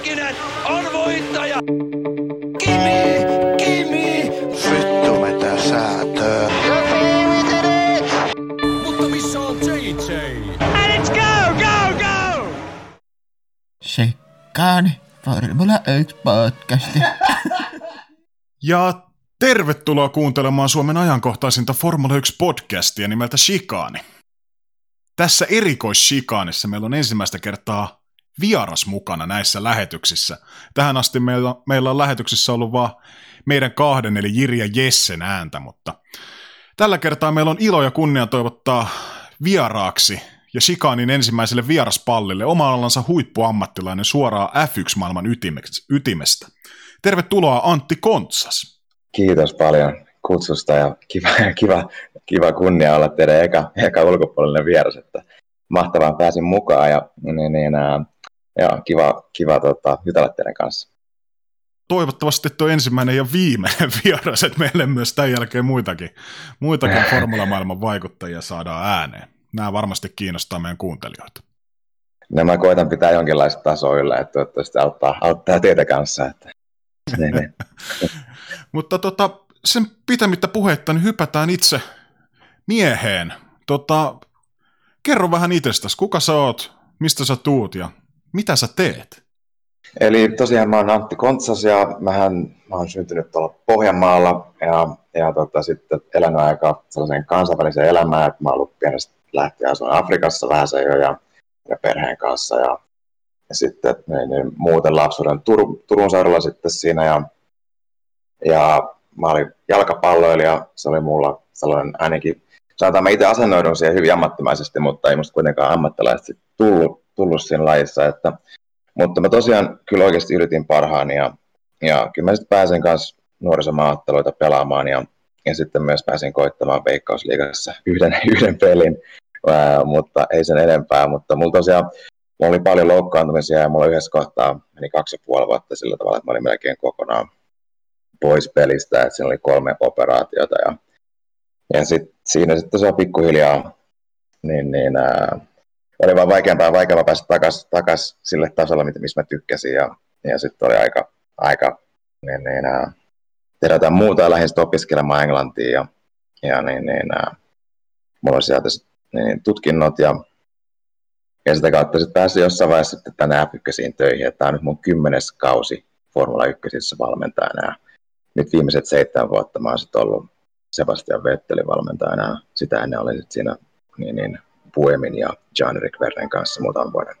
Häkkinen on voittaja! Kimi! Kimi! Vittu mitä säätöä. Mutta missä on JJ? Sekkaan Formula 1 podcasti. Ja tervetuloa kuuntelemaan Suomen ajankohtaisinta Formula 1 podcastia nimeltä Shikaani. Tässä erikoissikaanissa meillä on ensimmäistä kertaa vieras mukana näissä lähetyksissä. Tähän asti meillä, meillä on lähetyksissä ollut vain meidän kahden, eli Jiri ja Jessen ääntä, mutta tällä kertaa meillä on ilo ja kunnia toivottaa vieraaksi ja Shikaanin ensimmäiselle vieraspallille oma alansa huippuammattilainen suoraan F1-maailman ytimestä. Tervetuloa Antti Kontsas. Kiitos paljon kutsusta ja kiva, kiva, kiva kunnia olla teidän eka, eka ulkopuolinen vieras, että mahtavaa pääsin mukaan ja niin, niin, ja kiva, kiva tota, jutella teidän kanssa. Toivottavasti tuo ensimmäinen ja viimeinen vieras, että meille myös tämän jälkeen muitakin, muitakin formulamaailman vaikuttajia saadaan ääneen. Nämä varmasti kiinnostaa meidän kuuntelijoita. No mä koitan pitää jonkinlaista tasoa yllä, että toivottavasti auttaa, auttaa teitä kanssa. Että, niin, niin. Mutta tota, sen pitämättä puhetta, niin hypätään itse mieheen. Tota, kerro vähän itsestäsi, kuka sä oot, mistä sä tuut ja mitä sä teet? Eli tosiaan mä oon Antti Kontsas ja mähän, mä oon syntynyt tuolla Pohjanmaalla ja, ja tota, sitten elänyt aika sellaiseen kansainväliseen elämään, että mä oon ollut pienestä lähtien asuin Afrikassa vähän se jo ja, ja perheen kanssa ja, ja sitten niin, niin, muuten lapsuuden Tur, Turun seudulla sitten siinä ja, ja mä olin jalkapalloilija, se oli mulla sellainen ainakin, sanotaan mä itse asennoidun siihen hyvin ammattimaisesti, mutta ei musta kuitenkaan ammattilaisesti tullut, tullut siinä lajissa, että, mutta mä tosiaan kyllä oikeasti yritin parhaani ja, ja kyllä mä sitten pääsen kanssa nuorisomaatteluita pelaamaan ja, ja sitten myös pääsin koittamaan Veikkausliigassa yhden, yhden pelin, ää, mutta ei sen enempää, mutta mulla tosiaan mulla oli paljon loukkaantumisia ja mulla yhdessä kohtaa meni kaksi ja puoli vuotta sillä tavalla, että mä olin melkein kokonaan pois pelistä, että siinä oli kolme operaatiota ja, ja sit, siinä sitten tosiaan pikkuhiljaa niin, niin, ää, oli vaan vaikeampaa vaikeampaa päästä takaisin takas sille tasolle, missä mä tykkäsin ja, ja sitten oli aika, aika niin, niin, ää, tehdä jotain muuta ja lähdin sitten opiskelemaan englantia ja, ja niin, niin, ää, mulla oli sieltä sit, niin, tutkinnot ja, ja sitä kautta sitten pääsin jossain vaiheessa sitten tänne F1 töihin, tämä on nyt mun kymmenes kausi Formula 1 valmentajana ja nyt viimeiset seitsemän vuotta mä oon sitten ollut Sebastian Vettelin valmentajana. Sitä ennen olin sitten siinä niin, niin, Puemin ja John Rick Verren kanssa muutaman vuoden.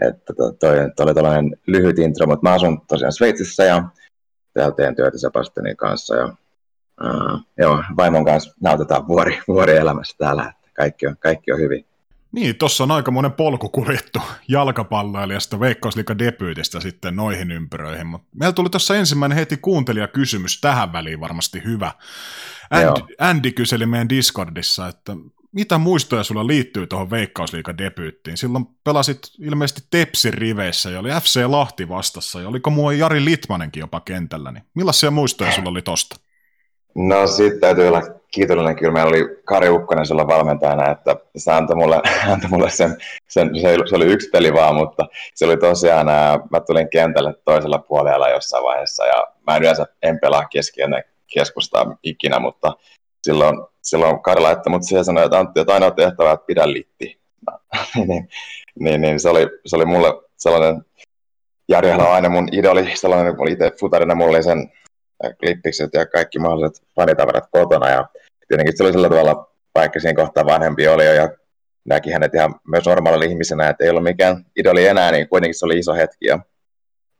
Että to, toi, toi oli tällainen lyhyt intro, mutta mä asun tosiaan Sveitsissä ja täällä teen työtä Sebastianin kanssa ja uh, joo, vaimon kanssa nautetaan vuori, vuori elämässä täällä, että kaikki on, kaikki on hyvin. Niin, tuossa on aikamoinen polku kuljettu jalkapalloilijasta Veikkausliikan debyytistä sitten noihin ympyröihin, mutta meillä tuli tuossa ensimmäinen heti kuuntelijakysymys tähän väliin varmasti hyvä. Andy, Andy kyseli meidän Discordissa, että mitä muistoja sulla liittyy tuohon Veikkausliikan debyyttiin? Silloin pelasit ilmeisesti Tepsin riveissä ja oli FC Lahti vastassa ja oliko muu Jari Litmanenkin jopa kentällä, niin millaisia muistoja sulla oli tosta? No sitten täytyy olla kiitollinen. Kyllä meillä oli Kari Ukkonen sillä valmentajana, että se antoi mulle, antoi mulle sen, sen se, se, oli yksi peli vaan, mutta se oli tosiaan, mä tulin kentälle toisella puolella jossain vaiheessa ja mä en yleensä en pelaa keskiönne keskustaa ikinä, mutta silloin, silloin Kari laittoi mut siihen sanoi, että Antti, että ainoa tehtävä, että pidä litti. niin, niin, niin, se, oli, se oli mulle sellainen, Jari on aina mun idoli, sellainen, kun itse futarina mulla oli sen klippikset ja kaikki mahdolliset fanitavarat kotona. Ja tietenkin se oli sillä tavalla, vaikka siinä kohtaa vanhempi oli jo ja näki hänet ihan myös normaalilla ihmisenä, että ei ollut mikään idoli enää, niin kuitenkin se oli iso hetki ja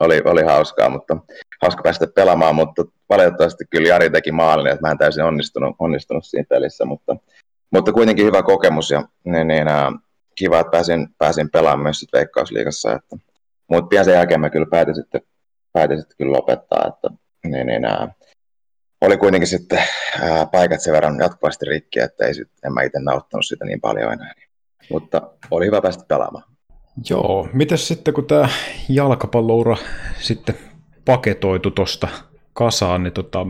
oli, oli hauskaa, mutta hauska päästä pelaamaan, mutta valitettavasti kyllä Jari teki maalin, että mä en täysin onnistunut, onnistunut siinä pelissä, mutta, mutta kuitenkin hyvä kokemus ja niin, niin, ää, kiva, että pääsin, pääsin pelaamaan myös sitten Veikkausliigassa, että, mutta pian sen jälkeen mä kyllä päätin sitten, päätin sitten kyllä lopettaa, että niin, niin ää, oli kuitenkin sitten ää, paikat sen verran jatkuvasti rikki, että ei sit, en mä itse nauttanut sitä niin paljon enää. Mutta oli hyvä päästä pelaamaan. Joo, miten sitten kun tämä jalkapalloura sitten paketoitu tuosta kasaan, niin tota,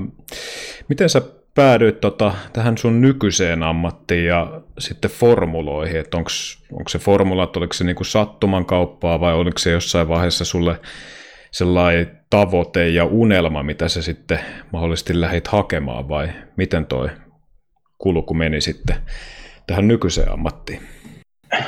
miten sä päädyit tota, tähän sun nykyiseen ammattiin ja sitten formuloihin, että onko se formulat, oliko se niinku sattuman kauppaa vai oliko se jossain vaiheessa sulle sellainen tavoite ja unelma, mitä sä sitten mahdollisesti lähit hakemaan vai miten toi kulku meni sitten tähän nykyiseen ammattiin?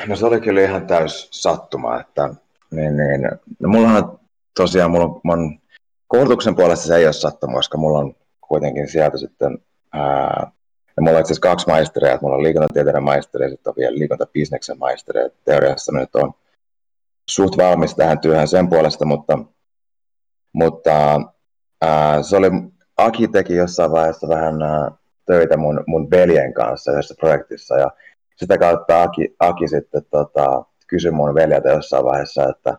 No se oli kyllä ihan täys sattuma, että niin, niin. No, mullahan tosiaan, mulla on, koulutuksen puolesta se ei ole sattuma, koska mulla on kuitenkin sieltä sitten, ää, ja mulla on itse kaksi maisteria, että mulla on liikuntatieteiden maisteri ja sitten on vielä liikuntabisneksen maisteri, että teoriassa nyt on suht valmis tähän työhön sen puolesta, mutta, mutta ää, se oli, Aki teki jossain vaiheessa vähän ää, töitä mun, mun veljen kanssa yhdessä projektissa ja sitä kautta Aki, Aki sitten tota, kysyi mun veljeltä jossain vaiheessa, että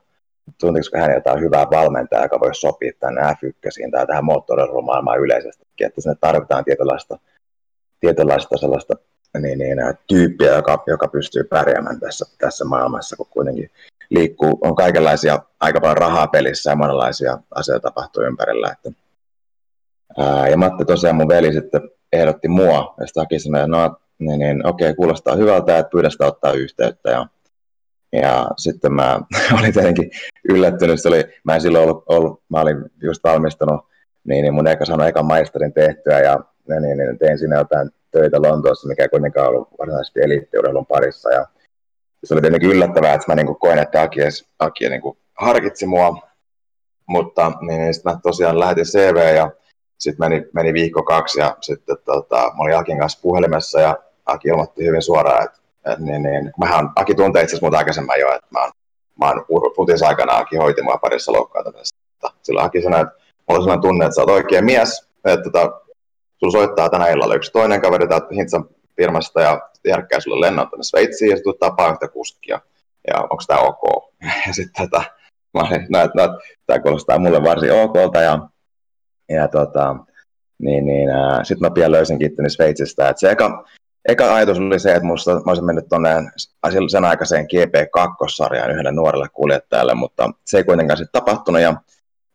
tuntiiko hän jotain hyvää valmentajaa, joka voisi sopia tänne F1 tai tähän moottorilumaailmaan yleisestikin, että sinne tarvitaan tietynlaista, tietynlaista sellaista niin, niin, tyyppiä, joka, joka pystyy pärjäämään tässä, tässä maailmassa, kun kuitenkin liikkuu, on kaikenlaisia, aika paljon rahaa pelissä ja monenlaisia asioita tapahtuu ympärillä. Että, ää, ja Matti tosiaan mun veli sitten ehdotti mua, ja sitten sanoi, no niin, niin okei, kuulostaa hyvältä, että pyydä sitä ottaa yhteyttä. Ja, ja sitten mä olin tietenkin yllättynyt, se oli, mä en silloin ollut, ollut mä olin just valmistunut, niin, niin mun eka sanoi ekan maisterin tehtyä, ja niin, niin, tein siinä jotain töitä Lontoossa, mikä ei kuitenkaan ollut varsinaisesti eliittiurheilun parissa, ja se oli tietenkin yllättävää, että mä niin koin, että Aki, Aki niin harkitsi mua, mutta niin, niin sitten mä tosiaan lähetin CV ja sitten meni, meni viikko kaksi ja sitten tota, mä olin Akin kanssa puhelimessa ja Aki ilmoitti hyvin suoraan, että, että niin, niin, mähän, Aki tuntee itse asiassa aikaisemmin jo, että mä oon, mä oon Putins aikana Aki hoiti mua parissa loukkaantumisesta. Silloin Aki sanoi, että mulla on sellainen tunne, että sä oot oikea mies, että tota, sulla soittaa tänä illalla yksi toinen kaveri täältä Hintsan firmasta ja järkkää sulle lennon tänne Sveitsiin ja sitten tapaa yhtä kuskia. Ja onko tämä ok? Ja sitten tätä, mä olin, no, no, tämä kuulostaa mulle varsin okolta ja, ja tota, niin, niin, sitten mä pian löysin kitteni Sveitsistä. Et se eka, eka ajatus oli se, että musta, mä olisin mennyt tuonne sen aikaiseen GP2-sarjaan yhdelle nuorelle kuljettajalle, mutta se ei kuitenkaan sitten tapahtunut ja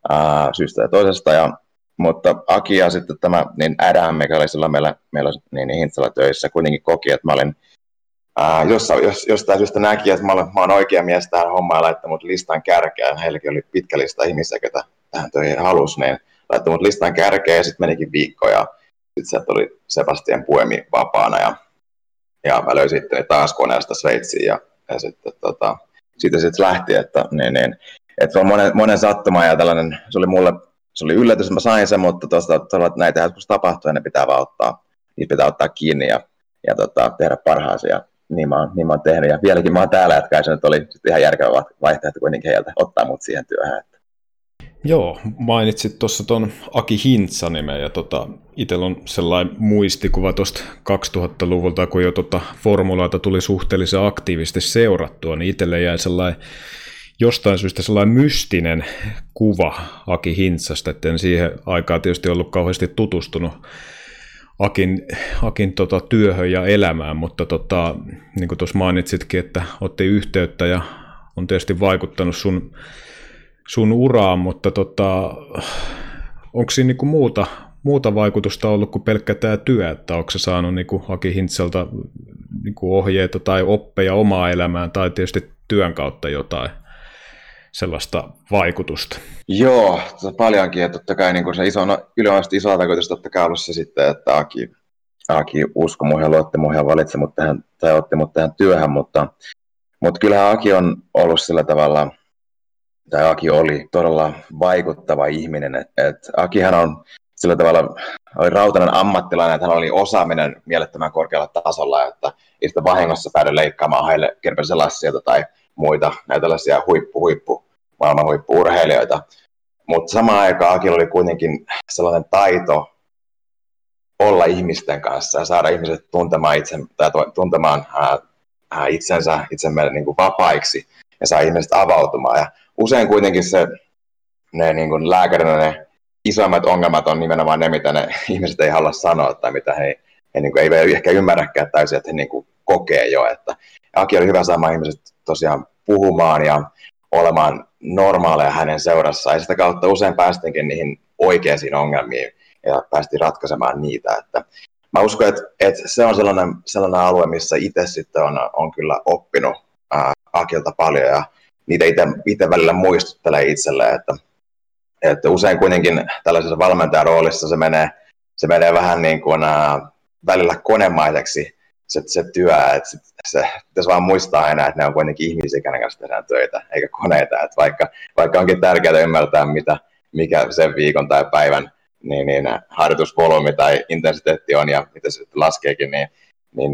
ää, syystä ja toisesta. Ja mutta Aki ja sitten tämä niin Adam, mikä oli silloin meillä, meillä niin, niin Hintsalla töissä, kuitenkin koki, että mä olin ää, jos, jos, jostain syystä näki, että mä olen, mä olen oikea mies tähän hommaan ja mut listan kärkeen. Heilläkin oli pitkä lista ihmisiä, ketä tähän töihin halusi, niin laittoi mut listan kärkeen ja sitten menikin viikko ja sitten sieltä tuli Sebastian Puemi vapaana ja, ja mä löysin sitten taas koneesta Sveitsiin ja, ja sitten tota, siitä sitten lähti, että, niin, niin, että se on monen, monen sattuma ja tällainen, se oli mulle se oli yllätys, että mä sain sen, mutta tuosta että näitä joskus tapahtuu ja ne pitää vaan ottaa, niitä pitää ottaa kiinni ja, ja tota, tehdä parhaansa. Ja niin mä, oon, niin mä oon tehnyt. Ja vieläkin mä oon täällä, että kai se nyt oli ihan järkevä vaihtoehto kuitenkin heiltä ottaa mut siihen työhön. Että. Joo, mainitsit tuossa tuon Aki Hintsa-nimen ja tota, itsellä on sellainen muistikuva tuosta 2000-luvulta, kun jo tota formulaata tuli suhteellisen aktiivisesti seurattua, niin itselle jäi sellainen jostain syystä sellainen mystinen kuva Aki Hintsasta, että en siihen aikaan tietysti ollut kauheasti tutustunut Akin, Akin tota, työhön ja elämään, mutta tota, niin kuin tuossa mainitsitkin, että otti yhteyttä ja on tietysti vaikuttanut sun, sun uraan, mutta tota, onko siinä niin kuin muuta, muuta vaikutusta ollut kuin pelkkä tämä työ, että onko se saanut niin kuin Aki Hintseltä niin kuin ohjeita tai oppeja omaa elämään tai tietysti työn kautta jotain? sellaista vaikutusta. Joo, paljonkin, ja totta kai niin se iso, no, yleisesti iso vaikutus totta kai ollut se sitten, että Aki, Aki uskoi muihin, luotti muihin valitsi mut tähän, tai otti mut tähän työhön, mutta, mutta kyllähän Aki on ollut sillä tavalla, tai Aki oli todella vaikuttava ihminen, että et Akihan on sillä tavalla oli rautainen ammattilainen, että hän oli osaaminen mielettömän korkealla tasolla, että ei sitä vahingossa päädy leikkaamaan heille kerpelisen lassiota tai muita näitä tällaisia huippu, huippu maailman huippuurheilijoita. Mutta samaan aikaan Akilla oli kuitenkin sellainen taito olla ihmisten kanssa ja saada ihmiset tuntemaan, itse, tai tuntemaan ää, itsensä itsemme niin vapaiksi ja saa ihmiset avautumaan. Ja usein kuitenkin se, ne niin kuin lääkärinä ne isoimmat ongelmat on nimenomaan ne, mitä ne ihmiset ei halua sanoa tai mitä he, he niin kuin ei ehkä ymmärräkään täysin, että he niin kuin kokee jo. Että Aki oli hyvä saamaan ihmiset tosiaan puhumaan ja olemaan normaaleja hänen seurassaan. Ja sitä kautta usein päästinkin niihin oikeisiin ongelmiin. ja päästiin ratkaisemaan niitä. Että mä uskon, että, että se on sellainen, sellainen alue, missä itse sitten on, on kyllä oppinut ää, Akilta paljon ja niitä itse välillä muistuttelee itselleen, että, että usein kuitenkin tällaisessa valmentajan roolissa se menee, se menee vähän niin kuin ää, välillä konemaiseksi se, se työ, että se, se pitäisi vaan muistaa aina, että ne on kuitenkin ihmisiä, kenen kanssa tehdään töitä, eikä koneita, että vaikka, vaikka onkin tärkeää ymmärtää, mitä, mikä sen viikon tai päivän niin, niin harjoitusvolyymi tai intensiteetti on ja mitä se sitten laskeekin, niin, niin,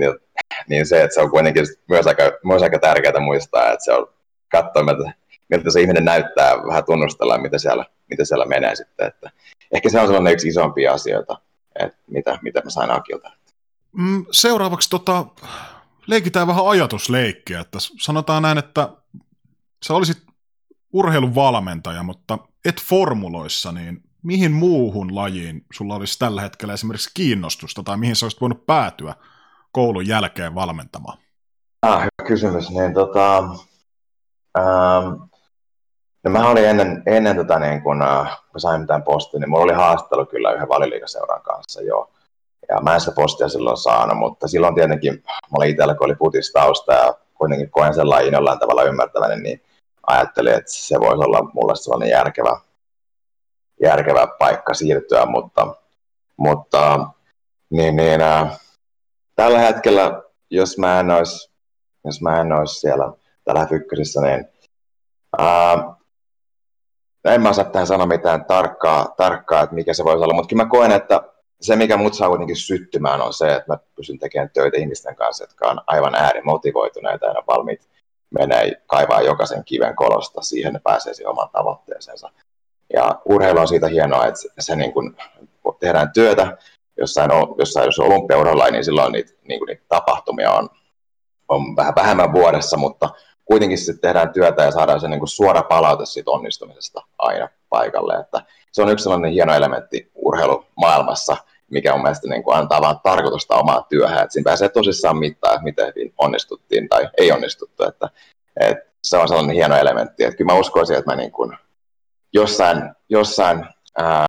niin, se, että se on kuitenkin myös aika, myös aika tärkeää muistaa, että se on katsoa, miltä, miltä se ihminen näyttää, vähän tunnustella, mitä siellä, mitä siellä menee sitten. Että ehkä se on sellainen yksi isompia asioita, että mitä, mitä mä sain Akilta. Mm, seuraavaksi tota, leikitään vähän ajatusleikkiä, että sanotaan näin, että sä olisit urheilun valmentaja, mutta et formuloissa, niin mihin muuhun lajiin sulla olisi tällä hetkellä esimerkiksi kiinnostusta, tai mihin sä olisit voinut päätyä koulun jälkeen valmentamaan? Ah, hyvä kysymys. Niin, tota, ähm, no mä olin ennen, ennen tota, niin kun, äh, kun sain tämän postin, niin mulla oli haastattelu kyllä yhden valiliikaseuran kanssa jo. Ja mä en sitä postia silloin saanut, mutta silloin tietenkin, mä olin itsellä, kun oli putistausta ja kuitenkin koen sen lajin jollain tavalla ymmärtäväni, niin ajattelin, että se voisi olla mulle sellainen järkevä, järkevä paikka siirtyä, mutta, mutta niin, niin, äh, tällä hetkellä, jos mä en olisi, jos mä en olisi siellä tällä ykkösissä, niin ää, en mä osaa tähän sanoa mitään tarkkaa, tarkkaa, että mikä se voisi olla, mutta kyllä mä koen, että se, mikä mut saa kuitenkin syttymään, on se, että mä pystyn tekemään töitä ihmisten kanssa, jotka on aivan äärimotivoituneita ja valmiit menee kaivaa jokaisen kiven kolosta, siihen ne pääsee siihen omaan tavoitteeseensa. Ja urheilu on siitä hienoa, että se niin kun tehdään työtä, jossain, jossain jos on olympiauralla, niin silloin niitä, niin niitä tapahtumia on, on vähän vähemmän vuodessa, mutta kuitenkin sitten tehdään työtä ja saadaan se niin kuin suora palaute siitä onnistumisesta aina paikalle. Että se on yksi sellainen hieno elementti urheilumaailmassa, mikä on mielestä niin kuin antaa vaan tarkoitusta omaa työhön, että siinä pääsee tosissaan mittaan, että miten hyvin onnistuttiin tai ei onnistuttu, että, että se on sellainen hieno elementti, että kyllä mä uskoisin, että mä niin kuin jossain, jossain, ää,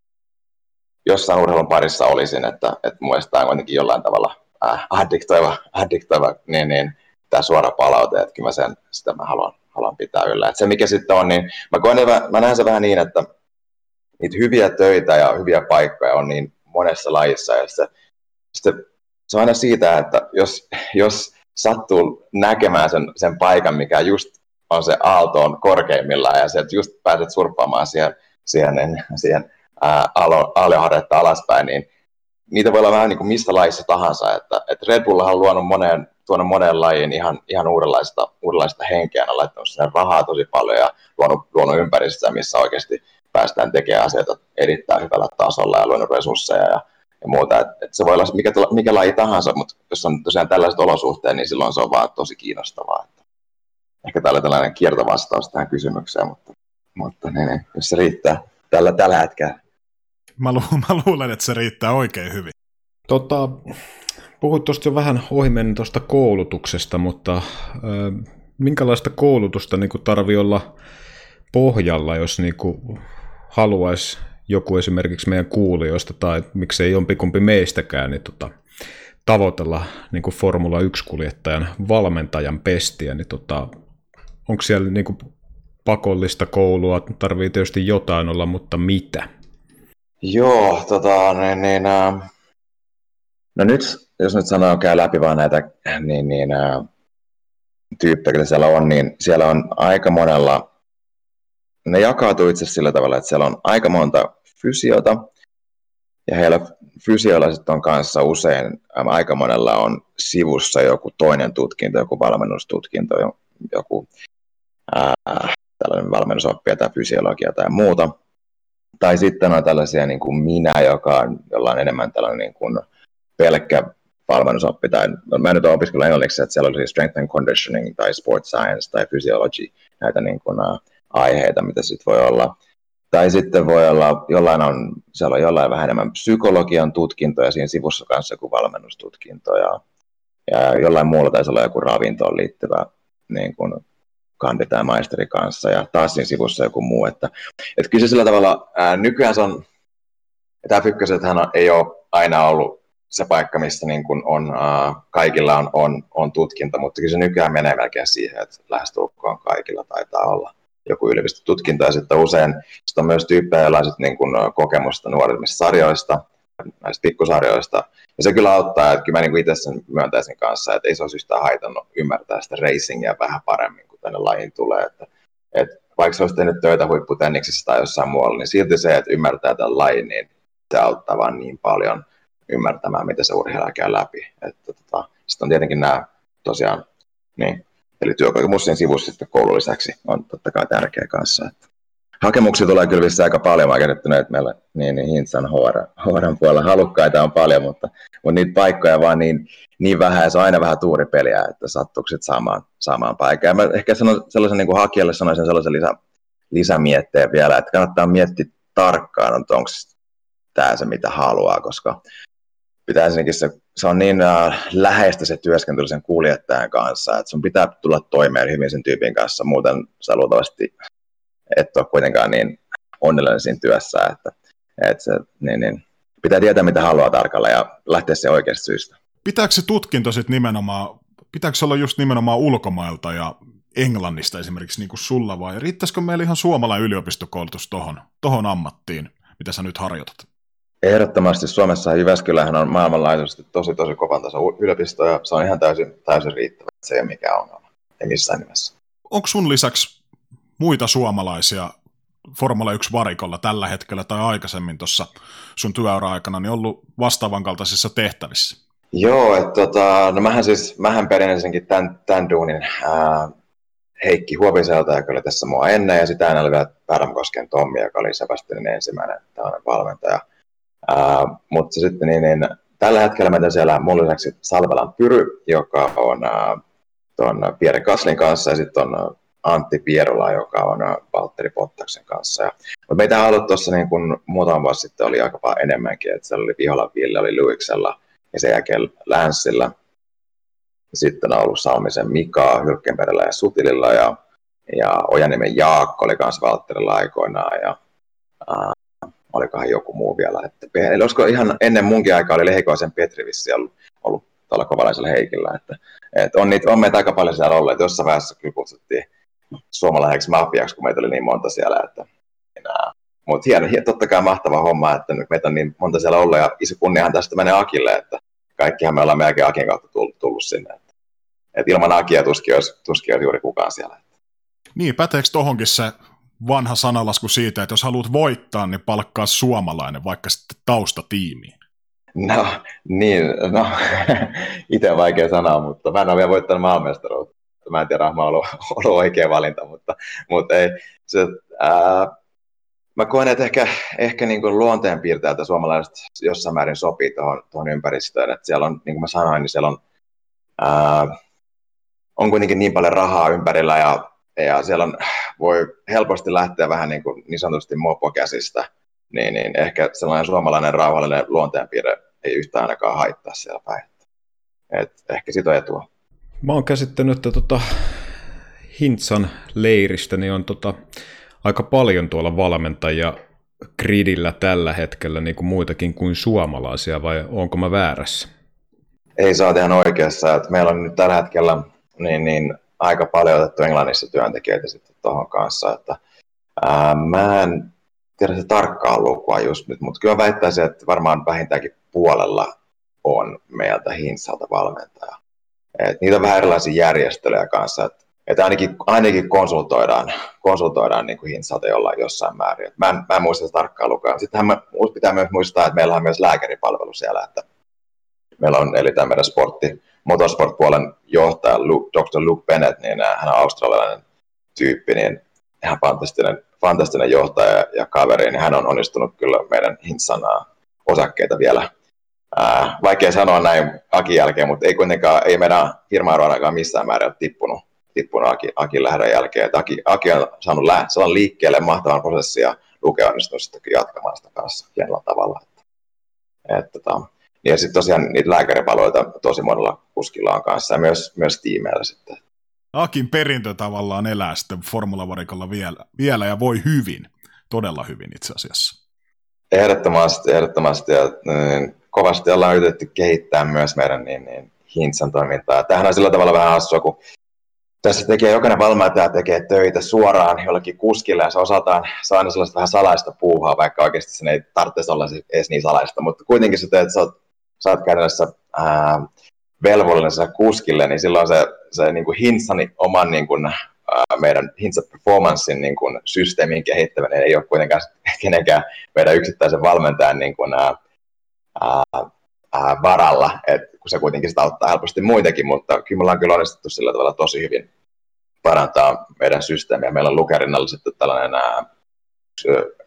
jossain urheilun parissa olisin, että, että mielestäni tämä on kuitenkin jollain tavalla äh, addiktoiva, addiktoiva niin, niin, tämä suora palaute, että kyllä mä sen, sitä mä haluan, haluan pitää yllä. Et se mikä sitten on, niin mä, koen, mä näen se vähän niin, että niitä hyviä töitä ja hyviä paikkoja on niin monessa lajissa, ja se, se, se on aina siitä, että jos, jos sattuu näkemään sen, sen paikan, mikä just on se aaltoon korkeimmillaan, ja sieltä just pääset surppaamaan siihen, siihen, siihen ää, aalioharjetta alaspäin, niin niitä voi olla vähän niin kuin mistä lajissa tahansa. Että, että Red Bull on luonut moneen, tuonut moneen lajiin ihan, ihan uudenlaista, uudenlaista henkeä, on laittanut sinne rahaa tosi paljon ja luonut, luonut ympäristöä, missä oikeasti päästään tekemään asioita erittäin hyvällä tasolla ja luonut resursseja ja, ja muuta. Et, et se voi olla mikä, mikä laji tahansa, mutta jos on tosiaan tällaiset olosuhteet, niin silloin se on vaan tosi kiinnostavaa. Että ehkä tällä tällainen kiertovastaus tähän kysymykseen, mutta, mutta niin, niin, jos se riittää tällä, tällä hetkellä. Mä, lu- mä luulen, että se riittää oikein hyvin. Tota, puhuit tuosta jo vähän ohimennen tuosta koulutuksesta, mutta äh, minkälaista koulutusta niin tarvii olla pohjalla, jos niin haluaisi joku esimerkiksi meidän kuulijoista tai miksei jompikumpi meistäkään, niin tota, tavoitella niin kuin Formula 1-kuljettajan valmentajan pestiä, niin tota, onko siellä niin kuin pakollista koulua, tarvii tietysti jotain olla, mutta mitä? Joo, tota, niin, niin, äh, no nyt, jos nyt sanoo, käy läpi vaan näitä niin, niin, äh, tyyppejä, joita siellä on, niin siellä on aika monella, ne jakautuu itse sillä tavalla, että siellä on aika monta fysiota, ja heillä fysioilla sitten on kanssa usein, äh, aika monella on sivussa joku toinen tutkinto, joku valmennustutkinto, joku äh, tällainen valmennusoppija tai fysiologia tai muuta. Tai sitten on tällaisia niin kuin minä, joka on jollain enemmän tällainen niin kuin pelkkä valmennusoppi, tai no, mä nyt opiskellut englanniksi, että siellä olisi strength and conditioning, tai sports science, tai physiology, näitä niin kuin, uh, aiheita, mitä sitten voi olla. Tai sitten voi olla, jollain on, siellä on jollain vähän enemmän psykologian tutkintoja siinä sivussa kanssa kuin valmennustutkinto, ja, ja jollain muulla taisi olla joku ravintoon liittyvä niin kuin, kandi tai maisteri kanssa ja taas siinä sivussa joku muu. Että, että kyllä se sillä tavalla, ää, nykyään se on, tämä Fykkösethän on, ei ole aina ollut se paikka, missä niin kuin on, uh, kaikilla on, on, on tutkinto, mutta kyllä se nykyään menee melkein siihen, että lähestulkoon kaikilla taitaa olla joku yliopistotutkinto, ja sitten usein sit on myös tyyppejä, joilla on niin kuin kokemusta nuorimmista sarjoista, näistä pikkusarjoista, ja se kyllä auttaa, että kyllä mä niin itse sen myöntäisin kanssa, että ei se olisi yhtään haitannut ymmärtää sitä racingia vähän paremmin, kun tänne lajiin tulee, että, että vaikka se olisi tehnyt töitä huipputenniksissä tai jossain muualla, niin silti se, että ymmärtää tämän lajin, niin se auttaa vaan niin paljon ymmärtämään, miten se urheilija käy läpi. Että, tota, sitten on tietenkin nämä tosiaan, niin, eli työkokemus sen sivussa sitten koulun lisäksi on totta kai tärkeä kanssa. Että. Hakemuksia tulee kyllä vissi aika paljon, mä kerrottuna, että meillä niin, niin Hintsan HR, puolella. Halukkaita on paljon, mutta, mutta niitä paikkoja vaan niin, niin vähän, ja se on aina vähän tuuri peliä, että sattuuko saamaan, saamaan paikkaa. Mä ehkä sanon, sellaisen niin kuin hakijalle sanoisin sellaisen lisä, lisämietteen vielä, että kannattaa miettiä tarkkaan, että onko tämä se, mitä haluaa, koska pitää ensinnäkin se, se on niin äh, läheistä se työskentely sen kuljettajan kanssa, että sun pitää tulla toimeen hyvin sen tyypin kanssa, muuten sä luultavasti et ole kuitenkaan niin onnellinen siinä työssä, että, että se, niin, niin, pitää tietää, mitä haluaa tarkalla ja lähteä se oikeasta syystä. Pitääkö se tutkinto sitten nimenomaan, pitääkö se olla just nimenomaan ulkomailta ja Englannista esimerkiksi niin kuin sulla vai riittäisikö meillä ihan suomalainen yliopistokoulutus tohon, tohon ammattiin, mitä sä nyt harjoitat? Ehdottomasti Suomessa Jyväskylähän on maailmanlaajuisesti tosi tosi kovan tason yliopisto ja se on ihan täysin, täysin riittävä. Se ei ole mikään ongelma, ei missään nimessä. Onko sun lisäksi muita suomalaisia Formula 1 varikolla tällä hetkellä tai aikaisemmin tuossa sun työura-aikana niin ollut vastaavan kaltaisissa tehtävissä? Joo, että tota, no mähän siis, mähän perin ensinnäkin tämän, tämän duunin ää, Heikki Huoviselta, joka oli tässä mua ennen, ja sitä oli vielä Pärmäkosken Tommi, joka oli Sebastianin ensimmäinen tällainen valmentaja. Uh, mutta sitten niin, niin, tällä hetkellä meitä siellä mun lisäksi Salvelan Pyry, joka on tuon Pierre Kaslin kanssa, ja sitten on Antti Pierola, joka on uh, Valtteri Pottaksen kanssa. Ja, mutta meitä on ollut tuossa niin kun muutama vuosi sitten oli aika paljon enemmänkin, että siellä oli Vihola Ville, oli Luiksella, ja sen jälkeen Länssillä. Sitten on ollut Salmisen Mika, Hylkenperällä ja Sutililla, ja, ja Ojaniemen Jaakko oli kanssa Valtterilla aikoinaan, ja uh, olikohan joku muu vielä. Että, eli olisiko ihan ennen munkin aikaa oli Lehikoisen Petri vissi ollut, ollut tuolla kovalaisella Heikillä. Että, että on, niitä, on meitä aika paljon siellä ollut, että jossain vaiheessa kyllä kutsuttiin suomalaiseksi mafiaksi, kun meitä oli niin monta siellä. Että, mutta hieno, totta kai mahtava homma, että nyt meitä on niin monta siellä ollut, ja iso kunniahan tästä menee Akille, että kaikkihan me ollaan melkein Akin kautta tullut, tullut sinne. Että, että ilman Akia tuskin olisi, tuskin olisi juuri kukaan siellä. Niin, päteekö tohonkin se vanha sanalasku siitä, että jos haluat voittaa, niin palkkaa suomalainen, vaikka sitten taustatiimiin? No, niin, no, itse vaikea sanoa, mutta mä en ole vielä voittanut maailmanmestaruutta. Mä en tiedä, mä ollut, ollut oikea valinta, mutta, mutta ei. Se, ää, mä koen, että ehkä, ehkä niin kuin luonteenpiirteeltä suomalaiset jossain määrin sopii tuohon, tuohon ympäristöön. Että siellä on, niin kuin mä sanoin, niin siellä on, ää, on kuitenkin niin paljon rahaa ympärillä ja ja siellä on, voi helposti lähteä vähän niin, kuin niin sanotusti mopokäsistä, niin, niin ehkä sellainen suomalainen rauhallinen luonteenpiirre ei yhtään ainakaan haittaa siellä päin. Et ehkä siitä on etua. Mä oon käsittänyt, että tota, Hintsan leiristä niin on tota, aika paljon tuolla valmentajia gridillä tällä hetkellä niin kuin muitakin kuin suomalaisia, vai onko mä väärässä? Ei saa ihan oikeassa. Että meillä on nyt tällä hetkellä niin, niin aika paljon otettu Englannissa työntekijöitä sitten tuohon kanssa, että ää, mä en tiedä se tarkkaa lukua just nyt, mutta kyllä väittäisin, että varmaan vähintäänkin puolella on meiltä Hinsalta valmentaja. Et niitä on vähän erilaisia järjestelyjä kanssa, että et ainakin, ainakin konsultoidaan, konsultoidaan niin kuin jollain jossain määrin. Et mä, en, mä en muista sitä tarkkaa lukua. Sittenhän pitää myös muistaa, että meillä on myös lääkäripalvelu siellä, että meillä on, eli tämä meidän sportti, motorsport-puolen johtaja Luke, Dr. Luke Bennett, niin äh, hän on australialainen tyyppi, niin ihan fantastinen, fantastinen johtaja ja kaveri, niin hän on onnistunut kyllä meidän Hintsan osakkeita vielä. Ää, vaikea sanoa näin Akin jälkeen, mutta ei kuitenkaan, ei meidän firma ainakaan missään määrin ole tippunut, tippunut Aki, Akin lähdön jälkeen. Että Aki, Aki on saanut lä- liikkeelle mahtavan prosessin ja Luke on onnistunut sitten jatkamaan sitä kanssa hienolla tavalla. Että, että, tota, ja sitten tosiaan niitä lääkäripalveluita tosi monella kuskilla on kanssa ja myös, myös tiimeillä sitten. Akin perintö tavallaan elää sitten formulavarikolla vielä, vielä ja voi hyvin, todella hyvin itse asiassa. Ehdottomasti, ehdottomasti. Ja, niin, kovasti ollaan yritetty kehittää myös meidän niin, niin, Hintsan toimintaa. Tämähän on sillä tavalla vähän hassua, kun tässä tekee jokainen valmentaja tekee töitä suoraan jollekin kuskille ja se osataan saa aina sellaista vähän salaista puuhaa, vaikka oikeasti sen ei tarvitse olla edes niin salaista, mutta kuitenkin se teet, sä oot, sä oot käytännössä ää, velvollinen kuskille, niin silloin se, se niin kuin Hintsani oman niin kuin, meidän Hintsa Performancein niin kuin, systeemin kehittäminen ei ole kuitenkaan kenenkään meidän yksittäisen valmentajan niin kuin, ää, ää, varalla, että kun se kuitenkin sitä auttaa helposti muitakin, mutta kyllä me ollaan kyllä onnistuttu sillä tavalla tosi hyvin parantaa meidän systeemiä. Meillä on Lukerinnalla sitten tällainen ää,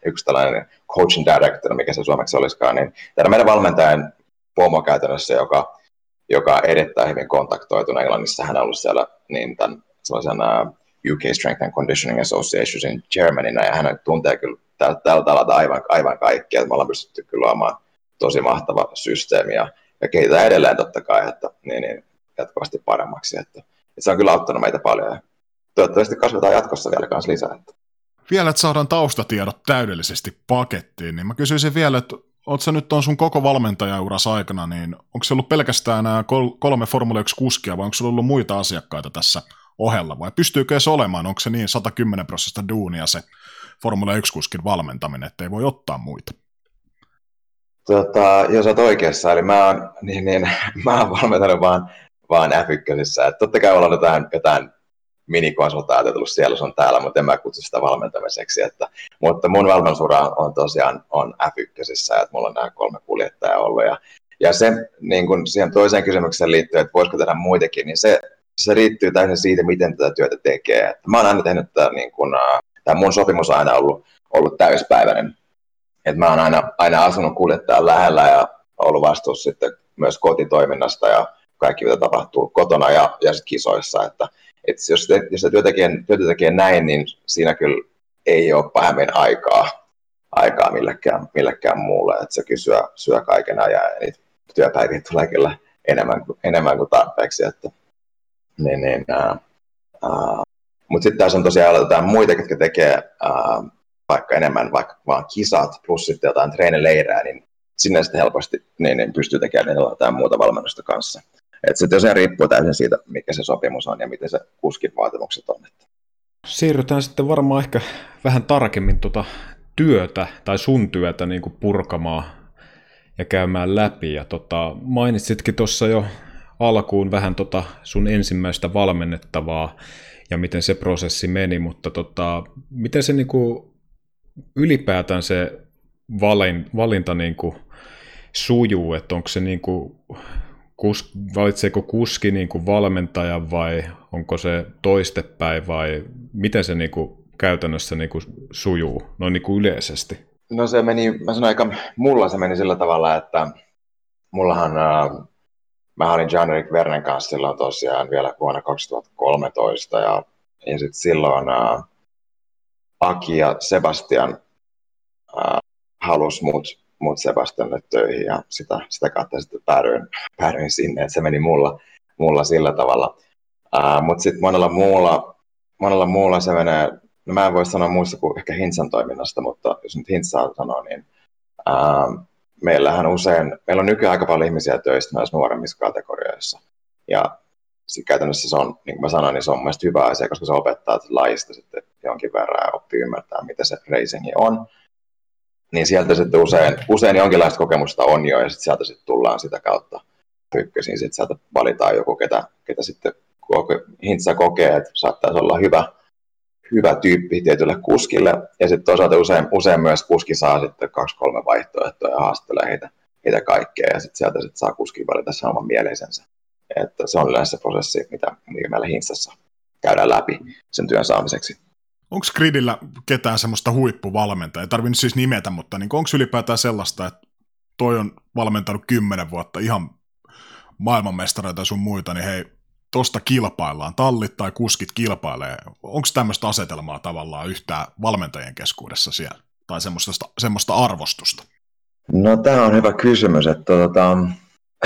yksi tällainen coaching director, mikä se suomeksi olisikaan, niin tämä meidän valmentajan pomo käytännössä, joka, joka on erittäin hyvin kontaktoitunut Englannissa, hän on ollut siellä niin tämän sellaisen UK Strength and Conditioning Associationin chairmanina, ja hän tuntee kyllä tältä alalta aivan, aivan kaikkea, me ollaan pystytty kyllä luomaan tosi mahtava systeemi, ja, ja kehitetään edelleen totta kai, että niin, niin, jatkuvasti paremmaksi, että, että se on kyllä auttanut meitä paljon, ja toivottavasti kasvetaan jatkossa vielä kanssa lisää. Että. Vielä, että saadaan taustatiedot täydellisesti pakettiin, niin mä kysyisin vielä, että oot sä nyt on sun koko valmentajauras aikana, niin onko se ollut pelkästään nämä kolme Formula 1 kuskia vai onko sulla ollut muita asiakkaita tässä ohella vai pystyykö se olemaan, onko se niin 110 prosenttia duunia se Formula 1 kuskin valmentaminen, että ei voi ottaa muita? Tota, jos olet oikeassa, eli mä oon, niin, niin, mä oon valmentanut vaan, vaan F1. Totta kai ollaan jotain, jotain minikonsultaatio tullut siellä sun täällä, mutta en mä kutsu sitä valmentamiseksi. Että, mutta mun valmennusura on tosiaan on F1, että mulla on nämä kolme kuljettajaa ollut. Ja, ja se niin kun siihen toiseen kysymykseen liittyen, että voisiko tehdä muitakin, niin se, se riittyy täysin siitä, miten tätä työtä tekee. Että mä oon aina tehnyt tämä, niin kun, tämä mun sopimus on aina ollut, ollut täyspäiväinen. Että mä oon aina, aina asunut kuljettajan lähellä ja ollut vastuussa sitten myös kotitoiminnasta ja kaikki, mitä tapahtuu kotona ja, ja sit kisoissa. Että, et jos, te, jos työtä tekee, työtä tekee näin, niin siinä kyllä ei ole pahemmin aikaa, aikaa millekään, millekään muulle. Että se kyllä syö, syö kaiken ajan ja niitä työpäiviä tulee kyllä enemmän, enemmän kuin tarpeeksi. Että, niin, niin, mutta sitten tässä on tosiaan muita, jotka tekee ää, vaikka enemmän vaikka vaan kisat plus sitten jotain treenileirää, niin sinne sitten helposti niin, niin pystyy tekemään jotain muuta valmennusta kanssa. Että se tosiaan riippuu täysin siitä, mikä se sopimus on ja miten se kuskin vaatimukset on. Siirrytään sitten varmaan ehkä vähän tarkemmin tuota työtä tai sun työtä niin kuin purkamaan ja käymään läpi. Ja tota, mainitsitkin tuossa jo alkuun vähän tota sun ensimmäistä valmennettavaa ja miten se prosessi meni, mutta tota, miten se niin kuin ylipäätään se valinta niin kuin sujuu, että onko se niin kuin kus, valitseeko kuski niin kuin valmentajan vai onko se toistepäin vai miten se niin kuin käytännössä niin kuin sujuu noin niin kuin yleisesti? No se meni, mä sanoin aika, mulla se meni sillä tavalla, että mullahan, äh, mä olin John-Erik Vernen kanssa silloin tosiaan vielä vuonna 2013 ja, ja sitten silloin äh, Aki ja Sebastian äh, halusi mut mut Sebastianille töihin ja sitä, sitä kautta sitten päädyin, päädyin sinne, että se meni mulla, mulla sillä tavalla. Uh, Mutta sitten monella muulla, monella muulla se menee, no mä en voi sanoa muista kuin ehkä Hintsan toiminnasta, mutta jos nyt Hintsaa sanoo, niin uh, meillähän usein, meillä on nykyään aika paljon ihmisiä töistä näissä nuoremmissa kategorioissa. Ja käytännössä se on, niin kuin mä sanoin, niin se on mielestäni hyvä asia, koska se opettaa lajista sitten jonkin verran ja oppii ymmärtää, mitä se racingi on niin sieltä sitten usein, usein jonkinlaista kokemusta on jo, ja sitten sieltä sitten tullaan sitä kautta ykkösiin, sitten sieltä valitaan joku, ketä, ketä sitten Hintsa kokee, että saattaisi olla hyvä, hyvä tyyppi tietylle kuskille, ja sitten toisaalta usein, usein myös kuski saa sitten kaksi-kolme vaihtoehtoa ja haastelee heitä, heitä kaikkea, ja sitten sieltä sitten saa kuski valita sen oman mieleisensä. Että se on yleensä se prosessi, mitä, mitä meillä Hintsassa käydään läpi sen työn saamiseksi. Onko Gridillä ketään semmoista huippuvalmentajaa? Ei tarvinnut siis nimetä, mutta niin onko ylipäätään sellaista, että toi on valmentanut kymmenen vuotta ihan maailmanmestareita ja sun muita, niin hei, tosta kilpaillaan, tallit tai kuskit kilpailee. Onko tämmöistä asetelmaa tavallaan yhtään valmentajien keskuudessa siellä? Tai semmoista, semmoista arvostusta? No tämä on hyvä kysymys, että tota,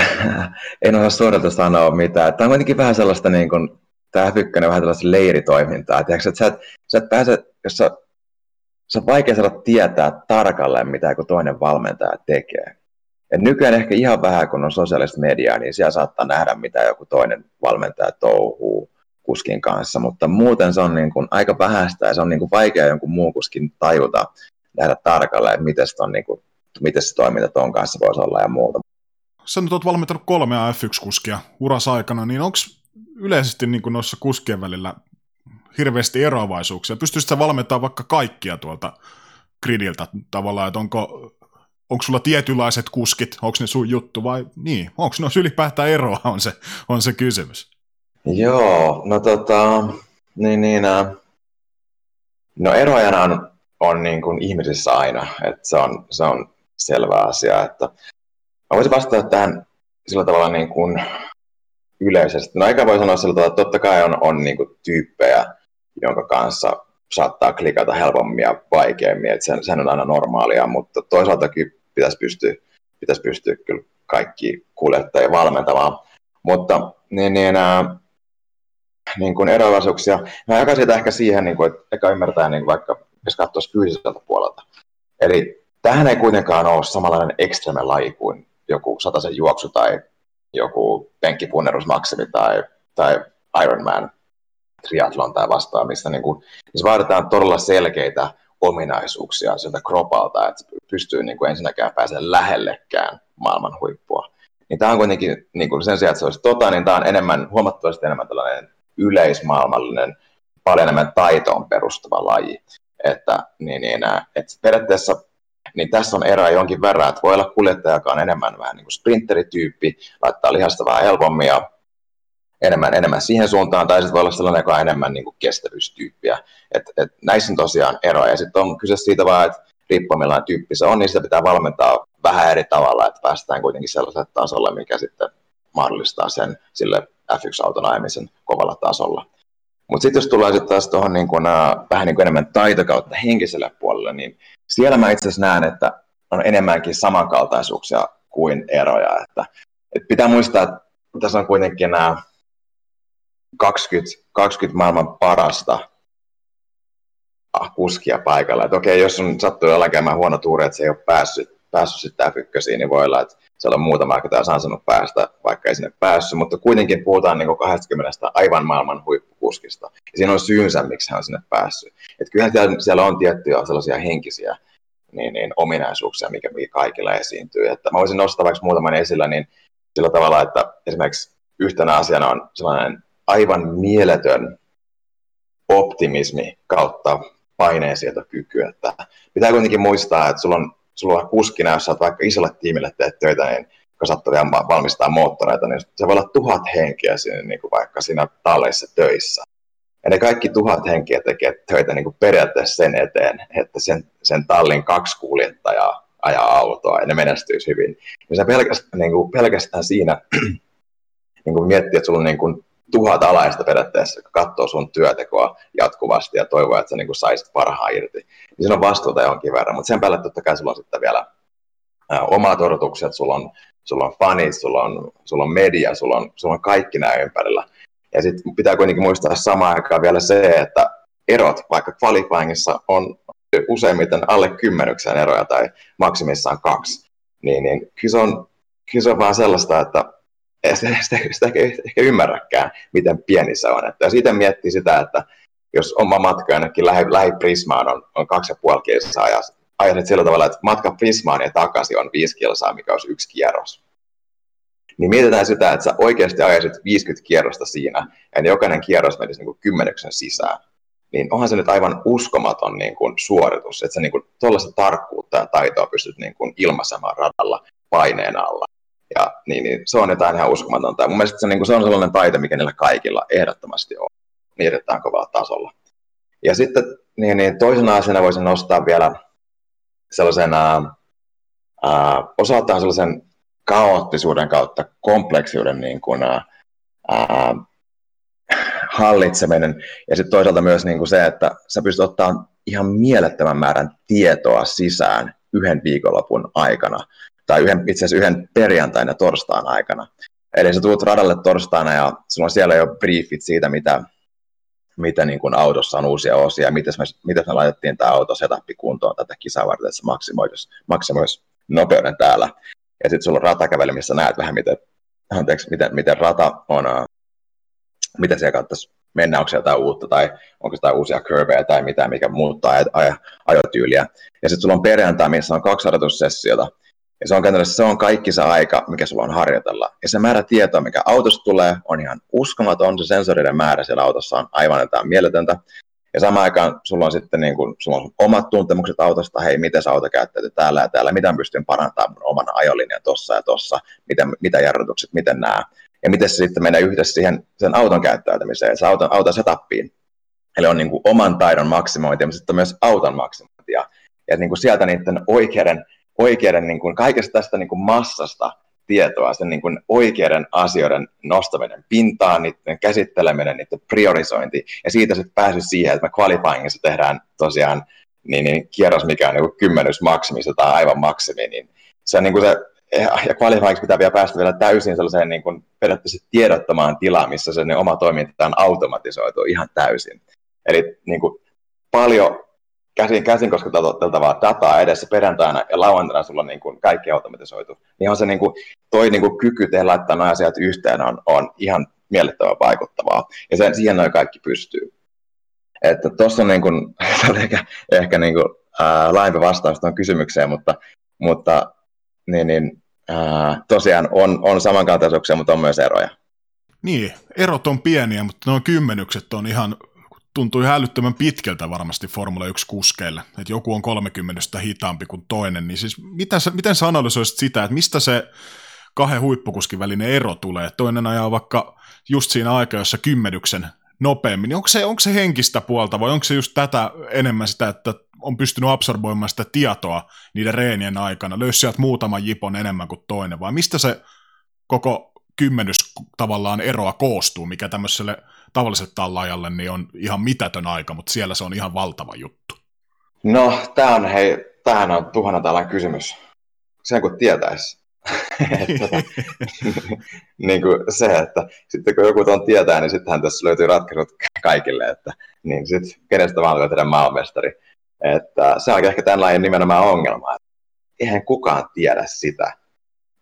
en osaa suoralta sanoa mitään. Tämä on kuitenkin vähän sellaista niin kuin tämä F1 vähän tällaista leiritoimintaa. Tiedätkö, että sä et, sä et pääse, jos sä se on vaikea saada tietää tarkalleen, mitä joku toinen valmentaja tekee. Et nykyään ehkä ihan vähän, kun on sosiaalista mediaa, niin siellä saattaa nähdä, mitä joku toinen valmentaja touhuu kuskin kanssa, mutta muuten se on niin kuin aika vähäistä ja se on niin kuin vaikea jonkun muun kuskin tajuta, nähdä tarkalleen, miten, on niin kuin, miten se toiminta tuon kanssa voisi olla ja muuta. Sä nyt oot valmentanut kolmea F1-kuskia uras aikana, niin onko yleisesti niin kuin noissa kuskien välillä hirveästi eroavaisuuksia? Pystyisit valmentamaan vaikka kaikkia tuolta gridiltä tavallaan, että onko, onko sulla tietynlaiset kuskit, onko ne sun juttu vai niin, onko ne ylipäätään eroa on se, on se kysymys? Joo, no tota, niin, niin, äh, no erojana on, on niin kuin ihmisissä aina, että se on, se on selvä asia, että mä voisin vastata tähän sillä tavalla niin kuin yleisesti. No aika voi sanoa sillä tavalla, että totta kai on, on niin kuin tyyppejä, jonka kanssa saattaa klikata helpommin ja vaikeammin, että sen, sen on aina normaalia, mutta toisaalta pitäisi pystyä, pitäisi pystyä kyllä kaikki kuljettajia valmentamaan. Mutta niin, niin, ää, niin kuin eroavaisuuksia. Mä jakan siitä ehkä siihen, niin kuin, että eka ymmärtää niin vaikka, jos katsoisi fyysiseltä puolelta. Eli tähän ei kuitenkaan ole samanlainen ekstreme laji kuin joku sataisen juoksu tai joku penkkipunnerusmaksimi tai, tai Ironman triathlon tai vastaan, missä niin kuin, missä vaaditaan todella selkeitä ominaisuuksia sieltä kropalta, että pystyy niin kuin ensinnäkään pääsemään lähellekään maailman huippua. Niin tämä on kuitenkin niin kuin sen sijaan, että se olisi tota, niin tämä on enemmän, huomattavasti enemmän tällainen yleismaailmallinen, paljon enemmän taitoon perustuva laji. Että, niin, niin, että periaatteessa niin tässä on erää jonkin verran, että voi olla kuljettaja, joka on enemmän vähän niin kuin sprinterityyppi, laittaa lihasta vähän helpommin ja enemmän, enemmän siihen suuntaan, tai sitten voi olla sellainen, joka on enemmän niin kuin kestävyystyyppiä. Et, et näissä on tosiaan eroja, ja sitten on kyse siitä vaan, että riippuen millainen tyyppi se on, niin sitä pitää valmentaa vähän eri tavalla, että päästään kuitenkin sellaiselle tasolle, mikä sitten mahdollistaa sen sille F1-auton ajamisen kovalla tasolla. Mutta sitten jos tulee sitten taas tuohon niin uh, vähän niin kuin enemmän taito kautta henkiselle puolelle, niin siellä mä itse asiassa näen, että on enemmänkin samankaltaisuuksia kuin eroja. Että, että pitää muistaa, että tässä on kuitenkin nämä 20, 20 maailman parasta kuskia paikalla. Että okei, jos on sattuu jollain käymään huono tuuri, että se ei ole päässyt, päässyt sitten F1, niin voi olla, että siellä on muutama, joka taas on saanut päästä, vaikka ei sinne päässyt, mutta kuitenkin puhutaan niin 20 aivan maailman huippukuskista. Ja siinä on syynsä, miksi hän on sinne päässyt. Et kyllähän siellä on tiettyjä sellaisia henkisiä niin, niin, ominaisuuksia, mikä, mikä kaikilla esiintyy. Että mä voisin nostaa vaikka muutaman esillä, niin sillä tavalla, että esimerkiksi yhtenä asiana on sellainen aivan mieletön optimismi kautta paineensietokyky. Että pitää kuitenkin muistaa, että sulla on sulla on kuskina, jos sä vaikka isolle tiimille teet töitä, niin kun sä vielä valmistaa moottoreita, niin se voi olla tuhat henkiä siinä, niin kuin vaikka siinä talleissa töissä. Ja ne kaikki tuhat henkiä tekee töitä niin kuin periaatteessa sen eteen, että sen, sen tallin kaksi kuljettajaa ajaa autoa ja ne menestyisi hyvin. Ja sä pelkästään, niin kuin, pelkästään siinä niin kuin miettii, että sulla on niin kuin tuhat alaista periaatteessa, joka katsoo sun työtekoa jatkuvasti ja toivoo, että sä niin saisit parhaan irti. Niin siinä on vastuuta jonkin verran, mutta sen päälle totta kai sulla on sitten vielä ää, omat odotukset, sulla on, sulla on fanit, sulla on, sulla on media, sulla on, sulla on kaikki nämä ympärillä. Ja sitten pitää kuitenkin muistaa samaan aikaan vielä se, että erot vaikka qualifyingissa on useimmiten alle kymmenyksen eroja tai maksimissaan kaksi. Niin, niin kyllä, se on, kyllä se on vaan sellaista, että sitä, sitä, sitä ehkä, ymmärräkään, miten pieni se on. Että jos itse miettii sitä, että jos oma matka ainakin lähi, lähi Prismaan on, on kaksi ja puoli kilsaa ja ajasit sillä tavalla, että matka Prismaan ja takaisin on viisi kilsaa, mikä olisi yksi kierros. Niin mietitään sitä, että sä oikeasti ajaisit 50 kierrosta siinä, ja jokainen kierros menisi niin kuin kymmenyksen sisään. Niin onhan se nyt aivan uskomaton niin kuin suoritus, että sä niin kuin tuollaista tarkkuutta ja taitoa pystyt niin kuin ilmaisemaan radalla paineen alla. Ja niin, niin, se on jotain ihan uskomatonta. Mun mielestä se, niin kuin, se on sellainen taito, mikä niillä kaikilla ehdottomasti on. Erittäin kovalla tasolla. Ja sitten niin, niin toisena asiana voisin nostaa vielä sellaisen ää, ää, osaltaan sellaisen kaoottisuuden kautta kompleksiuden niin kuin, ää, ää, hallitseminen. Ja sitten toisaalta myös niin kuin se, että sä pystyt ottamaan ihan mielettömän määrän tietoa sisään yhden viikonlopun aikana tai yhden, itse asiassa yhden perjantain ja torstain aikana. Eli sä tulet radalle torstaina ja sulla on siellä jo briefit siitä, mitä, miten niin kuin autossa on uusia osia, miten me, miten me laitettiin tämä auto setappi kuntoon tätä kisaa varten, että se maksimoisi, maksimoisi nopeuden täällä. Ja sitten sulla on ratakävely, missä näet vähän, miten, anteeksi, miten, miten rata on, miten siellä kannattaisi mennä, onko jotain uutta tai onko jotain uusia curveja tai mitä, mikä muuttaa aj- aj- ajotyyliä. Ja sitten sulla on perjantai, missä on kaksi harjoitussessiota, ja se on käytännössä se on kaikki se aika, mikä sulla on harjoitella. Ja se määrä tietoa, mikä autosta tulee, on ihan uskomaton. Se sensoriden määrä siellä autossa on aivan jotain mieletöntä. Ja samaan aikaan sulla on sitten niin kuin, sulla on omat tuntemukset autosta, hei, miten se auto käyttäytyy täällä ja täällä, miten pystyn parantamaan mun oman ajolinjan tossa ja tossa, mitä, mitä jarrutukset, miten nämä. Ja miten se sitten menee yhdessä siihen sen auton käyttäytymiseen, se auton, auton setappiin. Eli on niin kuin oman taidon maksimointi, mutta sitten myös auton maksimointi. Ja, ja niin kuin sieltä niiden oikeiden oikeiden niin kuin, kaikesta tästä niin kuin massasta tietoa, sen niin kuin oikeiden asioiden nostaminen pintaan, niiden käsitteleminen, niiden priorisointi, ja siitä sitten pääsy siihen, että me qualifyingissa tehdään tosiaan niin, niin kierros, mikä on niin kymmenys maksimista tai aivan maksimi, niin se on niin kuin se, ja qualifyingissa pitää vielä päästä vielä täysin sellaiseen niin kuin periaatteessa tiedottomaan tilaan, missä se niin oma toiminta on automatisoitu ihan täysin. Eli niin kuin paljon käsin, käsin kosketeltavaa dataa edessä perjantaina ja lauantaina sulla niin kuin kaikki automatisoitu, niin on se niin kuin, toi niin kuin kyky tehdä laittaa nuo asiat yhteen on, on ihan miellyttävän vaikuttavaa. Ja sen, siihen noin kaikki pystyy. Että tuossa on niin kuin, ehkä, ehkä niin kuin, ää, laajempi vastaus tuohon kysymykseen, mutta, mutta niin, niin, ää, tosiaan on, on samankaltaisuuksia, mutta on myös eroja. Niin, erot on pieniä, mutta nuo kymmenykset on ihan tuntuu ihan älyttömän pitkältä varmasti Formula 1-kuskeille, että joku on 30 hitaampi kuin toinen, niin siis miten miten sä analysoisit sitä, että mistä se kahden huippukuskin välinen ero tulee? Toinen ajaa vaikka just siinä aikaa, jossa kymmenyksen nopeammin, niin onko se, onko se henkistä puolta vai onko se just tätä enemmän sitä, että on pystynyt absorboimaan sitä tietoa niiden reenien aikana, löysi sieltä muutaman jipon enemmän kuin toinen, vai mistä se koko kymmenys tavallaan eroa koostuu, mikä tämmöiselle tavalliselle tallaajalle niin on ihan mitätön aika, mutta siellä se on ihan valtava juttu. No, tämä on, hei, tämähän on tuhannen talan kysymys. Sen kun tietäisi. tota, niin kuin se, että sitten kun joku tuon tietää, niin sittenhän tässä löytyy ratkaisut kaikille, että niin sitten kenestä vaan voi tehdä maailmanmestari. Että se on ehkä tämän nimenomaan ongelma, eihän kukaan tiedä sitä,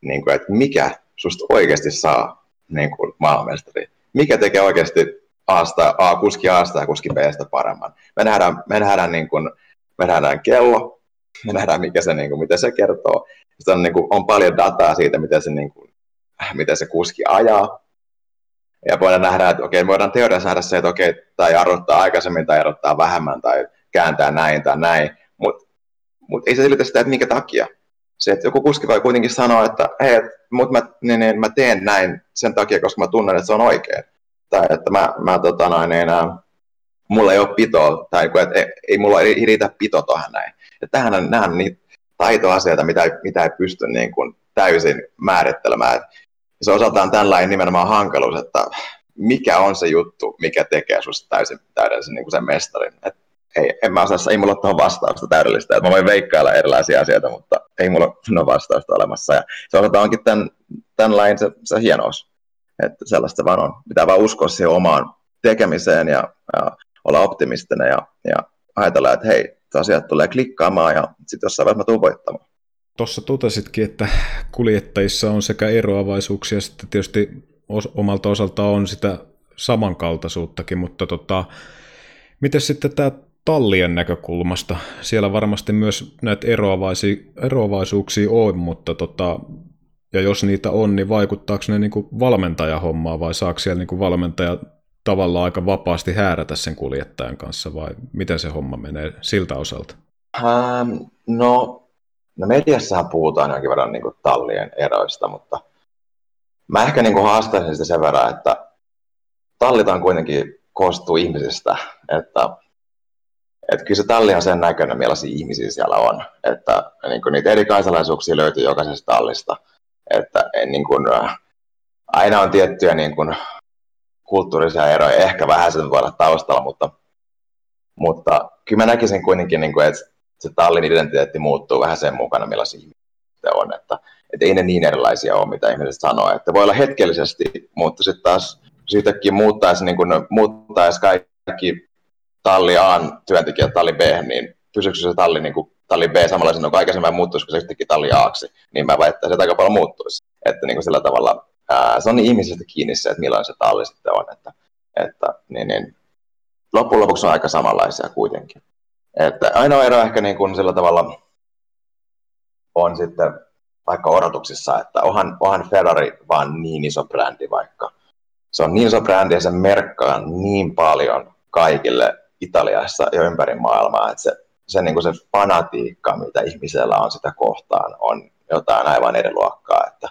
niin kuin, että mikä susta oikeasti saa niin kuin maailmanmestari. Mikä tekee oikeasti Asta, A, kuski Asta ja kuski Bstä paremman. Me nähdään, me nähdään, niin kuin, me nähdään kello, me nähdään mikä se, niin kuin, mitä se kertoo. Sitten on, niin kuin, on paljon dataa siitä, miten se, niin kuin, miten se kuski ajaa. Ja voidaan nähdä, että okei, voidaan teoriassa nähdä se, että okei, tai jarruttaa aikaisemmin tai jarruttaa vähemmän tai kääntää näin tai näin. Mutta mut ei se selitä sitä, että minkä takia. Se, että joku kuski voi kuitenkin sanoa, että hei, mut mä, niin, niin, mä teen näin sen takia, koska mä tunnen, että se on oikein tai että mä, mä tota noin, niin, ä, mulla ei ole pitoa, tai että ei, ei mulla ei riitä pito tuohon näin. Ja tähän on, nämä on niitä taitoasioita, mitä, mitä ei pysty niin kuin täysin määrittelemään. Se osaltaan tällainen nimenomaan hankaluus, että mikä on se juttu, mikä tekee sinusta täysin täydellisen niin kuin sen mestarin. Et ei, en mä osaa, ei mulla ole tuohon vastausta täydellistä. Et mä voin veikkailla erilaisia asioita, mutta ei mulla ole vastausta olemassa. Ja se osaltaan onkin tämän, tämän lain se, se hienous. Että sellaista vaan on. Pitää vaan uskoa siihen omaan tekemiseen ja, ja olla optimistinen ja, ja ajatella, että hei, asiat tulee klikkaamaan ja sitten jossain vaiheessa mä tuun voittamaan. Tuossa totesitkin, että kuljettajissa on sekä eroavaisuuksia, sitten tietysti omalta osalta on sitä samankaltaisuuttakin, mutta tota, miten sitten tämä tallien näkökulmasta? Siellä varmasti myös näitä eroavaisuuksia on, mutta tota, ja jos niitä on, niin vaikuttaako ne niin valmentajahommaa vai saako siellä niin valmentaja tavallaan aika vapaasti häärätä sen kuljettajan kanssa vai miten se homma menee siltä osalta? Ähm, no, no mediassahan puhutaan jonkin verran niin tallien eroista, mutta mä ehkä niin haastaisin sitä sen verran, että tallitaan kuitenkin koostuu ihmisistä, että että kyllä se talli on sen näköinen, millaisia ihmisiä siellä on. Että niin kuin niitä eri kansalaisuuksia löytyy jokaisesta tallista. Että niin kuin, äh, aina on tiettyjä niin kuin, kulttuurisia eroja, ehkä vähän sen voi olla taustalla, mutta, mutta kyllä mä näkisin kuitenkin, niin kuin, että se tallin identiteetti muuttuu vähän sen mukana, millaisia ihmisiä on, että, että ei ne niin erilaisia ole, mitä ihmiset sanoo, että voi olla hetkellisesti, mutta sitten taas yhtäkkiä muuttaisi, niin kuin, muuttaisi kaikki kaikki talli A työntekijät talli B, niin pysyykö se talli, niin kuin, talli B samanlaisena kuin aikaisemmin muuttuisi, kun se yhtäkkiä talli Aksi, niin mä väittäisin, että aika paljon muuttuisi. Että niin kuin sillä tavalla ää, se on niin ihmisestä kiinni se, että millainen se talli sitten on. Että, että niin, niin, loppujen lopuksi on aika samanlaisia kuitenkin. Että ainoa ero ehkä niin kuin sillä tavalla on sitten vaikka odotuksissa, että onhan, onhan Ferrari vaan niin iso brändi vaikka. Se on niin iso brändi ja se merkkaa niin paljon kaikille Italiassa ja ympäri maailmaa, että se, se, niin kuin se fanatiikka, mitä ihmisellä on sitä kohtaan, on jotain aivan eri luokkaa, että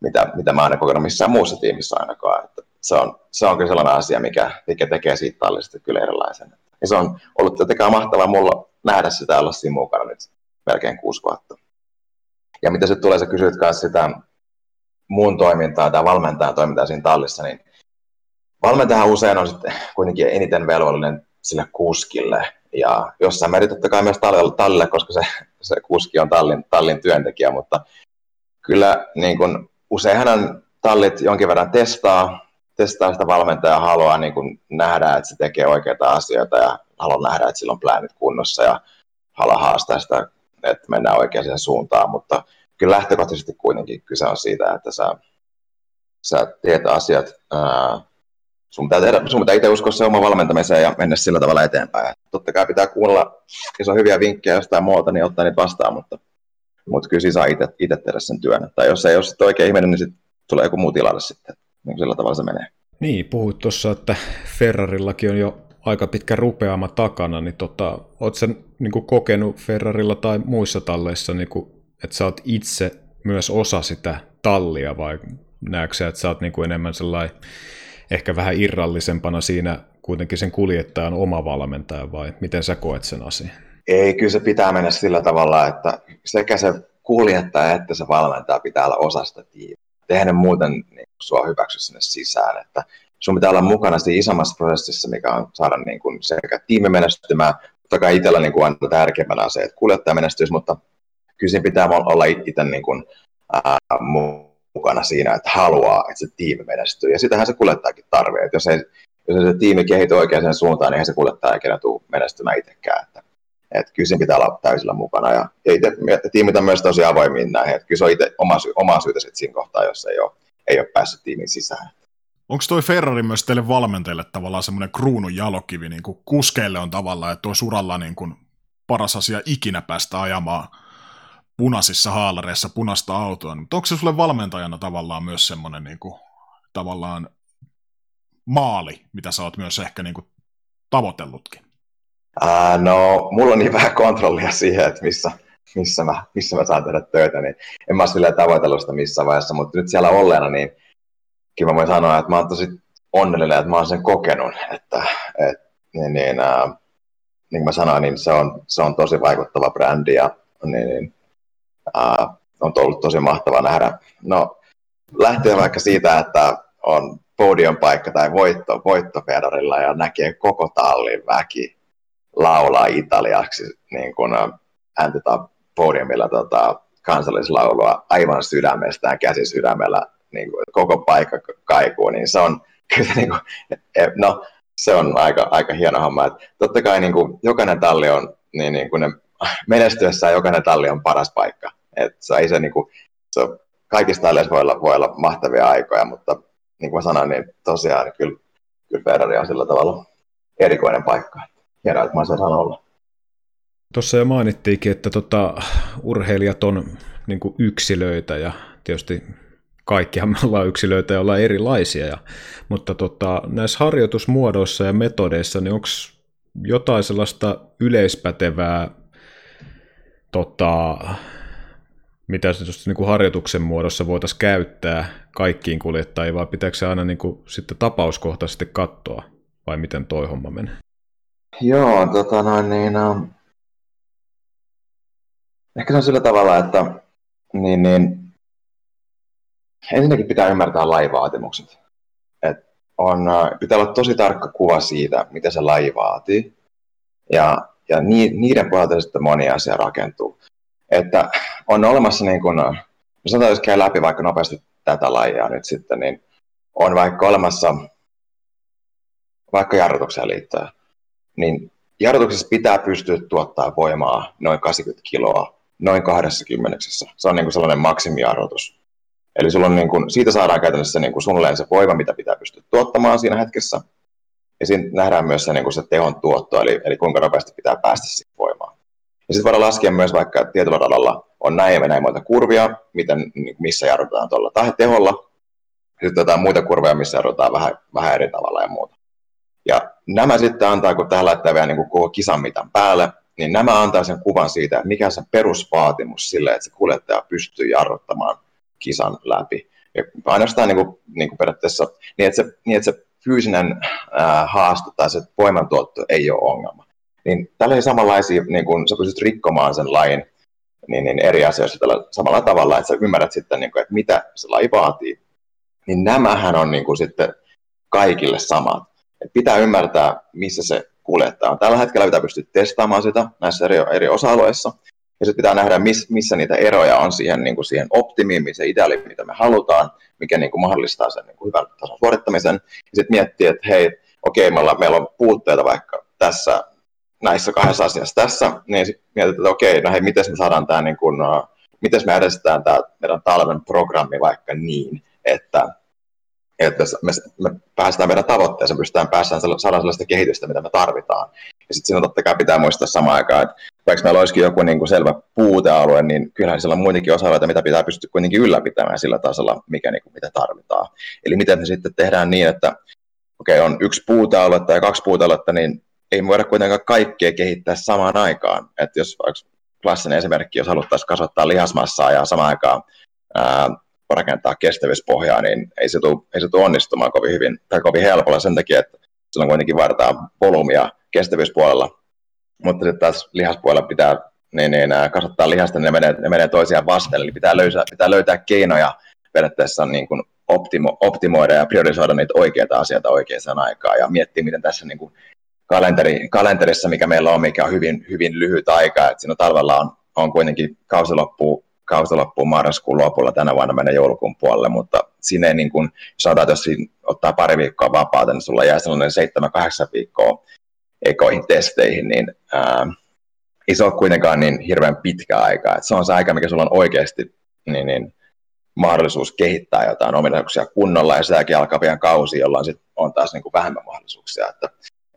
mitä, mitä mä en kokenut missään muussa tiimissä ainakaan. Että se, on, se on kyllä sellainen asia, mikä, mikä tekee siitä tallista kyllä erilaisen. Ja se on ollut jotenkin mahtavaa mulla nähdä sitä olla siinä mukana nyt melkein kuusi vuotta. Ja mitä sitten tulee, sä kysyt sitä muun toimintaa tai valmentajan toimintaa siinä tallissa, niin valmentajahan usein on sitten kuitenkin eniten velvollinen sille kuskille. Ja jossain määrin totta kai myös tallille, koska se, se kuski on tallin, tallin työntekijä, mutta kyllä niin kun, useinhan tallit jonkin verran testaa, testaa sitä valmentajaa, haluaa niin kun, nähdä, että se tekee oikeita asioita ja haluaa nähdä, että sillä on pläänit kunnossa ja haluaa haastaa sitä, että mennään oikeaan suuntaan, mutta kyllä lähtökohtaisesti kuitenkin kyse on siitä, että sä, sä teet asiat ää, sun pitää, tehdä, sun pitää itse uskoa se oma valmentamiseen ja mennä sillä tavalla eteenpäin. Totta kai pitää kuunnella, jos on hyviä vinkkejä jostain muuta, niin ottaa niitä vastaan, mutta, mutta kyllä siinä saa itse tehdä sen työn. Tai jos ei ole oikein ihminen, niin sitten tulee joku muu tilalle sitten. Niin sillä tavalla se menee. Niin, puhuit tuossa, että Ferrarillakin on jo aika pitkä rupeama takana, niin tota, oot sen niin kokenut Ferrarilla tai muissa talleissa, niin kuin, että sä oot itse myös osa sitä tallia, vai näetkö sä, että sä oot niin enemmän sellainen ehkä vähän irrallisempana siinä kuitenkin sen kuljettajan oma valmentaja vai miten sä koet sen asian? Ei, kyllä se pitää mennä sillä tavalla, että sekä se kuljettaja että se valmentaja pitää olla osa sitä tiimiä. Tehdä muuten niin sua hyväksy sinne sisään, että sun pitää olla mukana siinä isommassa prosessissa, mikä on saada niin kuin sekä tiimi menestymään, totta kai itsellä niin kuin on tärkeimpänä se, että kuljettaja menestyisi, mutta kyllä siinä pitää olla itse niin kuin, ää, mukana siinä, että haluaa, että se tiimi menestyy. Ja sitähän se kuljettajakin tarvitsee. Jos ei, jos ei se tiimi kehity oikeaan suuntaan, niin eihän se kuljettaja ikinä tule menestymään itsekään. Että, että kyllä siinä pitää olla täysillä mukana. Ja, ja itse, tiimit on myös tosi avoimia näihin. Että kyllä se on itse oma, sy- oma syytä sitten siinä kohtaa, jos ei ole, ei ole päässyt tiimin sisään. Onko toi Ferrari myös teille valmentajille tavallaan semmoinen kruunun jalokivi, niin kuin kuskeille on tavallaan, että tuo suralla niin kuin paras asia ikinä päästä ajamaan punaisissa haalareissa punaista autoa, mutta onko se sulle valmentajana tavallaan myös semmoinen niin kuin, tavallaan maali, mitä sä oot myös ehkä niin kuin, tavoitellutkin? Ää, no, mulla on niin vähän kontrollia siihen, että missä, missä, mä, missä mä saan tehdä töitä, niin en mä ole tavoitellut sitä missään vaiheessa, mutta nyt siellä olleena, niin kyllä mä voin sanoa, että mä oon tosi onnellinen, että mä oon sen kokenut, että et, niin, niin, ää, niin kuin mä sanoin, niin se on, se on tosi vaikuttava brändi ja niin, niin, On ollut tosi mahtava nähdä. No, lähtee vaikka siitä, että on podion paikka tai voitto, voitto Ferrarilla ja näkee koko tallin väki laulaa italiaksi niin kun ääntetään podiumilla tota, kansallislaulua aivan sydämestään, käsi sydämellä, niin kuin, koko paikka kaikuu, niin se on kyllä niin kuin, e, no, se on aika, aika hieno homma. Et totta kai niin kuin, jokainen talli on, niin, niin kuin ne, menestyessään jokainen talli on paras paikka. Et se ei se, niin kuin, se kaikista talleissa voi olla, voi olla mahtavia aikoja, mutta niin kuin sanoin, niin tosiaan niin kyllä, kyllä Ferrari on sillä tavalla erikoinen paikka. Hienoa, että mä saan olla. Tuossa jo mainittiinkin, että tota, urheilijat on niin yksilöitä ja tietysti kaikkihan me ollaan yksilöitä ja ollaan erilaisia, ja, mutta tota, näissä harjoitusmuodoissa ja metodeissa, niin onko jotain sellaista yleispätevää tota, mitä se niin harjoituksen muodossa voitaisiin käyttää kaikkiin kuljettajiin, vai pitääkö se aina niin kuin, sitten tapauskohtaisesti katsoa, vai miten toi homma menee? Joo, tota noin, niin, uh, ehkä se on sillä tavalla, että niin, niin, ensinnäkin pitää ymmärtää laivaatimukset. Et on, uh, pitää olla tosi tarkka kuva siitä, mitä se laji vaatii, ja, ja niiden pohjalta sitten moni asia rakentuu että on olemassa niin kuin, no sanotaan, jos käy läpi vaikka nopeasti tätä lajia nyt sitten, niin on vaikka olemassa, vaikka jarrutukseen liittyen, niin jarrutuksessa pitää pystyä tuottaa voimaa noin 80 kiloa noin 20. Se on niin kuin sellainen maksimijarrutus. Eli sulla on niin kuin, siitä saadaan käytännössä niin kuin suunnilleen se voima, mitä pitää pystyä tuottamaan siinä hetkessä. Ja siinä nähdään myös se, niin kuin se tehon tuotto, eli, eli kuinka nopeasti pitää päästä siihen voimaan. Ja sitten voidaan laskea myös vaikka tietyllä radalla on näin ja näin monta kurvia, miten, niin missä jarrutetaan tuolla teholla. Sitten jotain muita kurveja, missä jarrutetaan vähän, vähän eri tavalla ja muuta. Ja nämä sitten antaa, kun tähän laittaa vielä niin kuin koko kisan mitan päälle, niin nämä antaa sen kuvan siitä, että mikä on se perusvaatimus sille, että se kuljettaja pystyy jarruttamaan kisan läpi. Ja ainoastaan niin kuin, niin kuin periaatteessa niin, että se, niin, että se fyysinen ää, haaste tai se voimantuotto ei ole ongelma. Niin tällaisia samanlaisia, niin kun sä pystyt rikkomaan sen lain niin, niin eri asioissa tällä samalla tavalla, että sä ymmärrät sitten, niin kuin, että mitä se laji vaatii. Niin nämähän on niin kuin, sitten kaikille samat. Et pitää ymmärtää, missä se kuljettaa. Tällä hetkellä pitää pystyä testaamaan sitä näissä eri, eri osa-alueissa. Ja sitten pitää nähdä, miss, missä niitä eroja on siihen, niin kuin siihen optimiin, se ideaali, mitä me halutaan, mikä niin kuin mahdollistaa sen niin kuin hyvän tason suorittamisen. Ja sitten miettiä, että hei, okei, meillä, meillä on puutteita vaikka tässä näissä kahdessa asiassa tässä, niin mietitään, että okei, no hei, miten me saadaan tämä, niin kuin, uh, miten me edestetään tämä meidän talven programmi vaikka niin, että että me, me päästään meidän tavoitteeseen, pystytään päästään saadaan sellaista kehitystä, mitä me tarvitaan. Ja sitten siinä totta kai pitää muistaa samaan aikaan, että vaikka meillä olisikin joku niin kuin selvä puutealue, niin kyllähän siellä on muitakin osa mitä pitää pystyä kuitenkin ylläpitämään sillä tasolla, mikä, niin kuin, mitä tarvitaan. Eli miten me sitten tehdään niin, että okei, okay, on yksi puutealue tai kaksi puutealuetta, niin ei voida kuitenkaan kaikkea kehittää samaan aikaan. Että jos klassinen esimerkki, jos haluttaisiin kasvattaa lihasmassaa ja samaan aikaan ää, rakentaa kestävyyspohjaa, niin ei se, tule, ei se tule onnistumaan kovin hyvin tai kovin helpolla sen takia, että silloin kuitenkin vaaditaan volyymia kestävyyspuolella, mutta sitten taas lihaspuolella pitää niin, niin, kasvattaa lihasta, niin ne menee, ne menee toisiaan vasten, eli pitää löytää, pitää löytää keinoja periaatteessa niin kuin optimo, optimoida ja priorisoida niitä oikeita asioita oikeaan aikaan ja miettiä, miten tässä niin kuin kalenteri, kalenterissa, mikä meillä on, mikä on hyvin, hyvin lyhyt aika, että siinä talvella on, on kuitenkin kausi loppuu kausi loppuu marraskuun lopulla tänä vuonna mennä joulukuun puolelle, mutta siinä ei niin kuin, sanotaan, jos ottaa pari viikkoa vapaata, niin sulla jää sellainen 7-8 viikkoa ekoihin testeihin, niin ää, ei se ole kuitenkaan niin hirveän pitkä aika. Et se on se aika, mikä sulla on oikeasti niin, niin, mahdollisuus kehittää jotain ominaisuuksia kunnolla, ja sitäkin alkaa pian kausi, jolloin sit on taas niin kuin vähemmän mahdollisuuksia. Että,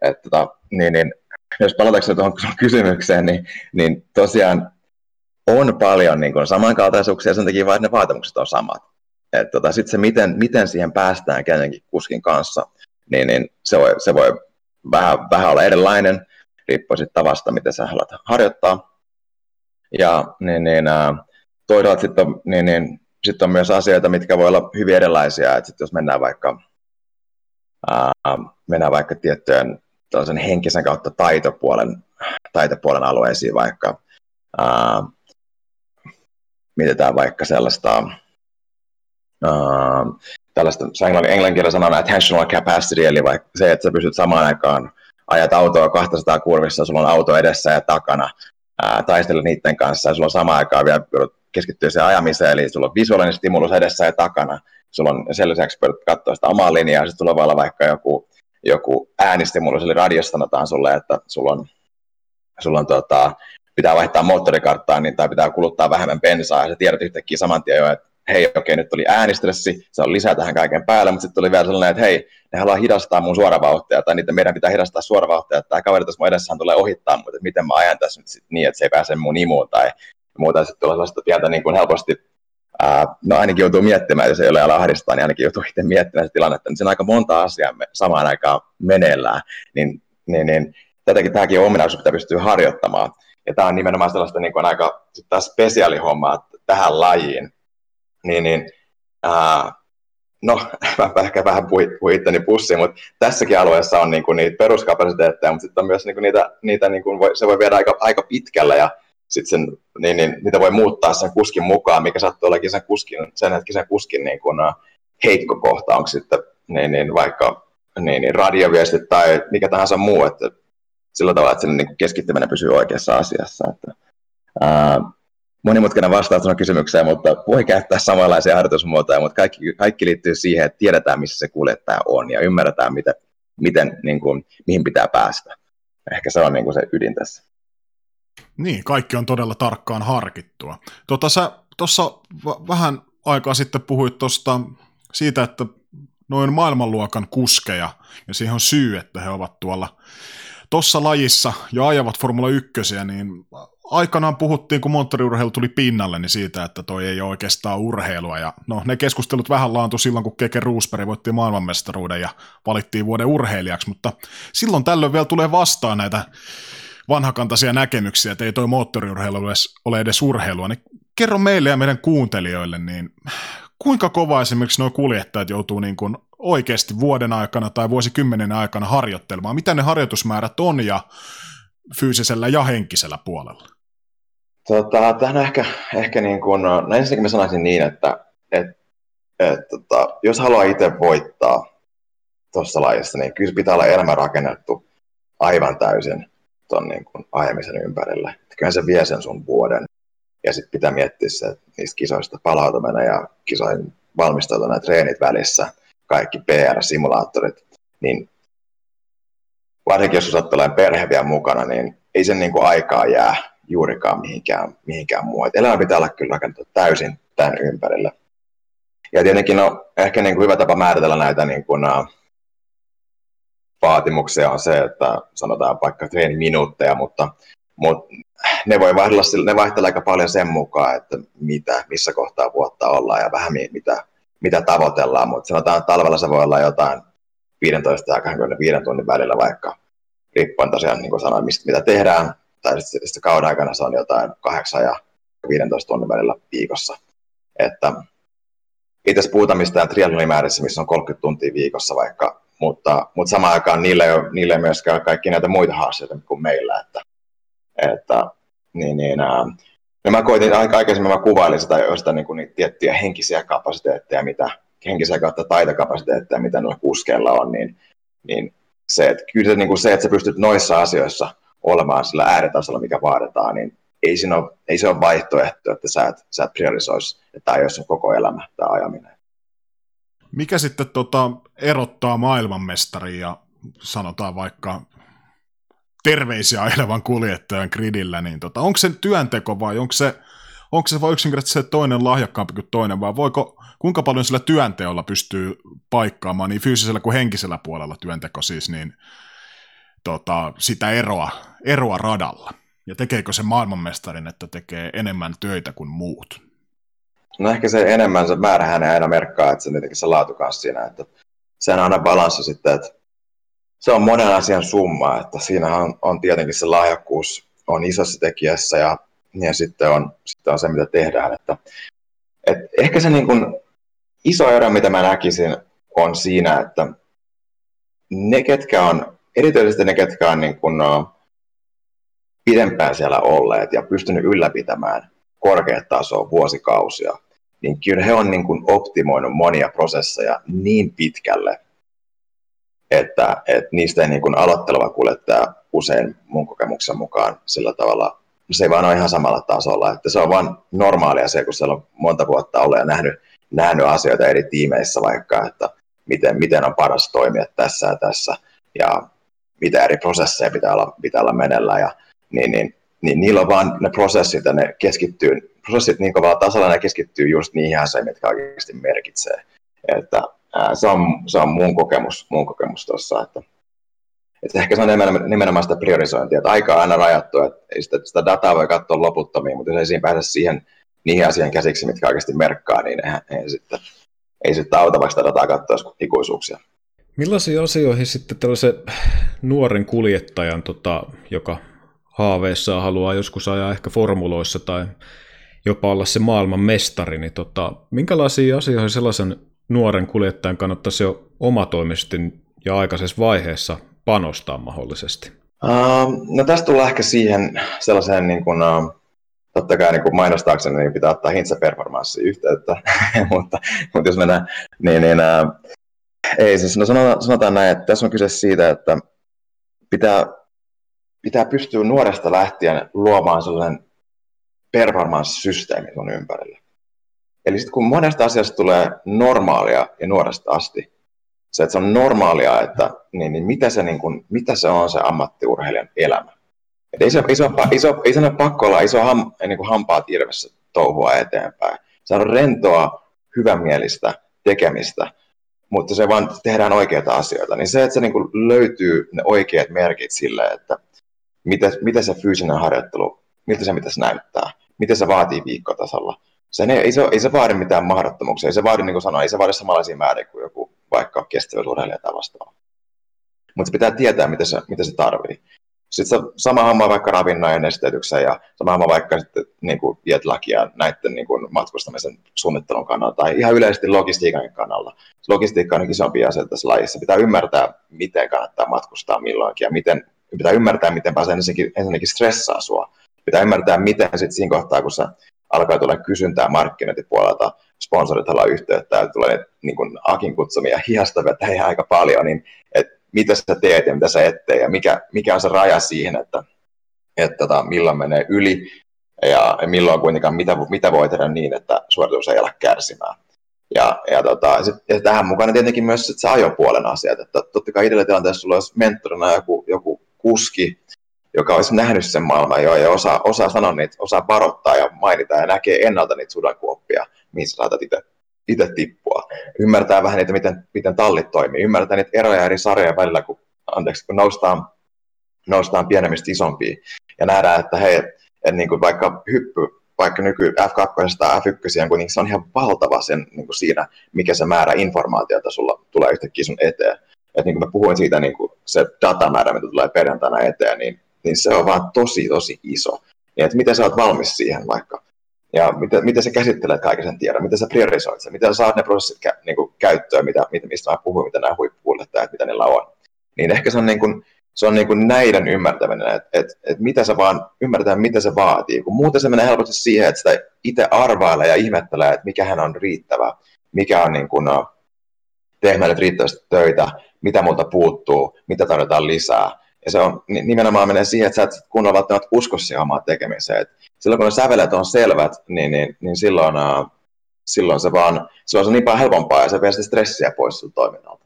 et, tota, niin, niin, jos palataanko tuohon kysymykseen, niin, niin tosiaan on paljon niin kuin samankaltaisuuksia sen takia, vaan ne vaatimukset on samat. tota, Sitten se, miten, miten siihen päästään kenenkin kuskin kanssa, niin, niin se voi, se voi vähän, vähän olla erilainen, riippuu sitten tavasta, miten sä haluat harjoittaa. Ja niin, niin, toisaalta sitten on, niin, niin, sit on myös asioita, mitkä voi olla hyvin erilaisia. Et sit jos mennään vaikka, ää, mennään vaikka tiettyjen henkisen kautta taitopuolen, taitopuolen alueisiin vaikka, ää, mietitään vaikka sellaista, uh, tällaista, se englannin, englannin sanana attentional capacity, eli vaikka se, että sä pystyt samaan aikaan ajat autoa 200 kurvissa, sulla on auto edessä ja takana, ää, taistella niiden kanssa, ja sulla on samaan aikaan vielä keskittyä siihen ajamiseen, eli sulla on visuaalinen stimulus edessä ja takana, sulla on sen lisäksi katsoa sitä omaa linjaa, sitten sulla voi olla vaikka joku, joku äänistimulus, eli radiosta sanotaan sulle, että sulla on, sulla on tota, pitää vaihtaa moottorikarttaa niin, tai pitää kuluttaa vähemmän bensaa, ja sä tiedät yhtäkkiä saman tien jo, että hei, okei, okay, nyt tuli äänistressi, se on lisää tähän kaiken päälle, mutta sitten tuli vielä sellainen, että hei, ne haluaa hidastaa mun suoravauhtia, tai niitä meidän pitää hidastaa suoravauhtia, että tämä kaveri tässä mun edessähän tulee ohittaa, mutta miten mä ajan tässä nyt sit niin, että se ei pääse mun imuun, tai muuta, sitten tulee sellaista pientä niin kuin helposti, ää, no ainakin joutuu miettimään, jos ei ole ala ahdistaa, niin ainakin joutuu itse miettimään sitä tilannetta, niin siinä on aika monta asiaa samaan aikaan meneillään, niin, niin, niin tätäkin, tämäkin on ominaisuus, mitä pystyy harjoittamaan. Ja tämä on nimenomaan sellaista niin kuin aika spesiaalihommaa tähän lajiin. Niin, niin, ää, no, mä ehkä vähän puhuin itteni pussiin, mutta tässäkin alueessa on niin kuin niitä peruskapasiteetteja, mutta sitten on myös niin kuin niitä, niitä niin kuin voi, se voi viedä aika, aika pitkällä ja sitten sen, niin, niin, niitä voi muuttaa sen kuskin mukaan, mikä sattuu olekin sen, kuskin, sen hetkisen kuskin niin kuin, heikko kohta, onko sitten niin, niin, vaikka niin, niin radioviestit tai mikä tahansa muu, että sillä tavalla, että sen niin keskittyminen pysyy oikeassa asiassa. Että, ää, monimutkainen vastaus on kysymykseen, mutta voi käyttää samanlaisia harjoitusmuotoja, mutta kaikki, kaikki liittyy siihen, että tiedetään, missä se kuljettaja on ja ymmärretään, mitä, miten, niin kuin, mihin pitää päästä. Ehkä se on niin kuin se ydin tässä. Niin, kaikki on todella tarkkaan harkittua. Tota, sä tuossa v- vähän aikaa sitten puhuit tosta siitä, että noin maailmanluokan kuskeja, ja siihen on syy, että he ovat tuolla tuossa lajissa ja ajavat Formula 1, niin aikanaan puhuttiin, kun moottoriurheilu tuli pinnalle, niin siitä, että toi ei ole oikeastaan urheilua. Ja no, ne keskustelut vähän laantu silloin, kun Keke Roosberg voitti maailmanmestaruuden ja valittiin vuoden urheilijaksi, mutta silloin tällöin vielä tulee vastaan näitä vanhakantaisia näkemyksiä, että ei toi moottoriurheilu ole edes urheilua, niin kerro meille ja meidän kuuntelijoille, niin kuinka kova esimerkiksi nuo kuljettajat joutuu niin kuin oikeasti vuoden aikana tai vuosikymmenen aikana harjoittelemaan? Mitä ne harjoitusmäärät on ja fyysisellä ja henkisellä puolella? Tota, tähän ehkä, ehkä niin kuin, no ensinnäkin mä sanoisin niin, että et, et, tota, jos haluaa itse voittaa tuossa lajissa, niin kyllä pitää olla elämä rakennettu aivan täysin tuon niin kuin ajamisen ympärille. Kyllä se vie sen sun vuoden. Ja sitten pitää miettiä se, että niistä kisoista palautuminen ja kisoihin valmistautuminen treenit välissä, kaikki PR-simulaattorit, niin varsinkin jos olet tällainen perhe vielä mukana, niin ei sen niin kuin aikaa jää juurikaan mihinkään, mihinkään muuhun. elämä pitää olla kyllä rakentaa täysin tämän ympärille. Ja tietenkin no, ehkä niin kuin hyvä tapa määritellä näitä niin kuin, uh, vaatimuksia on se, että sanotaan vaikka treeniminuutteja, mutta, mutta ne voi vaihdella, ne vaihtelee aika paljon sen mukaan, että mitä, missä kohtaa vuotta ollaan ja vähän mitä, mitä tavoitellaan, mutta sanotaan, että talvella se voi olla jotain 15 ja 25 tunnin välillä vaikka, riippuen tosiaan niin kuin sanoin, mistä, mitä tehdään, tai sitten, sitten kauden aikana se on jotain 8 ja 15 tunnin välillä viikossa. Että ei tässä puhuta mistään missä on 30 tuntia viikossa vaikka, mutta, mutta samaan aikaan niillä ei ole, niillä ei myöskään kaikki näitä muita haasteita kuin meillä, että, että niin, niin, ää, ja mä koitin aika aikaisemmin, mä kuvailin sitä, joista niin kuin, niitä tiettyjä henkisiä kapasiteetteja, mitä henkisiä kautta taitokapasiteetteja, mitä noilla kuskeilla on, niin, niin se, että kyllä se, niin kuin se, että sä pystyt noissa asioissa olemaan sillä ääritasolla, mikä vaaditaan, niin ei, siinä ole, ei se ole vaihtoehto, että sä et, sä et priorisoisi, että tämä olisi koko elämä, tämä ajaminen. Mikä sitten tota, erottaa maailmanmestaria ja sanotaan vaikka terveisiä ajelevan kuljettajan gridillä, niin tota, onko se työnteko vai onko se, onko se vai yksinkertaisesti se toinen lahjakkaampi kuin toinen, vai voiko, kuinka paljon sillä työnteolla pystyy paikkaamaan niin fyysisellä kuin henkisellä puolella työnteko siis, niin tota, sitä eroa, eroa radalla? Ja tekeekö se maailmanmestarin, että tekee enemmän töitä kuin muut? No ehkä se enemmän, se määrähän aina merkkaa, että se tietenkin se laatu siinä, että sehän on aina balanssi sitten, että se on monen asian summa, että siinä on, on tietenkin se lahjakkuus on isossa tekijässä ja, ja sitten, on, sitten on se, mitä tehdään. Että, et ehkä se niin kuin iso ero, mitä mä näkisin, on siinä, että ne, ketkä on, erityisesti ne, ketkä on niin kuin, pidempään siellä olleet ja pystynyt ylläpitämään korkeat tasoa vuosikausia, niin kyllä he on niin kuin optimoinut monia prosesseja niin pitkälle, että, että niistä ei niin kuin aloitteleva kuljettaja usein mun kokemuksen mukaan sillä tavalla, se ei vaan ole ihan samalla tasolla, että se on vain normaalia se, kun siellä on monta vuotta ollut ja nähnyt, nähnyt asioita eri tiimeissä vaikka, että miten, miten on paras toimia tässä ja tässä ja mitä eri prosesseja pitää olla, pitää olla menellä ja niin, niin, niin niillä on vaan ne prosessit ja ne keskittyy, prosessit niin kovalla tasolla ne keskittyy just niihin asioihin, mitkä oikeasti merkitsee. Että ää, se, on, se on mun kokemus, mun kokemus tuossa, että, että ehkä se on nimenomaan, nimenomaan sitä priorisointia, että aika on aina rajattu, että sitä, sitä dataa voi katsoa loputtomiin, mutta jos ei siinä pääse siihen, niihin asioihin käsiksi, mitkä oikeasti merkkaa, niin eihän, ei sitten, ei sitten auta vaikka sitä dataa katsoa ikuisuuksia. Millaisiin asioihin sitten tällaisen nuoren kuljettajan, tota, joka haaveissaan haluaa joskus ajaa ehkä formuloissa tai jopa olla se maailman mestari, niin tota, minkälaisiin asioihin sellaisen nuoren kuljettajan kannattaisi jo omatoimisesti ja aikaisessa vaiheessa panostaa mahdollisesti? Uh, no tästä tullaan ehkä siihen sellaiseen, niin kuin, uh, totta kai niin kuin mainostaakseni niin pitää ottaa hintsa performanssi yhteyttä, mutta, mutta jos mennään, niin, niin uh, ei siis, no sanotaan, sanotaan näin, että tässä on kyse siitä, että pitää, pitää pystyä nuoresta lähtien luomaan sellainen performance-systeemi sun ympärille. Eli sitten kun monesta asiasta tulee normaalia ja nuoresta asti, se, että se on normaalia, että niin, niin mitä, se, niin kuin, mitä se on se ammattiurheilijan elämä. Et ei, se, iso, iso, ei se ole pakko olla iso ham, niin kuin hampaat irvessä touhua eteenpäin. Se on rentoa, hyvämielistä tekemistä, mutta se vaan tehdään oikeita asioita. Niin se, että se niin löytyy ne oikeat merkit sille, että mitä, mitä se fyysinen harjoittelu, miltä se pitäisi näyttää, mitä se vaatii viikkotasolla. Se ei, ei, se, ei se vaadi mitään mahdottomuuksia, ei se vaadi, niin kuin sanoin, ei se vaadi samanlaisia määriä kuin joku vaikka kestävyysurheilija tai vastaava. Mutta pitää tietää, mitä se, mitä se tarvii. Sitten sama homma vaikka ravinnon ja nesteytyksen ja sama homma vaikka sitten niin kuin jetlakia näiden niin kuin matkustamisen suunnittelun kannalta tai ihan yleisesti logistiikan kannalta. Logistiikka on isompi asia tässä lajissa. Pitää ymmärtää, miten kannattaa matkustaa milloinkin ja miten, pitää ymmärtää, miten pääsee ensinnäkin, ensinnäkin stressaa sua. Pitää ymmärtää, miten sitten siinä kohtaa, kun sä alkaa tulla kysyntää markkinointipuolelta, sponsorit haluaa yhteyttä ja tulee niin kuin Akin kutsumia hihasta vetäjiä aika paljon, niin että mitä sä teet ja mitä sä et tee ja mikä, mikä on se raja siihen, että, että tota, milloin menee yli ja milloin kuitenkaan mitä, mitä voi tehdä niin, että suoritus ei ala kärsimään. Ja, ja, tota, sit, ja tähän mukana tietenkin myös sit se ajopuolen asiat, että totta kai itsellä tilanteessa sulla olisi mentorina joku, joku kuski, joka olisi nähnyt sen maailman jo ja osaa, osaa sanoa niitä, osaa varoittaa ja mainita ja näkee ennalta niitä sudankuoppia, mihin sä saatat itse itse tippua. Ymmärtää vähän niitä, miten, miten tallit toimii. Ymmärtää niitä eroja eri sarjojen välillä, kun, anteeksi, kun noustaan, noustaan pienemmistä isompiin. Ja nähdään, että hei, että niin kuin vaikka hyppy, vaikka nyky F2 tai F1, kun se on ihan valtava sen, niin kuin siinä, mikä se määrä informaatiota sulla tulee yhtäkkiä sun eteen. Et niin kuin mä puhuin siitä, niin kuin se datamäärä, mitä tulee perjantaina eteen, niin, niin se on vaan tosi, tosi iso. Niin, että miten sä oot valmis siihen vaikka ja miten, miten sä käsittelet kaiken sen tiedon, miten sä priorisoit sen, miten sä saat ne prosessit kä, niin kuin käyttöön, mitä, mistä mä puhuin, mitä nämä huippukuljettajat, mitä niillä on. Niin ehkä se on, niin kuin, se on niin kuin näiden ymmärtäminen, että et, et mitä se vaan ymmärretään, mitä se vaatii, kun muuten se menee helposti siihen, että sitä itse arvailee ja ihmettelee, että mikä hän on riittävä, mikä on niin kuin, no, tehdä riittävästi töitä, mitä multa puuttuu, mitä tarvitaan lisää. Ja se on nimenomaan menee siihen, että sä et kunnolla välttämättä usko siihen omaan tekemiseen. Et silloin kun ne sävelet on selvät, niin, niin, niin silloin, uh, silloin, se vaan, silloin se on niin paljon helpompaa ja se vie sitä stressiä pois siltä toiminnalta.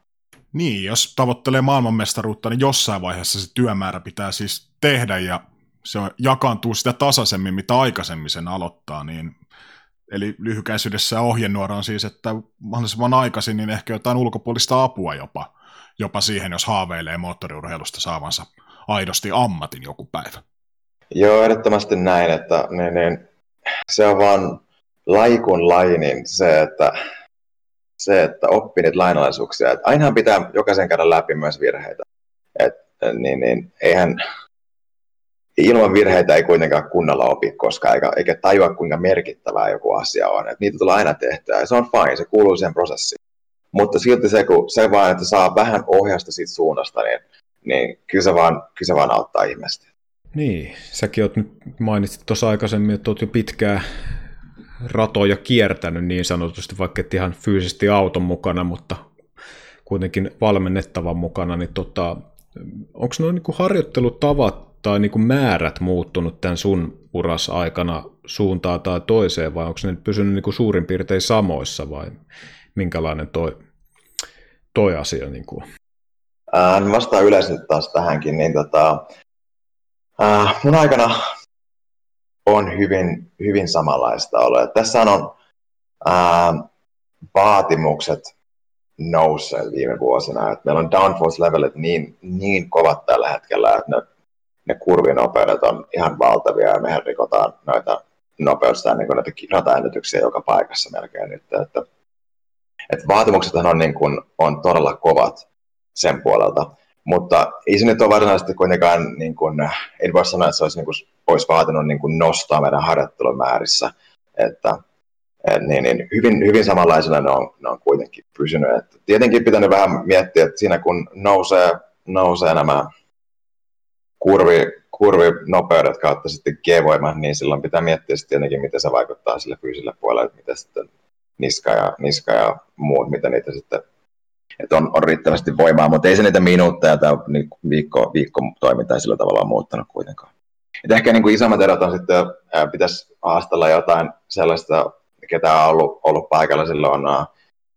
Niin, jos tavoittelee maailmanmestaruutta, niin jossain vaiheessa se työmäärä pitää siis tehdä ja se jakaantuu sitä tasaisemmin, mitä aikaisemmin sen aloittaa, niin Eli lyhykäisyydessä ohjenuora on siis, että mahdollisimman aikaisin niin ehkä jotain ulkopuolista apua jopa, jopa siihen, jos haaveilee moottoriurheilusta saavansa aidosti ammatin joku päivä. Joo, ehdottomasti näin, että niin, niin, se on vaan laikun laji, niin se, että, se, että oppii niitä lainalaisuuksia. Että ainahan pitää jokaisen käydä läpi myös virheitä. Et, niin, niin, eihän, ilman virheitä ei kuitenkaan kunnolla opi koskaan, eikä, eikä tajua kuinka merkittävää joku asia on. Et niitä tulee aina tehtyä ja se on fine, se kuuluu siihen prosessiin. Mutta silti se, kun se vaan, että saa vähän ohjausta siitä suunnasta, niin, niin kyllä, se vaan, kyllä se vaan auttaa ihmistä. Niin, säkin oot nyt mainitsit tuossa aikaisemmin, että oot jo pitkää ratoja kiertänyt niin sanotusti, vaikka et ihan fyysisesti auton mukana, mutta kuitenkin valmennettavan mukana, niin tota, onko nuo niin harjoittelutavat tai niin määrät muuttunut tämän sun uras aikana suuntaan tai toiseen, vai onko ne pysynyt niin suurin piirtein samoissa, vai minkälainen toi, toi asia niin kuin? Ää, vastaan yleisesti taas tähänkin, niin tota, Äh, mun aikana on hyvin, hyvin samanlaista ollut. Tässä on äh, vaatimukset nousseet viime vuosina. Et meillä on downforce-levelit niin, niin kovat tällä hetkellä, että ne, ne kurvinopeudet on ihan valtavia ja mehän rikotaan noita nopeutta niin näitä joka paikassa melkein nyt. Että, että vaatimukset on, niin kuin, on todella kovat sen puolelta. Mutta ei se nyt ole varsinaisesti kuitenkaan, niin kuin, en voi sanoa, että se olisi, niin kuin, olisi vaatinut niin kuin nostaa meidän harjoittelumäärissä. Että, et, niin, niin, hyvin, hyvin samanlaisena ne on, ne on kuitenkin pysynyt. Et tietenkin pitänyt vähän miettiä, että siinä kun nousee, nousee nämä kurvi, kurvinopeudet kautta sitten G-voima, niin silloin pitää miettiä sitten tietenkin, miten se vaikuttaa sille fyysiselle puolelle, että miten sitten niska ja, niska ja muut, miten niitä sitten että on, on riittävästi voimaa, mutta ei se niitä minuutteja tai niin viikko, viikko toimintaa sillä tavalla muuttanut kuitenkaan. Et ehkä niin kuin isommat erot on sitten, ää, pitäisi haastella jotain sellaista, ketä on ollut, ollut paikalla silloin ää,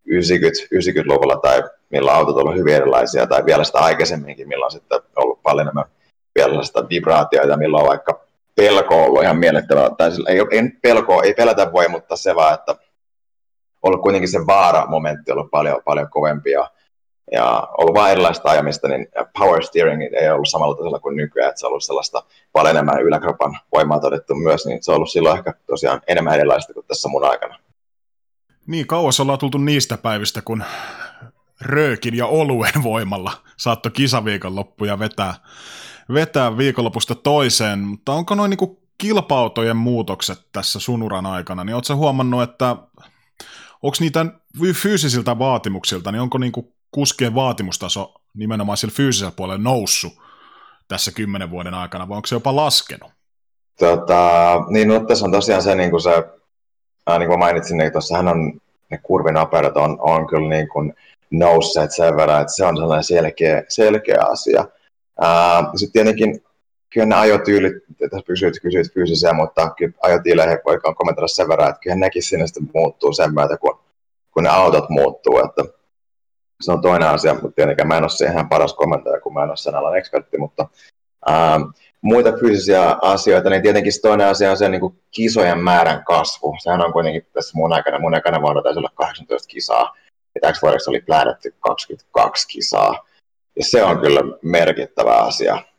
90, 90-luvulla tai milloin autot on ollut hyvin erilaisia, tai vielä sitä aikaisemminkin, milloin on sitten ollut paljon enemmän vielä sitä vibraatioita, milloin on vaikka pelko ollut ihan miellyttävää, tai sillä, ei, ei pelkoa, ei pelätä voi, mutta se vaan, että ollut kuitenkin se vaara-momentti ollut paljon, paljon kovempi ja, ja ollut vain erilaista ajamista, niin power steering ei ollut samalla tasolla kuin nykyään, että se on ollut sellaista paljon enemmän yläkropan voimaa todettu myös, niin se on ollut silloin ehkä tosiaan enemmän erilaista kuin tässä mun aikana. Niin kauas ollaan tultu niistä päivistä, kun röökin ja oluen voimalla saattoi kisaviikonloppuja vetää, vetää viikonlopusta toiseen, mutta onko noin niin kilpautojen muutokset tässä sunuran aikana, niin ootko huomannut, että onko niitä fyysisiltä vaatimuksilta, niin onko niin kuskien vaatimustaso nimenomaan sillä fyysisellä puolella noussut tässä kymmenen vuoden aikana, vai onko se jopa laskenut? Tota, niin no, tässä on tosiaan se, niin kuin se ää, niin kuin mainitsin, niin tuossahan on ne kurvinopeudet on, on kyllä niin kuin nousseet sen verran, että se on sellainen selkeä, selkeä asia. Sitten tietenkin kyllä ne ajotyylit, tässä kysyit, kysyit fyysisiä, mutta kyllä ajotiilejä voi kommentoida sen verran, että kyllä nekin sinne sitten muuttuu sen myötä, kun, kun ne autot muuttuu. Että se on toinen asia, mutta tietenkään mä en ole siihen paras kommentoija, kun mä en ole sen alan ekspertti, mutta ää, muita fyysisiä asioita, niin tietenkin toinen asia on se niin kuin kisojen määrän kasvu. Sehän on kuitenkin tässä mun aikana, mun aikana vuonna taisi olla 18 kisaa, ja täksi vuodeksi oli plähdetty 22 kisaa. Ja se on kyllä merkittävä asia.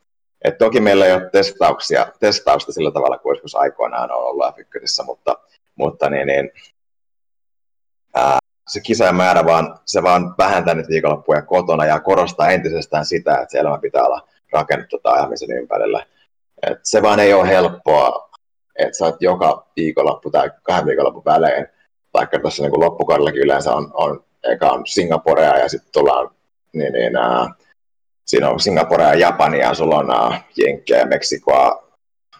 Et toki meillä ei ole testauksia, testausta sillä tavalla kuin joskus aikoinaan on ollut f mutta, mutta niin, niin, ää, se kisajan määrä vaan, se vaan vähentää nyt viikonloppuja kotona ja korostaa entisestään sitä, että se elämä pitää olla rakennettu tai ajamisen ympärillä. Et se vaan ei ole helppoa, että sä oot joka viikonloppu tai kahden viikonloppu välein, vaikka tuossa niin loppukaudellakin yleensä on, on, eka on Singaporea ja sitten tullaan niin, niin, ää, siinä on Singaporea ja Japania, sulla on uh, Jenkkejä, Meksikoa,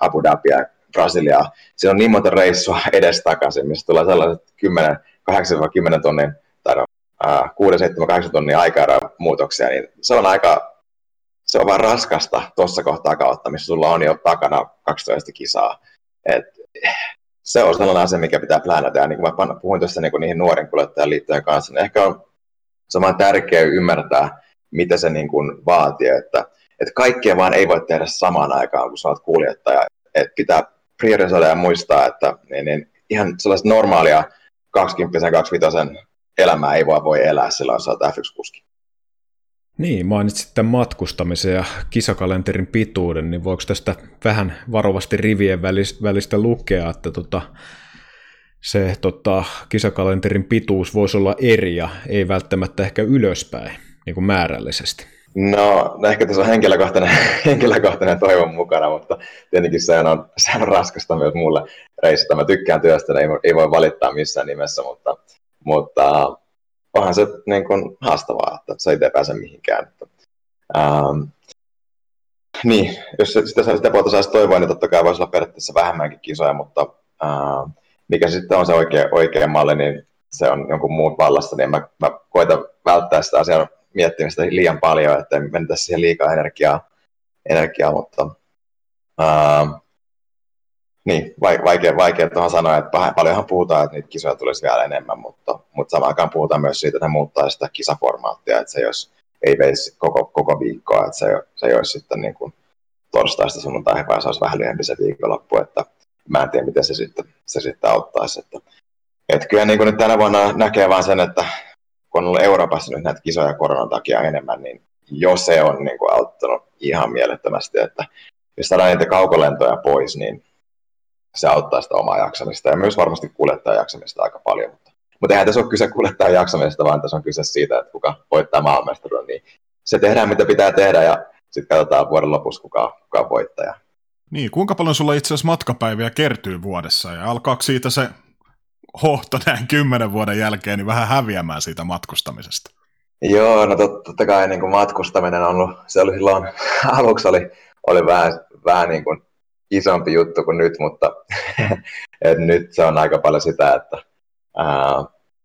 Abu Dhabia, Brasiliaa. Siinä on niin monta reissua edestakaisin, missä tulee sellaiset 10, 8-10 tonnin tai no, uh, 6, 7, 8 tonnin aikaa muutoksia, niin se on aika, se on vaan raskasta tuossa kohtaa kautta, missä sulla on jo takana 12 kisaa. Et, se on sellainen asia, mikä pitää plänata. Ja niin kuin mä puhuin tuossa niin niihin nuoren kuljettajan liittojen kanssa, niin ehkä on saman tärkeää ymmärtää, mitä se niin kuin vaatii, että, että kaikkea vaan ei voi tehdä samaan aikaan, kun sä oot kuljettaja. Että pitää priorisoida ja muistaa, että niin, niin ihan sellaista normaalia 20 25 elämää ei voi, voi elää silloin, jos sä oot F1-kuski. Niin, mainitsit tämän matkustamisen ja kisakalenterin pituuden, niin voiko tästä vähän varovasti rivien välistä lukea, että tota, se tota, kisakalenterin pituus voisi olla eri ja ei välttämättä ehkä ylöspäin? Niin kuin määrällisesti? No, no ehkä tässä on henkilökohtainen, henkilökohtainen toivon mukana, mutta tietenkin se on, se on raskasta myös mulle reissata. Mä tykkään työstä, ei, ei voi valittaa missään nimessä, mutta, mutta onhan se niin kuin haastavaa, että se ei pääse mihinkään. Että, ähm, niin, jos sitä, sitä puolta saisi toivoa, niin totta kai voisi olla periaatteessa vähemmänkin kisoja, mutta äh, mikä sitten on se oikea, oikea malli, niin se on jonkun muun vallassa, niin mä, mä koitan välttää sitä asiaa miettimistä liian paljon, että mentäisi siihen liikaa energiaa, energiaa mutta ää, niin, vaikea, vaikea tuohon sanoa, että paljonhan puhutaan, että niitä kisoja tulisi vielä enemmän, mutta, mutta samaan aikaan puhutaan myös siitä, että ne muuttaa sitä kisaformaattia, että se jos ei veisi koko, koko viikkoa, että se, se olisi sitten niin kuin torstaista sunnuntaihin, vaan se olisi vähän lyhyempi se viikonloppu, että mä en tiedä, miten se sitten, se sitten auttaisi. Että, että kyllä niin kuin nyt tänä vuonna näkee vaan sen, että kun on ollut Euroopassa nyt näitä kisoja koronan takia enemmän, niin jo se on niin kuin auttanut ihan mielettömästi, että jos saadaan niitä kaukolentoja pois, niin se auttaa sitä omaa jaksamista ja myös varmasti kuljettaa jaksamista aika paljon. Mutta, mutta eihän tässä ole kyse kuljettaa jaksamista, vaan tässä on kyse siitä, että kuka voittaa maailmanmestaruuden. Niin se tehdään, mitä pitää tehdä ja sitten katsotaan vuoden lopussa, kuka, kuka on voittaja. Niin, kuinka paljon sulla itse asiassa matkapäiviä kertyy vuodessa ja alkaako siitä se hohto näin kymmenen vuoden jälkeen niin vähän häviämään siitä matkustamisesta? Joo, no tot, totta kai niin kuin matkustaminen on ollut, se oli silloin, aluksi oli, oli vähän, vähän niin kuin isompi juttu kuin nyt, mutta et nyt se on aika paljon sitä, että ää,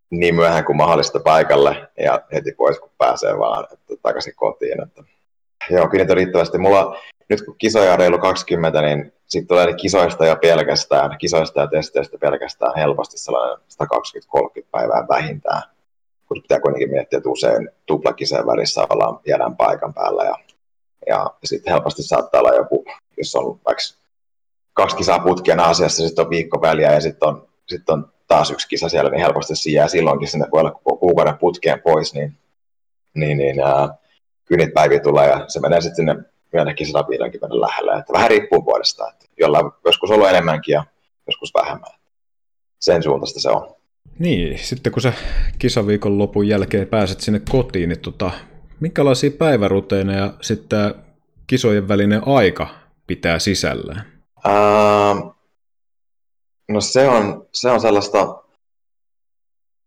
niin myöhään kuin mahdollista paikalle ja heti pois kun pääsee vaan että takaisin kotiin. Että, joo, kyllä riittävästi. Mulla, nyt kun kisoja on reilu 20, niin sitten tulee kisoista ja pelkästään, kisoista ja testeistä pelkästään helposti sellainen 120-30 päivää vähintään. kun pitää kuitenkin miettiä, että usein tuplakisojen välissä ollaan jäädään paikan päällä ja, ja sitten helposti saattaa olla joku, jos on vaikka kaksi kisaa putkien asiassa, sitten on viikko väliä ja sitten on, sit on taas yksi kisa siellä, niin helposti se jää silloinkin sinne voi olla kuukauden putkeen pois, niin, niin, niin ää, kynit päiviä tulee ja se menee sitten sinne myönnäkin 150 lähelle. Että vähän riippuu vuodesta, että jollain joskus ollut enemmänkin ja joskus vähemmän. Sen suuntaista se on. Niin, sitten kun sä kisaviikon lopun jälkeen pääset sinne kotiin, niin tota, minkälaisia päiväruteineja sitten kisojen välinen aika pitää sisällään? Uh, no se on, se on sellaista,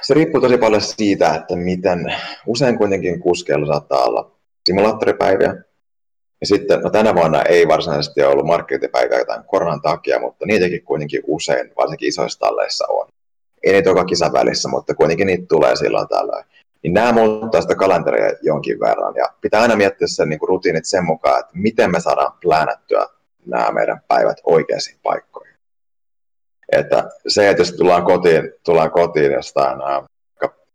se riippuu tosi paljon siitä, että miten, usein kuitenkin kuskeilla saattaa olla simulaattoripäiviä, ja sitten, no tänä vuonna ei varsinaisesti ollut markkinointipäivää jotain koronan takia, mutta niitäkin kuitenkin usein, varsinkin isoissa talleissa on. Ei niitä joka kisan välissä, mutta kuitenkin niitä tulee silloin tällöin. Niin nämä muuttaa sitä kalenteria jonkin verran. Ja pitää aina miettiä sen niin kuin rutiinit sen mukaan, että miten me saadaan pläänättyä nämä meidän päivät oikeisiin paikkoihin. Että se, että jos tullaan kotiin, tullaan kotiin jostain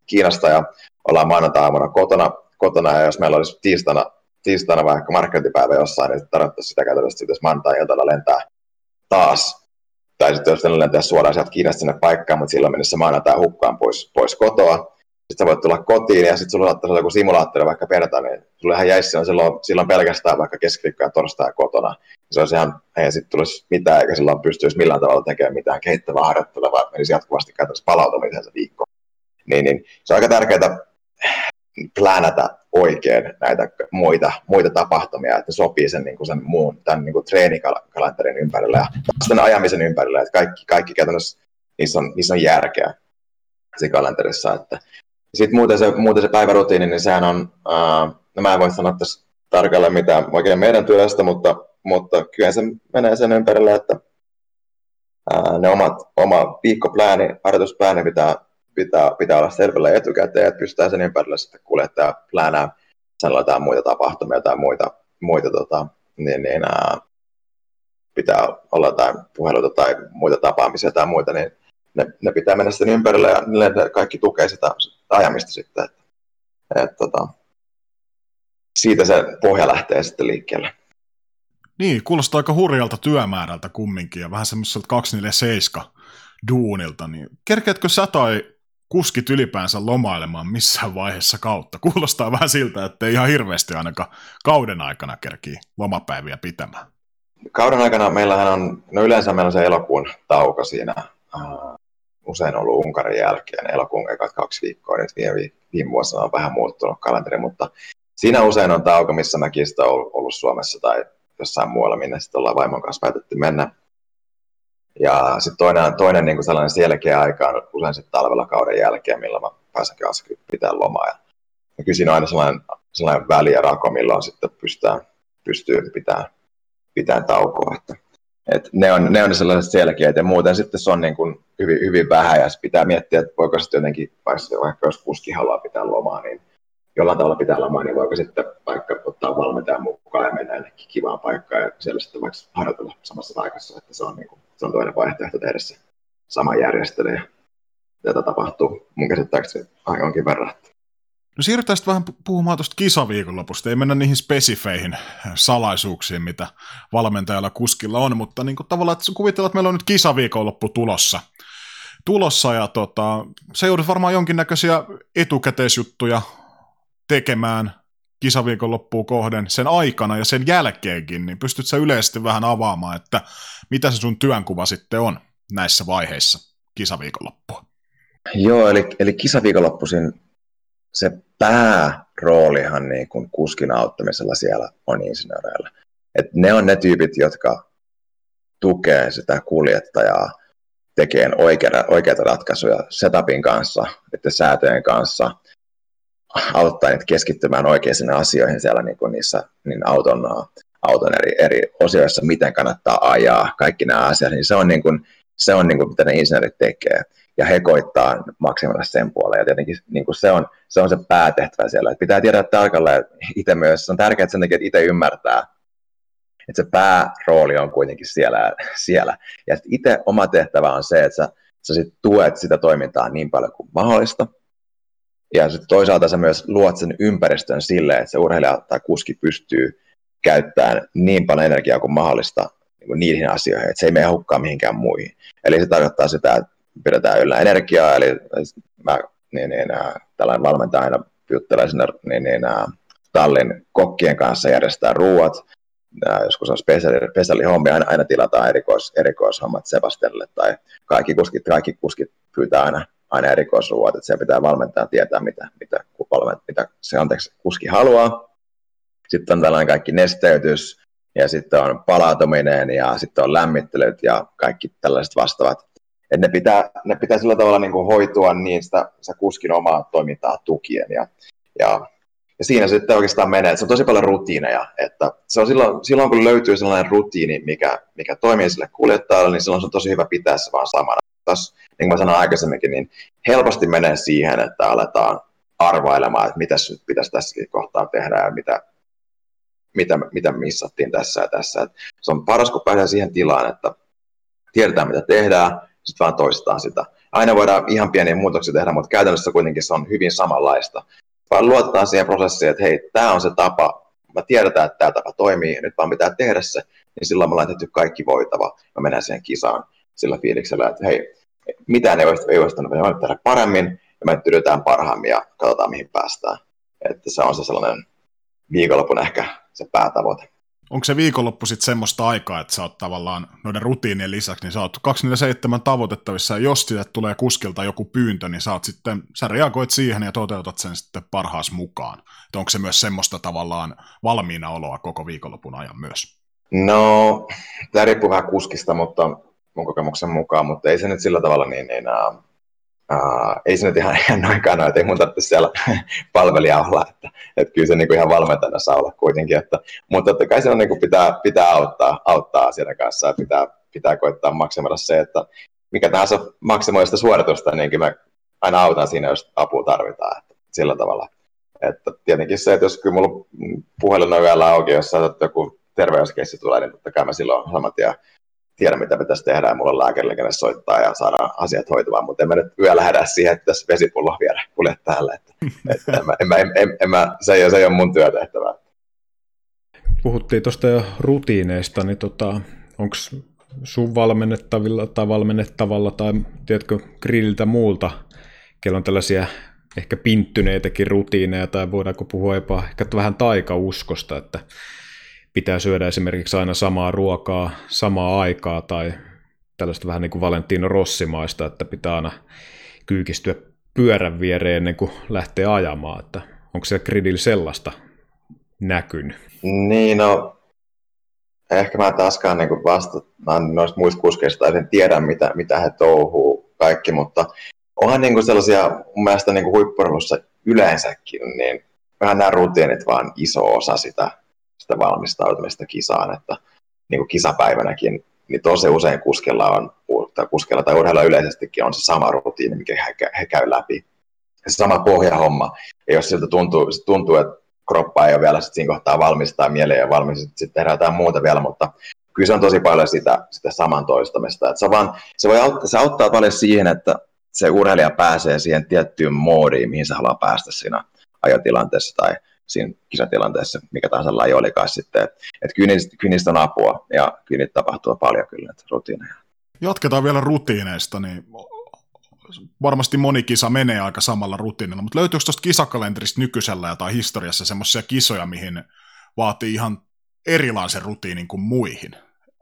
Kiinasta ja ollaan maanantai-aamuna kotona, kotona ja jos meillä olisi tiistaina tiistaina vaikka markkinointipäivä jossain, niin tarvittaisiin sitä käytännössä, jos maanantai-iltana lentää taas, tai sitten jos lentää suoraan sieltä Kiinasta sinne paikkaan, mutta silloin mennessä maanantai hukkaan pois, pois kotoa, sitten sä voit tulla kotiin ja sitten sulla olla joku simulaattori vaikka perjantaina, niin sulla ihan jäisi silloin, silloin pelkästään vaikka keskiviikko ja torstai kotona. Se olisi ihan, ei sitten tulisi mitään, eikä silloin pystyisi millään tavalla tekemään mitään kehittävää harjoittelua, vaan menisi jatkuvasti käytännössä palautumiseen se viikko. Niin, niin se on aika tärkeää plänätä oikein näitä muita, muita tapahtumia, että sopii sen, niin kuin sen muun tämän niin kuin treenikalenterin ympärillä ja sitten ajamisen ympärillä, että kaikki, kaikki käytännössä niissä on, niissä on järkeä siinä kalenterissa. Että. Sitten muuten se, muuten se päivärutiini, niin sehän on, ää, no mä en voi sanoa tässä tarkalleen mitään oikein meidän työstä, mutta, mutta kyllä se menee sen ympärillä, että ää, ne omat, oma viikkoplääni, harjoituspläni pitää pitää, pitää olla selvillä etukäteen, että pystytään sen ympärillä sitten kuljettaa pläänää sanoa jotain muita tapahtumia tai muita, muita tota, niin, niin ää, pitää olla jotain puheluita tai muita tapaamisia tai muita, niin ne, ne pitää mennä sen ympärillä ja ne kaikki tukee sitä, sitä ajamista sitten. Että, et, tota, siitä se pohja lähtee sitten liikkeelle. Niin, kuulostaa aika hurjalta työmäärältä kumminkin ja vähän semmoiselta 247 duunilta, niin kerkeätkö sä tai kuskit ylipäänsä lomailemaan missään vaiheessa kautta. Kuulostaa vähän siltä, että ei ihan hirveästi ainakaan kauden aikana kerkii lomapäiviä pitämään. Kauden aikana meillähän on, no yleensä meillä on se elokuun tauko siinä, uh, usein ollut Unkarin jälkeen, elokuun ekat kaksi viikkoa, nyt viime, viime vuosina on vähän muuttunut kalenteri, mutta siinä usein on tauko, missä mäkin olen ollut Suomessa tai jossain muualla, minne sitten ollaan vaimon kanssa päätetty mennä ja sitten toinen, toinen niin kuin sellainen selkeä aika on usein sitten talvella kauden jälkeen, milloin mä pääsen kanssa pitää lomaa. Ja, ja kysin aina sellainen, sellainen väli ja rako, milloin sitten pystytään, pystyy pitämään, pitämään taukoa. Että, et ne, on, ne on sellaiset selkeät ja muuten sitten se on niin kuin hyvin, hyvin vähän ja pitää miettiä, että voiko sitten jotenkin, vaikka jos kuski haluaa pitää lomaa, niin jollain tavalla pitää lomaa, niin voiko sitten vaikka ottaa valmentajan mukaan ja mennä jonnekin kivaan paikkaan ja siellä sitten vaikka harjoitella samassa paikassa, että se on, niin kuin, se on toinen vaihtoehto tehdä se sama järjestely ja tätä tapahtuu mun käsittääkseni aika jonkin verran. No siirrytään sitten vähän puhumaan tuosta kisaviikonlopusta. Ei mennä niihin spesifeihin salaisuuksiin, mitä valmentajalla kuskilla on, mutta niin kuin tavallaan, että kuvitellaan, että meillä on nyt kisaviikonloppu tulossa. Tulossa ja tota, se joudut varmaan jonkinnäköisiä etukäteisjuttuja tekemään kisaviikonloppuun kohden sen aikana ja sen jälkeenkin, niin pystyt sä yleisesti vähän avaamaan, että mitä se sun työnkuva sitten on näissä vaiheissa kisaviikonloppua? Joo, eli, eli kisaviikonloppuisin se pääroolihan niin kuin kuskin auttamisella siellä on insinööreillä. Et ne on ne tyypit, jotka tukee sitä kuljettajaa tekee oikeita, oikeita ratkaisuja setupin kanssa, että säätöjen kanssa – auttaa niitä keskittymään oikeisiin asioihin siellä niin kuin niissä niin auton, auton eri, eri osioissa, miten kannattaa ajaa, kaikki nämä asiat, niin se on, niin kuin, se on niin kuin, mitä ne insinöörit tekee. Ja he koittaa maksimoida sen puoleen. Ja tietenkin niin kuin se, on, se on se päätehtävä siellä. Et pitää tiedä tarkalleen itse myös. Se on tärkeää sen takia, että itse ymmärtää, että se päärooli on kuitenkin siellä. siellä. Ja itse oma tehtävä on se, että sä, sä sit tuet sitä toimintaa niin paljon kuin mahdollista, Ja sitten toisaalta sä myös luot sen ympäristön silleen, että se urheilija tai kuski pystyy käyttämään niin paljon energiaa kuin mahdollista niin niihin asioihin, että se ei mene hukkaan mihinkään muihin. Eli se tarkoittaa sitä, että pidetään yllä energiaa, eli mä niin, niin, tällainen valmentaja aina juttelee sinne niin, niin, tallin kokkien kanssa järjestää ruuat, joskus on spesiaali, hommi, aina, aina tilataan erikois, erikoishommat Sebastianille, tai kaikki kuskit, kaikki kuskit pyytää aina, aina erikoisruuat, että se pitää valmentaa tietää, mitä, mitä, mitä se anteeksi, kuski haluaa. Sitten on tällainen kaikki nesteytys, ja sitten on palautuminen, ja sitten on lämmittelyt, ja kaikki tällaiset vastaavat. Et ne, pitää, ne pitää sillä tavalla niin kuin hoitua niin sitä, sitä kuskin omaa toimintaa tukien, ja, ja ja siinä sitten oikeastaan menee, että se on tosi paljon rutiineja, että se on silloin, silloin kun löytyy sellainen rutiini, mikä, mikä toimii sille kuljettajalle, niin silloin se on tosi hyvä pitää se vaan samana. Tässä, niin kuin mä sanoin aikaisemminkin, niin helposti menee siihen, että aletaan arvailemaan, että mitä nyt pitäisi tässäkin kohtaa tehdä ja mitä, mitä, mitä missattiin tässä ja tässä. Että se on paras, kun pääsee siihen tilaan, että tiedetään, mitä tehdään, sitten vaan toistetaan sitä. Aina voidaan ihan pieniä muutoksia tehdä, mutta käytännössä kuitenkin se on hyvin samanlaista vaan luotetaan siihen prosessiin, että hei, tämä on se tapa, mä tiedetään, että tämä tapa toimii, ja nyt vaan pitää tehdä se, niin silloin me ollaan tehty kaikki voitava, mä mennään siihen kisaan sillä fiiliksellä, että hei, mitään ei ei olisi me tehdä paremmin, ja me tydytään parhaammin ja katsotaan, mihin päästään. Että se on se sellainen viikonlopun ehkä se päätavoite onko se viikonloppu sitten semmoista aikaa, että sä oot tavallaan noiden rutiinien lisäksi, niin sä oot 247 tavoitettavissa, ja jos sieltä tulee kuskilta joku pyyntö, niin sä, oot sitten, sä reagoit siihen ja toteutat sen sitten parhaas mukaan. Et onko se myös semmoista tavallaan valmiina oloa koko viikonlopun ajan myös? No, tämä riippuu vähän kuskista, mutta mun kokemuksen mukaan, mutta ei se nyt sillä tavalla niin, niin uh, Uh, ei se nyt ihan, ihan ole, että ei mun tarvitse siellä palvelija olla, että, että kyllä se niin kuin ihan valmentajana saa olla kuitenkin, että, mutta totta kai on, niin kuin pitää, pitää auttaa, auttaa asian kanssa ja pitää, pitää koittaa maksimoida se, että mikä tahansa maksimoista suoritusta, niin mä aina autan siinä, jos apua tarvitaan, että sillä tavalla. Että tietenkin se, että jos kyllä mulla puhelin on vielä auki, jos joku terveyskeissi tulee, niin totta kai mä silloin saman tien tiedä, mitä pitäisi tehdä, ja mulla on lääkäri, kenen soittaa ja saadaan asiat hoitumaan, mutta en mä nyt yöllä lähde siihen, että tässä vesipullo viedä kulje täällä. Että, että en, mä, en, mä, en, en, en mä, se, ei, se ei ole mun työtehtävä. Puhuttiin tuosta jo rutiineista, niin tota, onko sun valmennettavilla tai valmennettavalla tai tiedätkö grilliltä muulta, kello on tällaisia ehkä pinttyneitäkin rutiineja tai voidaanko puhua jopa ehkä vähän taikauskosta, että pitää syödä esimerkiksi aina samaa ruokaa samaa aikaa tai tällaista vähän niin kuin Valentino Rossimaista, että pitää aina kyykistyä pyörän viereen ennen kuin lähtee ajamaan, että onko se gridillä sellaista näkynyt? Niin, no ehkä mä taaskaan niin vasta, mä noista muista kuskeista en tiedä, mitä, mitä he touhuu kaikki, mutta onhan niin kuin sellaisia mun mielestä niin huippurheilussa yleensäkin, niin vähän nämä rutiinit vaan iso osa sitä sitä valmistautumista kisaan, että niin kuin kisapäivänäkin, niin tosi usein kuskella on, tai kuskella tai urheilla yleisestikin on se sama rutiini, mikä he, he käy läpi. Se sama pohjahomma. Ja jos siltä tuntuu, tuntuu että kroppa ei ole vielä sit siinä kohtaa valmistaa mieleen ja valmis, sitten tehdään jotain muuta vielä, mutta kyllä se on tosi paljon sitä, sitä saman toistamista. Että se, vaan, se, voi auttaa, se auttaa paljon siihen, että se urheilija pääsee siihen tiettyyn moodiin, mihin se haluaa päästä siinä ajotilanteessa tai siinä kisatilanteessa, mikä tahansa laji olikaan sitten. Että et kynnistä, kynnistä on apua ja kynnit tapahtuu paljon kyllä, että rutiineja. Jatketaan vielä rutiineista, niin varmasti moni kisa menee aika samalla rutiinilla, mutta löytyykö tuosta kisakalenterista nykyisellä tai historiassa semmoisia kisoja, mihin vaatii ihan erilaisen rutiinin kuin muihin?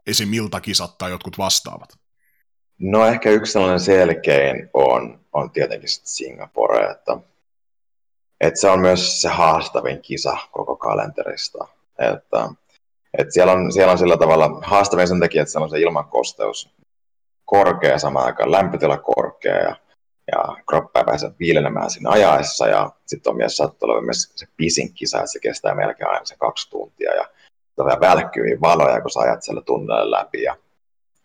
Esim. kisat tai jotkut vastaavat. No ehkä yksi sellainen selkein on, on tietenkin Singapore, että että se on myös se haastavin kisa koko kalenterista. Että, että siellä, on, siellä on sillä tavalla haastavin sen takia, että siellä on se ilmankosteus korkea samaan aikaan, lämpötila korkea ja, ja kroppa ei pääse viilenemään siinä ajaessa ja sitten on myös saattaa myös se pisin kisa, että se kestää melkein aina se kaksi tuntia ja vielä välkkyviä valoja, kun sä ajat siellä tunnelle läpi ja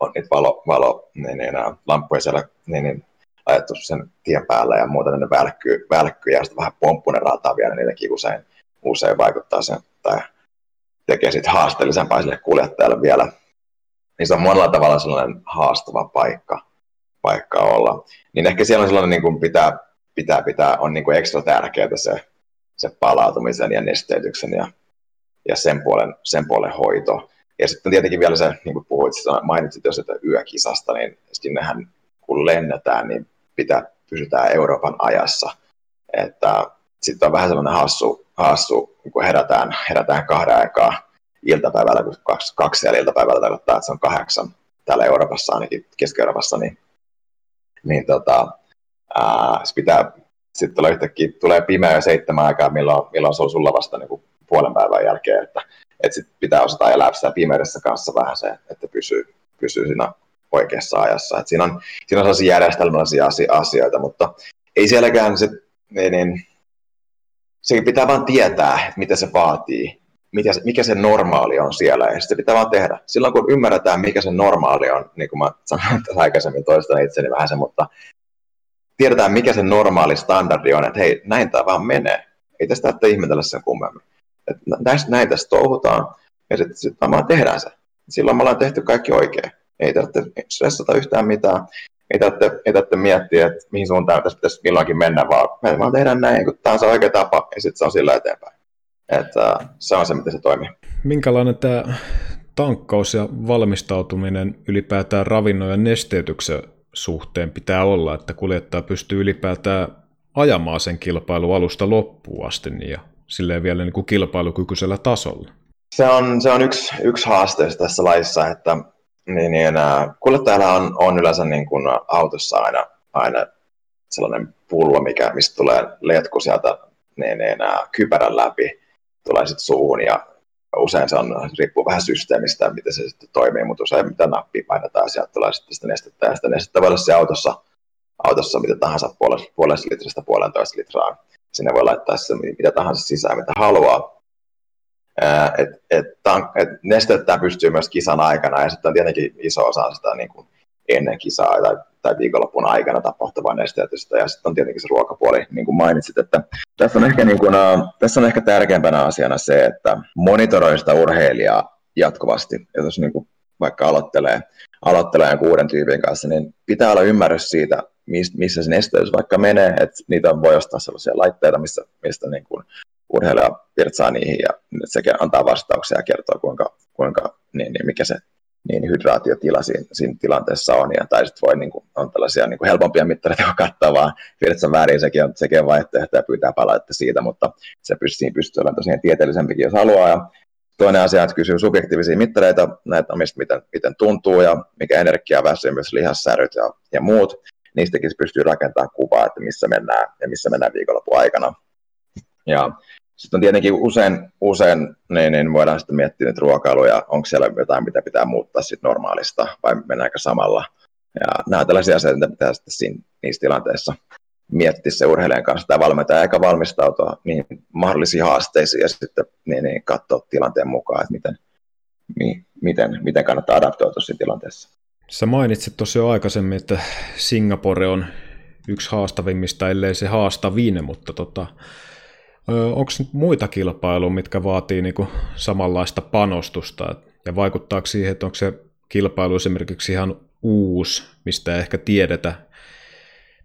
on niitä valo, valo niin, niin, lamppuja siellä niin, niin, ajettu sen tien päällä ja muuta, niin ne välkkyy, välkkyy ja sitten vähän pomppunen rataa vielä, niin niitäkin usein, usein vaikuttaa sen, tai tekee sitten haasteellisempaa sille kuljettajalle vielä. Niin se on monella tavalla sellainen haastava paikka, paikka olla. Niin ehkä siellä on sellainen, niin kuin pitää, pitää pitää, on niin kuin ekstra tärkeää se, se palautumisen ja nesteytyksen ja, ja sen, puolen, sen puolen hoito. Ja sitten tietenkin vielä se, niin kuin puhuit, mainitsit jo sitä yökisasta, niin sinnehän kun lennetään, niin pitää pysytään Euroopan ajassa. Että sitten on vähän sellainen hassu, hassu kun herätään, herätään kahden aikaa iltapäivällä, kun kaksi, kaksi siellä iltapäivällä tarkoittaa, että se on kahdeksan täällä Euroopassa, ainakin Keski-Euroopassa, niin, niin tota, ää, se pitää sitten tulee yhtäkkiä, tulee pimeä ja seitsemän aikaa, milloin, milloin se on sulla vasta niin kuin puolen päivän jälkeen, että, että sit pitää osata elää sitä pimeydessä kanssa vähän se, että pysyy, pysyy siinä oikeassa ajassa. Et siinä, on, siinä on sellaisia järjestelmällisiä asioita, mutta ei sielläkään se, niin, niin, se pitää vain tietää, mitä se vaatii, mikä se, mikä se normaali on siellä, ja se pitää vaan tehdä. Silloin kun ymmärretään, mikä se normaali on, niin kuin mä sanoin tässä aikaisemmin toistan itseni vähän se, mutta tiedetään, mikä se normaali standardi on, että hei, näin tämä vaan menee. Ei tästä tarvitse ihmetellä sen kummemmin. Että näin, näin tässä touhutaan, ja sitten sit vaan tehdään se. Silloin me ollaan tehty kaikki oikein. Ei tarvitse stressata yhtään mitään. Ei tarvitse, ei tarvitse miettiä, että mihin suuntaan tässä pitäisi milloinkin mennä, vaan me vaan tehdään näin, kun tämä on se oikea tapa, ja sitten se on sillä eteenpäin. Että se on se, miten se toimii. Minkälainen tämä tankkaus ja valmistautuminen ylipäätään ravinnon ja nesteytyksen suhteen pitää olla, että kuljettaja pystyy ylipäätään ajamaan sen kilpailu alusta loppuun asti niin ja silleen vielä niin kuin kilpailukykyisellä tasolla? Se on, se on yksi, yksi haaste tässä laissa, että niin, niin, äh, kuljettajalla on, on yleensä niin kuin autossa aina, aina sellainen pullo, mikä, mistä tulee letku sieltä niin, niin, äh, kypärän läpi, tulee sitten suuhun ja usein se on, riippuu vähän systeemistä, miten se sitten toimii, mutta usein mitä nappia painetaan, sieltä tulee sitten sitä nestettä, ja sitä nestettä voi olla se autossa, autossa mitä tahansa puolesta, puolesta litrasta puolentoista litraa. Sinne voi laittaa se mitä tahansa sisään, mitä haluaa. Et, et, et nestettä pystyy myös kisan aikana, ja sitten on tietenkin iso osa sitä niin kuin ennen kisaa tai, tai viikonloppun aikana tapahtuvaa nesteytystä, ja sitten on tietenkin se ruokapuoli, niin kuin mainitsit, että tässä on ehkä, niin kuin, tässä on ehkä tärkeimpänä asiana se, että monitoroi sitä urheilijaa jatkuvasti, ja jos niin kuin vaikka aloittelee, aloittelee kuuden tyypin kanssa, niin pitää olla ymmärrys siitä, missä se nesteys vaikka menee, että niitä voi ostaa sellaisia laitteita, missä, mistä niin kuin urheilija virtsaa niihin ja sekin antaa vastauksia ja kertoo, kuinka, kuinka niin, niin mikä se niin hydraatiotila siinä, siinä tilanteessa on. Ja, tai sitten voi, niin kuin, on tällaisia niin kuin helpompia mittareita, joka katsoa vaan virtsan väärin, sekin on, sekin on vaihtoehto ja pyytää palautetta siitä, mutta se pystyy, pystyy olemaan tosiaan tieteellisempikin, jos haluaa. Ja toinen asia, että kysyy subjektiivisia mittareita, näitä omista, miten, miten tuntuu ja mikä energia, väsymys, lihassäryt ja, ja muut. Niistäkin pystyy rakentamaan kuvaa, että missä mennään ja missä mennään viikonlopun aikana. Ja sitten on tietenkin usein, usein niin, niin voidaan sitten miettiä nyt ruokailuja, onko siellä jotain, mitä pitää muuttaa sitten normaalista vai mennäänkö samalla. Ja nämä tällaisia asioita, mitä pitää sitten siinä, niissä tilanteissa miettiä se urheilijan kanssa tai valmentaja eikä valmistautua niin mahdollisiin haasteisiin ja sitten niin, niin katsoa tilanteen mukaan, että miten, niin, miten, miten kannattaa adaptoitua siinä tilanteessa. Sä mainitsit tuossa jo aikaisemmin, että Singapore on yksi haastavimmista, ellei se haastavin, mutta tota, Onko muita kilpailuja, mitkä vaatii niinku samanlaista panostusta? Ja vaikuttaako siihen, että onko se kilpailu esimerkiksi ihan uusi, mistä ei ehkä tiedetä,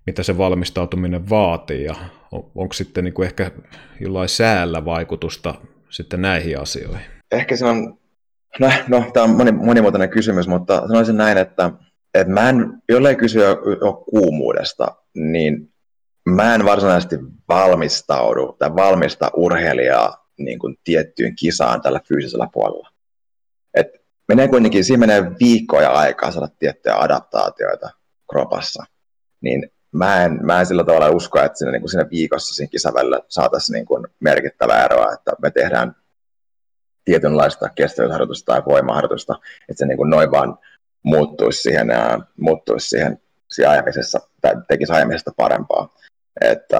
mitä se valmistautuminen vaatii, ja on, onko sitten niinku ehkä jollain säällä vaikutusta sitten näihin asioihin? Ehkä se on, no, no tämä on moni, monimuotoinen kysymys, mutta sanoisin näin, että, että mä en, jollei kysyä kuumuudesta, niin mä en varsinaisesti valmistaudu tai valmista urheilijaa niin kuin tiettyyn kisaan tällä fyysisellä puolella. Et menee kuitenkin, siinä menee viikkoja aikaa saada tiettyjä adaptaatioita kropassa. Niin mä en, mä en sillä tavalla usko, että siinä, niin kuin siinä viikossa siinä kisavälillä saataisiin niin kuin merkittävää eroa, että me tehdään tietynlaista kestävyysharjoitusta tai voimaharjoitusta, että se niin kuin noin vaan muuttuisi siihen, muuttuisi siihen, siihen ajamisessa tai tekisi ajamisesta parempaa. Että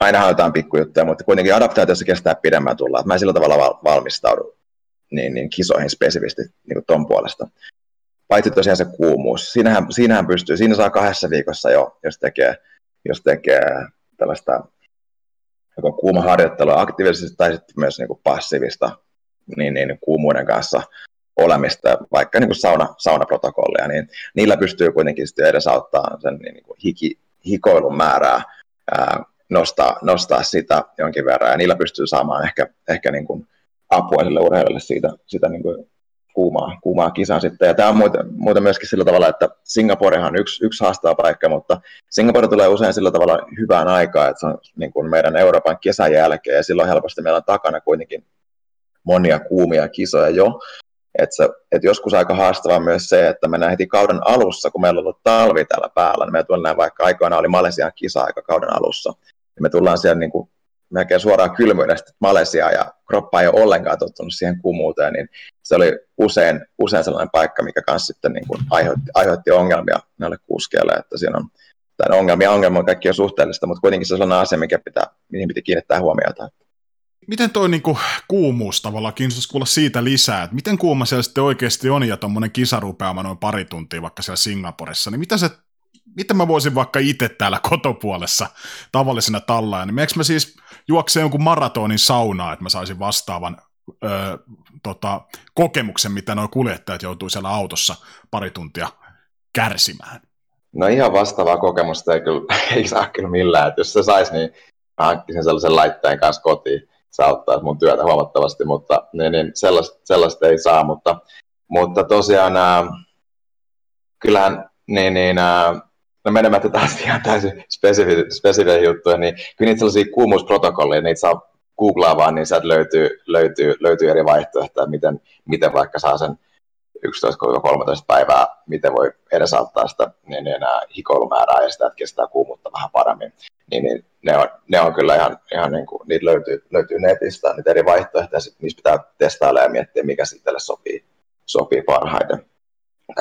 aina jotain pikkujuttuja, mutta kuitenkin adaptaatiossa kestää pidemmän tulla. mä en sillä tavalla valmistaudu niin, niin kisoihin spesifisti niin ton puolesta. Paitsi tosiaan se kuumuus. Siinähän, siinähän pystyy, siinä saa kahdessa viikossa jo, jos tekee, jos tekee tällaista joko kuuma harjoittelua aktiivisesti tai sitten myös niin kuin passiivista niin, niin, kuumuuden kanssa olemista, vaikka niin kuin sauna, saunaprotokollia, niin niillä pystyy kuitenkin sitten edesauttaa sen niin kuin hiki, hikoilun määrää nostaa, nostaa sitä jonkin verran, ja niillä pystyy saamaan ehkä, ehkä niin kuin apua sille urheilijalle siitä, sitä niin kuin kuumaa, kuumaa kisaa sitten. Ja tämä on muuten, muuten myöskin sillä tavalla, että Singaporehan on yksi, yksi haastava paikka, mutta Singapore tulee usein sillä tavalla hyvään aikaan, että se on niin kuin meidän Euroopan kesän jälkeen, ja silloin helposti meillä on takana kuitenkin monia kuumia kisoja jo. Et se, et joskus aika haastavaa myös se, että me heti kauden alussa, kun meillä on ollut talvi täällä päällä, niin me tullaan vaikka aikoina oli Malesian kisa-aika kauden alussa, niin me tullaan siellä niin kuin melkein suoraan kylmyydestä Malesia ja kroppa ei ole ollenkaan tottunut siihen kuumuuteen, niin se oli usein, usein sellainen paikka, mikä kanssa sitten niin kuin aiheutti, aiheutti ongelmia näille kuskeille, että siinä on tämä ongelmia, ongelma on kaikki on suhteellista, mutta kuitenkin se on sellainen asia, mikä pitää, mihin pitää kiinnittää huomiota. Miten toi niinku kuumuus tavallaan kiinnostaisi kuulla siitä lisää, että miten kuuma siellä sitten oikeasti on ja tuommoinen kisa noin pari tuntia vaikka siellä Singaporessa, niin mitä se miten mä voisin vaikka itse täällä kotopuolessa tavallisena tallaa, niin meneekö mä siis juokseen jonkun maratonin saunaa, että mä saisin vastaavan öö, tota, kokemuksen, mitä nuo kuljettajat joutuu siellä autossa pari tuntia kärsimään? No ihan vastaavaa kokemusta ei, kyllä, ei saa kyllä millään, että jos se saisi, niin hankkisin sellaisen laitteen kanssa kotiin, se auttaisi mun työtä huomattavasti, mutta niin, niin sellaista, sellaista, ei saa, mutta, mutta tosiaan ää, kyllähän niin, niin, ää, no menemättä taas ihan täysin spesifi, spesifejä juttuja, niin kyllä niitä sellaisia kuumuusprotokolleja, niitä saa googlaa vaan, niin sieltä löytyy, löytyy, löytyy eri vaihtoehtoja, miten, miten vaikka saa sen 11-13 päivää, miten voi edesauttaa sitä niin, niin, hikoilumäärää ja sitä, että kestää kuumuutta vähän paremmin. Niin, niin ne, on, ne on kyllä ihan, ihan niin kuin, niitä löytyy, löytyy netistä, niitä eri vaihtoehtoja, sitten niistä pitää testailla ja miettiä, mikä sitten sopii, sopii parhaiten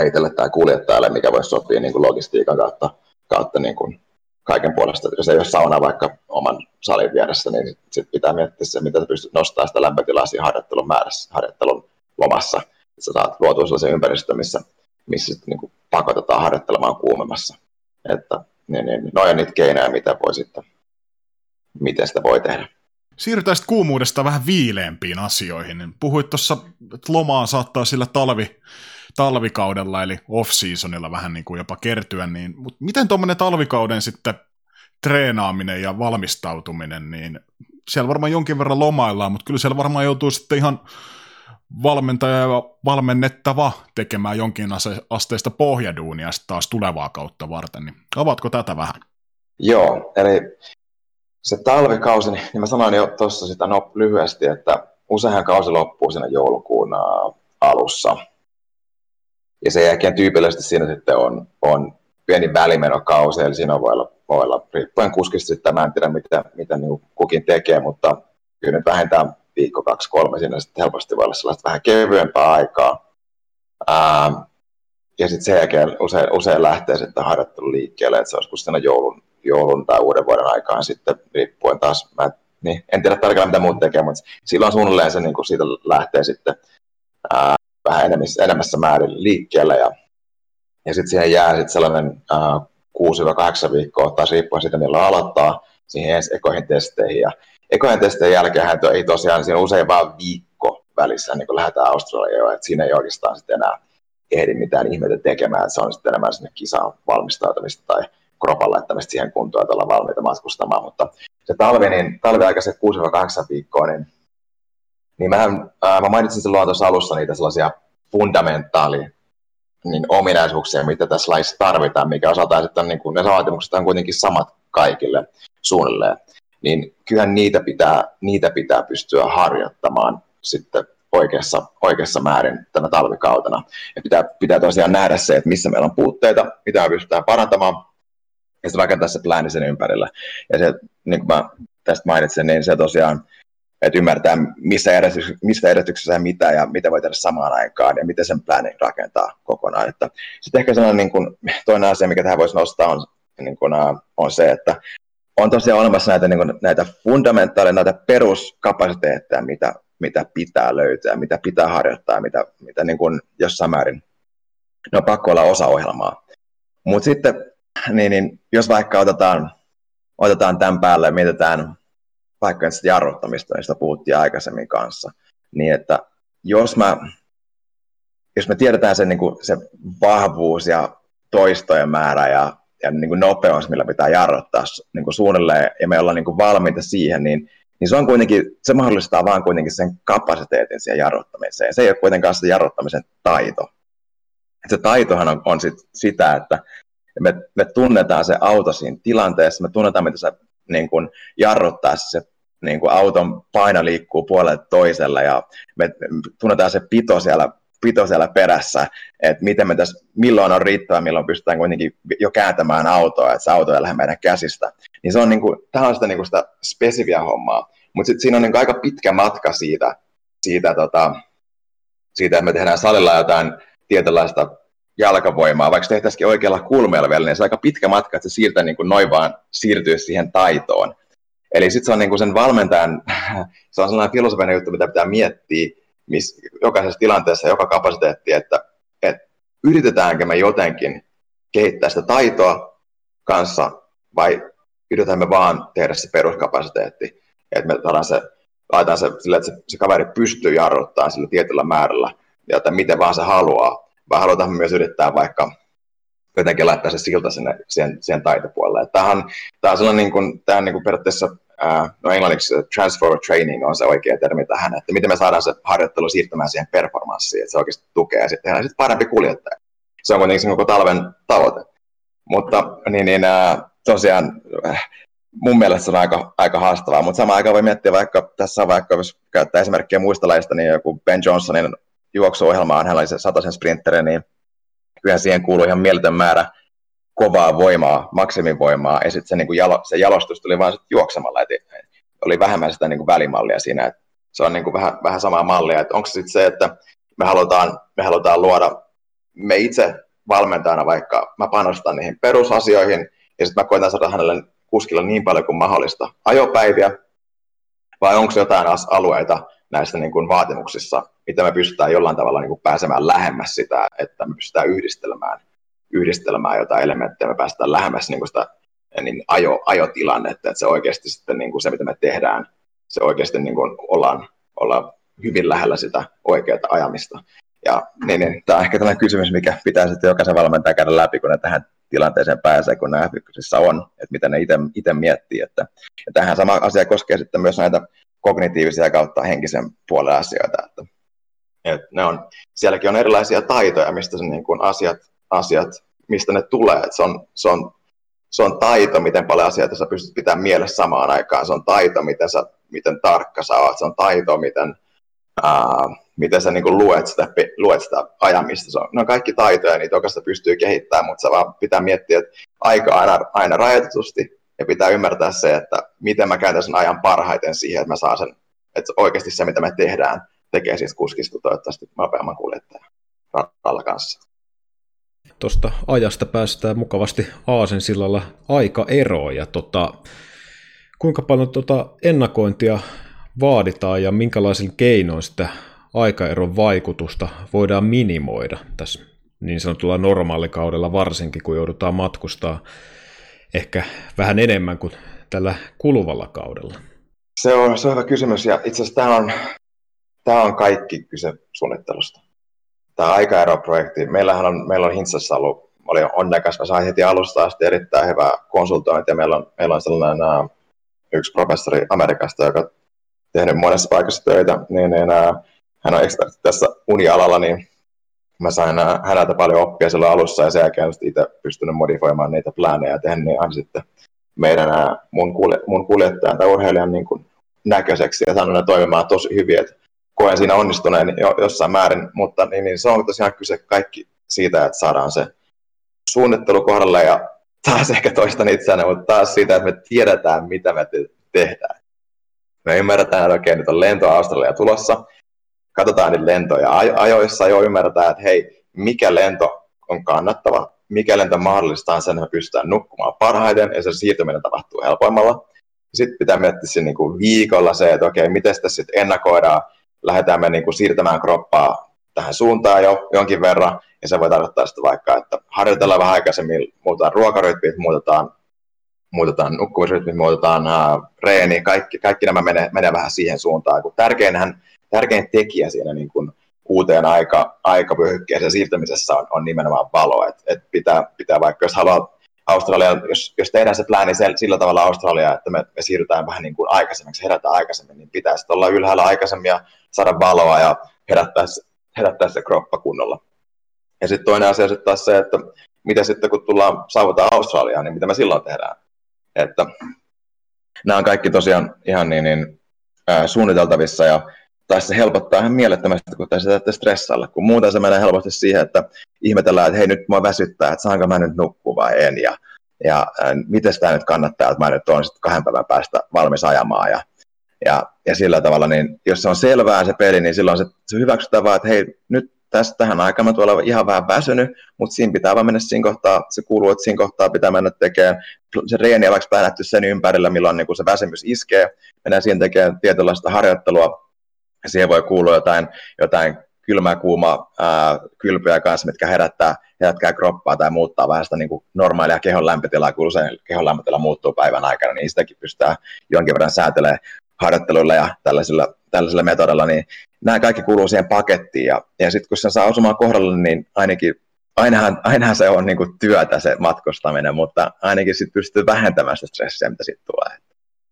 itselle tai kuljettajalle, mikä voisi sopia niin kuin logistiikan kautta, kautta niin kuin kaiken puolesta. Jos ei ole sauna vaikka oman salin vieressä, niin sitten sit pitää miettiä se, miten pystyt nostamaan sitä lämpötilaa siinä harjoittelun määrässä, harjoittelun lomassa. Sä saat luotua sellaisen ympäristön, missä, missä sit, niin pakotetaan harjoittelemaan kuumemmassa. Että niin, niin, noin on niitä keinoja, mitä voi sitten, miten sitä voi tehdä. Siirrytään sitten kuumuudesta vähän viileämpiin asioihin. Puhuit tuossa, että lomaa saattaa sillä talvi, talvikaudella, eli off-seasonilla vähän niin kuin jopa kertyä, niin mutta miten tuommoinen talvikauden sitten treenaaminen ja valmistautuminen, niin siellä varmaan jonkin verran lomaillaan, mutta kyllä siellä varmaan joutuu sitten ihan valmentaja ja valmennettava tekemään jonkin asteista pohjaduunia taas tulevaa kautta varten, niin avaatko tätä vähän? Joo, eli se talvikausi, niin mä sanoin jo tuossa sitä no, lyhyesti, että useinhan kausi loppuu siinä joulukuun alussa, ja sen jälkeen tyypillisesti siinä sitten on, on pieni välimenokausi, eli siinä voi olla, voi olla riippuen kuskista sitten, mä en tiedä mitä, mitä niin kukin tekee, mutta kyllä nyt vähintään viikko, kaksi, kolme siinä sitten helposti voi olla sellaista vähän kevyempää aikaa. Ää, ja sitten sen jälkeen usein, usein lähtee sitten harjoittelu liikkeelle, että se olisi siinä joulun, joulun tai uuden vuoden aikaan sitten riippuen taas, mä niin, en tiedä tarkalleen mitä muut tekee, mutta silloin suunnilleen se niin kuin siitä lähtee sitten ää, vähän enemmissä, enemmässä määrin liikkeelle ja, ja sitten siihen jää sitten sellainen ää, 6-8 viikkoa, taas riippuen siitä, milloin aloittaa siihen ekoihin testeihin. Ja ekojen testeihin jälkeen ei tosiaan, siinä usein vain viikko välissä, niin kun lähdetään Australiaan, että siinä ei oikeastaan sitten enää ehdi mitään ihmeitä tekemään, että se on sitten enemmän sinne kisaan valmistautumista tai kropan laittamista siihen kuntoon, että ollaan valmiita matkustamaan, mutta se talvi, niin talviaikaiset 6-8 viikkoa, niin niin mähän, ää, mä mainitsin silloin tuossa alussa niitä sellaisia fundamentaali niin ominaisuuksia, mitä tässä laissa tarvitaan, mikä osataan sitten, niin kuin, ne vaatimukset on kuitenkin samat kaikille suunnilleen, niin kyllähän niitä pitää, niitä pitää pystyä harjoittamaan sitten oikeassa, oikeassa määrin tänä talvikautena. Ja pitää, pitää tosiaan nähdä se, että missä meillä on puutteita, mitä pystytään parantamaan, ja sitten rakentaa se plääni sen ympärillä. Ja se, niin kuin mä tästä mainitsin, niin se tosiaan että ymmärtää, missä, järjestyksessä, missä järjestyksessä mitä ja mitä voi tehdä samaan aikaan ja miten sen planning rakentaa kokonaan. Että sitten ehkä sellainen niin kuin, toinen asia, mikä tähän voisi nostaa, on, niin kuin, on se, että on tosiaan olemassa näitä, niin kuin, näitä fundamentaaleja, näitä peruskapasiteetteja, mitä, mitä pitää löytää, mitä pitää harjoittaa, mitä, mitä niin kuin jossain määrin ne on pakko olla osa ohjelmaa. Mutta sitten, niin, niin, jos vaikka otetaan, otetaan tämän päälle ja mietitään vaikka sitä jarruttamista, mistä puhuttiin aikaisemmin kanssa, niin että jos, mä, jos me tiedetään se, niin kuin se vahvuus ja toistojen määrä ja ja niin kuin nopeus, millä pitää jarruttaa niin kuin suunnilleen, ja me ollaan niin kuin valmiita siihen, niin, niin se on kuitenkin, se mahdollistaa vaan kuitenkin sen kapasiteetin siihen jarruttamiseen. Se ei ole kuitenkaan sitä jarruttamisen taito. Se taitohan on, on sit sitä, että me, me tunnetaan se auto siinä tilanteessa, me tunnetaan, mitä se niin kuin jarruttaa se niin kuin auton paino liikkuu puolelle toiselle ja me tunnetaan se pito siellä, pito siellä perässä, että miten me tässä, milloin on riittävä, milloin pystytään kuitenkin jo kääntämään autoa, että se auto ei lähde meidän käsistä. Niin se on, niin kuin, tämä on sitä, niin kuin sitä spesifiä hommaa, mutta sitten siinä on niin aika pitkä matka siitä, siitä, tota, siitä, että me tehdään salilla jotain tietynlaista jalkavoimaa, vaikka tehtäisikin oikealla kulmeella vielä, niin se on aika pitkä matka, että se siirtää niin kuin noin vaan siirtyy siihen taitoon. Eli sitten se on niin kuin sen valmentajan, se on sellainen filosofinen juttu, mitä pitää miettiä miss, jokaisessa tilanteessa, joka kapasiteetti, että, että yritetäänkö me jotenkin kehittää sitä taitoa kanssa vai yritetään me vaan tehdä se peruskapasiteetti, että me saadaan se, laitetaan se sille, että se, se kaveri pystyy jarruttamaan sillä tietyllä määrällä, ja että miten vaan se haluaa, vai halutaan myös yrittää vaikka jotenkin laittaa se silta sinne, siihen, siihen taitopuolelle. Tämähän, tämä on sellainen niin kuin, tämä on niin kuin periaatteessa, no englanniksi transfer training on se oikea termi tähän, että miten me saadaan se harjoittelu siirtymään siihen performanssiin, että se oikeasti tukee ja sitten sitten parempi kuljettaja. Se on kuitenkin se koko talven tavoite. Mutta niin, niin ää, tosiaan äh, mun mielestä se on aika, aika haastavaa, mutta samaan aikaan voi miettiä vaikka, tässä on vaikka, jos käyttää esimerkkiä muista lajista, niin joku Ben Johnsonin juoksuohjelma on, hän oli se sataisen sprinteri, niin kyllä siihen kuuluu ihan mieletön määrä kovaa voimaa, maksimivoimaa, ja sitten se, niin jalo, se jalostus tuli vain juoksemalla, että oli vähemmän sitä niin kuin välimallia siinä, että se on niin kuin vähän, vähän samaa mallia, että onko se sitten se, että me halutaan, me halutaan luoda, me itse valmentajana vaikka, mä panostan niihin perusasioihin, ja sitten mä koitan saada hänelle kuskilla niin paljon kuin mahdollista ajopäiviä, vai onko jotain alueita näissä niin kuin vaatimuksissa, mitä me pystytään jollain tavalla niin kuin pääsemään lähemmäs sitä, että me pystytään yhdistelemään, yhdistelemään jotain elementtejä, me päästään lähemmäs niin sitä niin ajo, ajotilannetta, että se oikeasti sitten niin kuin se, mitä me tehdään, se oikeasti niin kuin ollaan, ollaan hyvin lähellä sitä oikeaa ajamista. Ja niin, niin, tämä on ehkä tällainen kysymys, mikä pitää sitten jokaisen valmentajan käydä läpi, kun ne tähän tilanteeseen pääsee, kun nämä on, että mitä ne itse miettii. Että, ja tähän sama asia koskee sitten myös näitä kognitiivisia kautta henkisen puolen asioita. Että, että ne on, sielläkin on erilaisia taitoja, mistä se niin kuin asiat, asiat, mistä ne tulee. Se, on, se, on, se on taito, miten paljon asioita sä pystyt pitämään mielessä samaan aikaan. Se on taito, miten, sä, miten tarkka sä oot. Se on taito, miten, ää, miten sä niin luet, sitä, luet sitä ajamista. Se on, ne on kaikki taitoja, niitä jokaista pystyy kehittämään, mutta se vaan pitää miettiä, että aika aina, aina rajoitetusti, ja pitää ymmärtää se, että miten mä käytän sen ajan parhaiten siihen, että mä saan sen, että oikeasti se, mitä me tehdään, tekee siis kuskista toivottavasti nopeamman kuljettajan kanssa. Tuosta ajasta päästään mukavasti Aasen sillalla aika eroon ja tota, kuinka paljon tota ennakointia vaaditaan ja minkälaisen keinoin sitä aikaeron vaikutusta voidaan minimoida tässä niin sanotulla normaalikaudella varsinkin, kun joudutaan matkustaa ehkä vähän enemmän kuin tällä kuluvalla kaudella? Se on, se on hyvä kysymys ja itse asiassa tämä on, tämä on kaikki kyse suunnittelusta. Tämä aikaeroprojekti, meillähän on, meillä on Hintsassa ollut, oli onnekas, mä sain heti alusta asti erittäin hyvää konsultointia. Meillä on, meillä on sellainen uh, yksi professori Amerikasta, joka on tehnyt monessa paikassa töitä, niin, niin uh, hän on ekspertti tässä unialalla, niin mä sain häneltä paljon oppia silloin alussa. Ja sen jälkeen itse pystynyt modifioimaan niitä plänejä ja tehnyt niin sitten meidän mun, kulje, mun kuljettajan tai urheilijan niin kuin näköiseksi. Ja saanut ne toimimaan tosi hyvin, että koen siinä onnistuneen jo, jossain määrin, mutta niin, niin se on tosiaan kyse kaikki siitä, että saadaan se suunnittelu kohdalle ja taas ehkä toistan itseäni, mutta taas siitä, että me tiedetään, mitä me te- tehdään. Me ymmärretään, että okei, nyt on lento Australia tulossa, katsotaan niitä lentoja ajoissa jo ymmärretään, että hei, mikä lento on kannattava, mikä lento mahdollistaa sen, että me pystytään nukkumaan parhaiten ja se siirtyminen tapahtuu helpoimmalla. Sitten pitää miettiä sen niin viikolla se, että okei, miten sitä sitten ennakoidaan, lähdetään me niin kuin siirtämään kroppaa tähän suuntaan jo jonkin verran, ja se voi tarkoittaa sitten vaikka, että harjoitellaan vähän aikaisemmin, muutetaan ruokarytmit, muutetaan, muutetaan nukkumisrytmit, muutetaan uh, reeni, kaikki, kaikki nämä menee, menee vähän siihen suuntaan, kun tärkeinhän tärkein tekijä siinä niin kuin uuteen aika, aikavyöhykkeeseen siirtämisessä on, on nimenomaan valo. Et, et pitää, pitää vaikka jos haluaa, Australia, jos, jos tehdään se plääni sel, sillä tavalla Australia, että me, me siirrytään vähän niin kuin aikaisemmaksi, herätään aikaisemmin, niin pitäisi olla ylhäällä aikaisemmin ja saada valoa ja herättää, herättää se kroppa kunnolla. Ja sitten toinen asia sitten taas se, että mitä sitten kun tullaan saavutaan Australiaan, niin mitä me silloin tehdään. Että nämä on kaikki tosiaan ihan niin, niin ää, suunniteltavissa ja tai se helpottaa ihan mielettömästi, kun tässä täytyy stressailla, kun muuten se menee helposti siihen, että ihmetellään, että hei nyt mua väsyttää, että saanko mä nyt nukkua vai en, ja, ja äh, miten sitä nyt kannattaa, että mä nyt olen sitten kahden päivän päästä valmis ajamaan, ja, ja, ja sillä tavalla, niin jos se on selvää se peli, niin silloin se, se hyväksytään vaan, että hei, nyt tästä tähän aikaan mä tuolla ihan vähän väsynyt, mutta siinä pitää vaan mennä siinä kohtaa, se kuuluu, että siinä kohtaa pitää mennä tekemään. Se reeni on vaikka päänätty sen ympärillä, milloin niin se väsymys iskee, mennään siihen tekemään tietynlaista harjoittelua, siihen voi kuulua jotain, jotain kylmää, kuumaa ää, kylpyä kanssa, mitkä herättää, herättää kroppaa tai muuttaa vähän sitä niin kuin normaalia kehon lämpötilaa, kun usein kehon lämpötila muuttuu päivän aikana, niin sitäkin pystytään jonkin verran säätelemään harjoitteluilla ja tällaisilla, tällaisilla metodilla, niin nämä kaikki kuuluu siihen pakettiin, ja, ja sitten kun se saa osumaan kohdalle, niin ainakin ainahan, ainahan se on niin kuin työtä se matkustaminen, mutta ainakin sitten pystyy vähentämään sitä stressiä, mitä siitä tulee.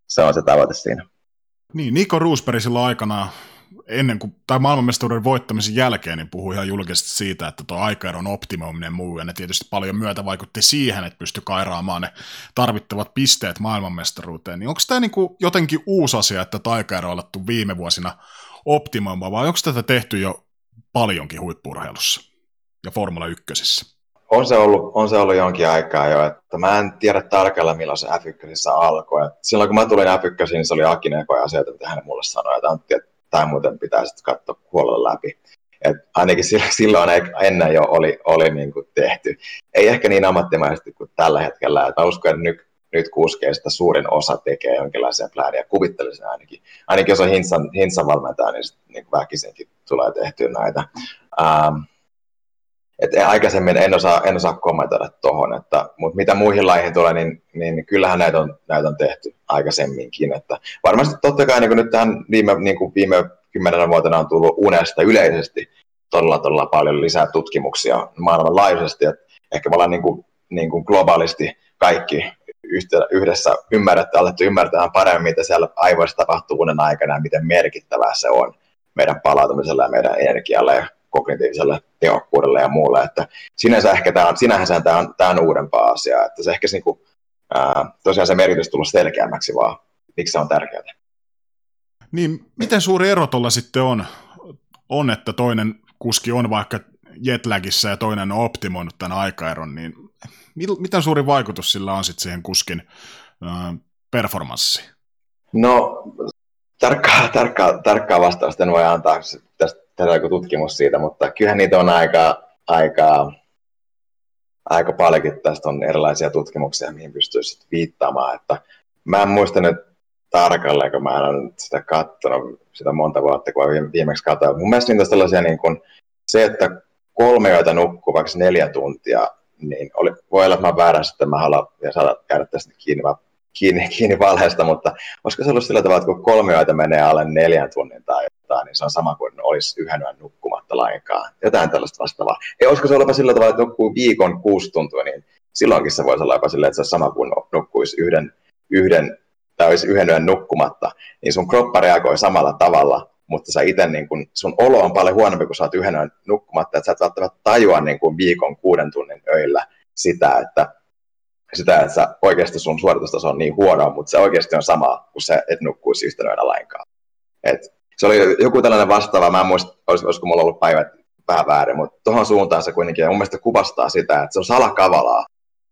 Se on se tavoite siinä. Niin, Niko Roosberg silloin aikanaan ennen kuin, tai maailmanmestaruuden voittamisen jälkeen, niin puhui ihan julkisesti siitä, että tuo aikaeron optimoiminen muu, ja ne tietysti paljon myötä vaikutti siihen, että pystyi kairaamaan ne tarvittavat pisteet maailmanmestaruuteen. Niin onko tämä niin jotenkin uusi asia, että taikaero on alettu viime vuosina optimoimaan, vai onko tätä tehty jo paljonkin huippurheilussa ja Formula 1? On se, ollut, on se ollut jonkin aikaa jo, että mä en tiedä tarkalleen milloin se F1 alkoi. Et silloin kun mä tulin F1, niin se oli Akinen ja asioita, mitä hän mulle sanoi, että tämä muuten pitää sitten katsoa huolella läpi. Et ainakin silloin ennen jo oli, oli niin kuin tehty. Ei ehkä niin ammattimaisesti kuin tällä hetkellä. Et mä uskon, että nyt, nyt kuskeista suurin osa tekee jonkinlaisia plääniä. Kuvittelisin ainakin. Ainakin jos on Hinsan, Hinsan valmentaja, niin, sit, niin väkisinkin tulee tehtyä näitä. Ähm, et aikaisemmin en osaa, en osaa kommentoida tuohon, mutta mitä muihin laihin tulee, niin, niin kyllähän näitä on, näitä on tehty aikaisemminkin. Että varmasti totta kai niin nyt tähän viime, niin kuin viime kymmenenä vuotena on tullut unesta yleisesti todella, todella paljon lisää tutkimuksia maailmanlaajuisesti. Että ehkä me ollaan niin kuin, niin kuin globaalisti kaikki yhdessä ymmärretty, alettu ymmärtää paremmin, mitä siellä aivoissa tapahtuu unen aikana ja miten merkittävää se on meidän palautumiselle ja meidän energialle ja kognitiiviselle tehokkuudelle ja muulle. Että sinänsä ehkä tämä on, sinänsä tämä on, tämä on uudempaa asiaa, että se ehkä niin kuin, ää, tosiaan se merkitys tullut selkeämmäksi vaan, miksi se on tärkeää. Niin, miten suuri ero tuolla sitten on, on, että toinen kuski on vaikka jetlagissa ja toinen on optimoinut tämän aikaeron, niin miten suuri vaikutus sillä on sitten siihen kuskin ää, performanssiin? No, tarkkaa, tarkkaa, tarkkaa vastausta en voi antaa, tästä tehdä joku tutkimus siitä, mutta kyllähän niitä on aika, aika, aika paljonkin. Tästä on erilaisia tutkimuksia, mihin pystyy sitten viittaamaan. Että mä en muista nyt tarkalleen, kun mä en ole sitä katsonut sitä monta vuotta, kun viimeksi katsoin. Mun mielestä niitä on tällaisia niin kuin, se, että kolme yötä nukkuu vaikka neljä tuntia, niin oli, voi olla, että mä väärässä, että mä haluan ja saada käydä tästä kiinni, mä kiinni, kiinni valheesta, mutta olisiko se ollut sillä tavalla, että kun kolme yötä menee alle neljän tunnin tai jotain, niin se on sama kuin olisi yhden yön nukkumatta lainkaan. Jotain tällaista vastaavaa. Ei olisiko se olla sillä tavalla, että nukkuu viikon kuusi tuntia, niin silloinkin se voisi olla jopa silleen, että se on sama kuin nukkuisi yhden, yhden tai olisi yhden yön nukkumatta, niin sun kroppa reagoi samalla tavalla, mutta sä itse niin kun, sun olo on paljon huonompi, kun sä oot yhden yön nukkumatta, että sä et välttämättä tajua niin kuin viikon kuuden tunnin öillä sitä, että sitä, että sä oikeasti sun suoritustaso on niin huono, mutta se oikeasti on sama kuin se, et nukkuisi yönä lainkaan. Et se oli joku tällainen vastaava, mä en muista, olis, olisiko mulla ollut päivät vähän väärin, mutta tuohon suuntaan se kuitenkin mun mielestä kuvastaa sitä, että se on salakavalaa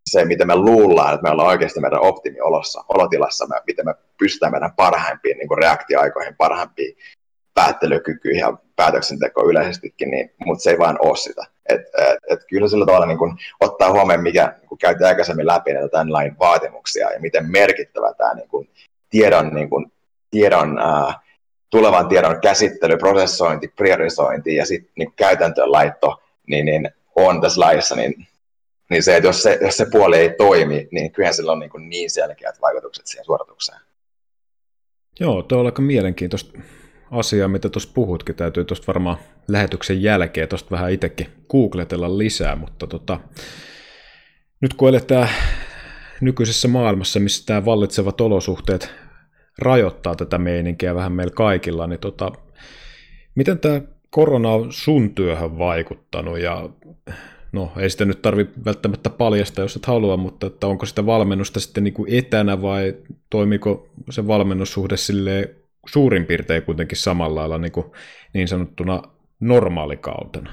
se, miten me luullaan, että me ollaan oikeasti meidän optimiolossa, olotilassa, me, miten me pystytään meidän parhaimpiin niin reaktioaikoihin, parhaimpiin päättelykykyihin ja päätöksentekoon yleisestikin, niin, mutta se ei vaan ole sitä. Et, et, et kyllä sillä tavalla niin kun, ottaa huomioon, mikä kun käytiin aikaisemmin läpi näitä tämän lain vaatimuksia ja miten merkittävä tämä niin kun, tiedon, niin kun, tiedon ää, tulevan tiedon käsittely, prosessointi, priorisointi ja sitten niin käytäntöön laitto niin, niin on tässä laissa, niin, niin se, että jos se, jos se puoli ei toimi, niin kyllähän sillä on niin, kuin niin selkeät vaikutukset siihen suoritukseen. Joo, tuo on aika mielenkiintoista asiaa, mitä tuossa puhutkin. Täytyy tuosta varmaan lähetyksen jälkeen tuosta vähän itsekin googletella lisää, mutta tota, nyt kun eletään nykyisessä maailmassa, missä tämä vallitsevat olosuhteet rajoittaa tätä meininkiä vähän meillä kaikilla, niin tota, miten tämä korona on sun työhön vaikuttanut ja no ei sitä nyt tarvi välttämättä paljastaa, jos et halua, mutta että onko sitä valmennusta sitten niin kuin etänä vai toimiko se valmennussuhde sille suurin piirtein kuitenkin samalla lailla niin, kuin niin sanottuna normaalikautena?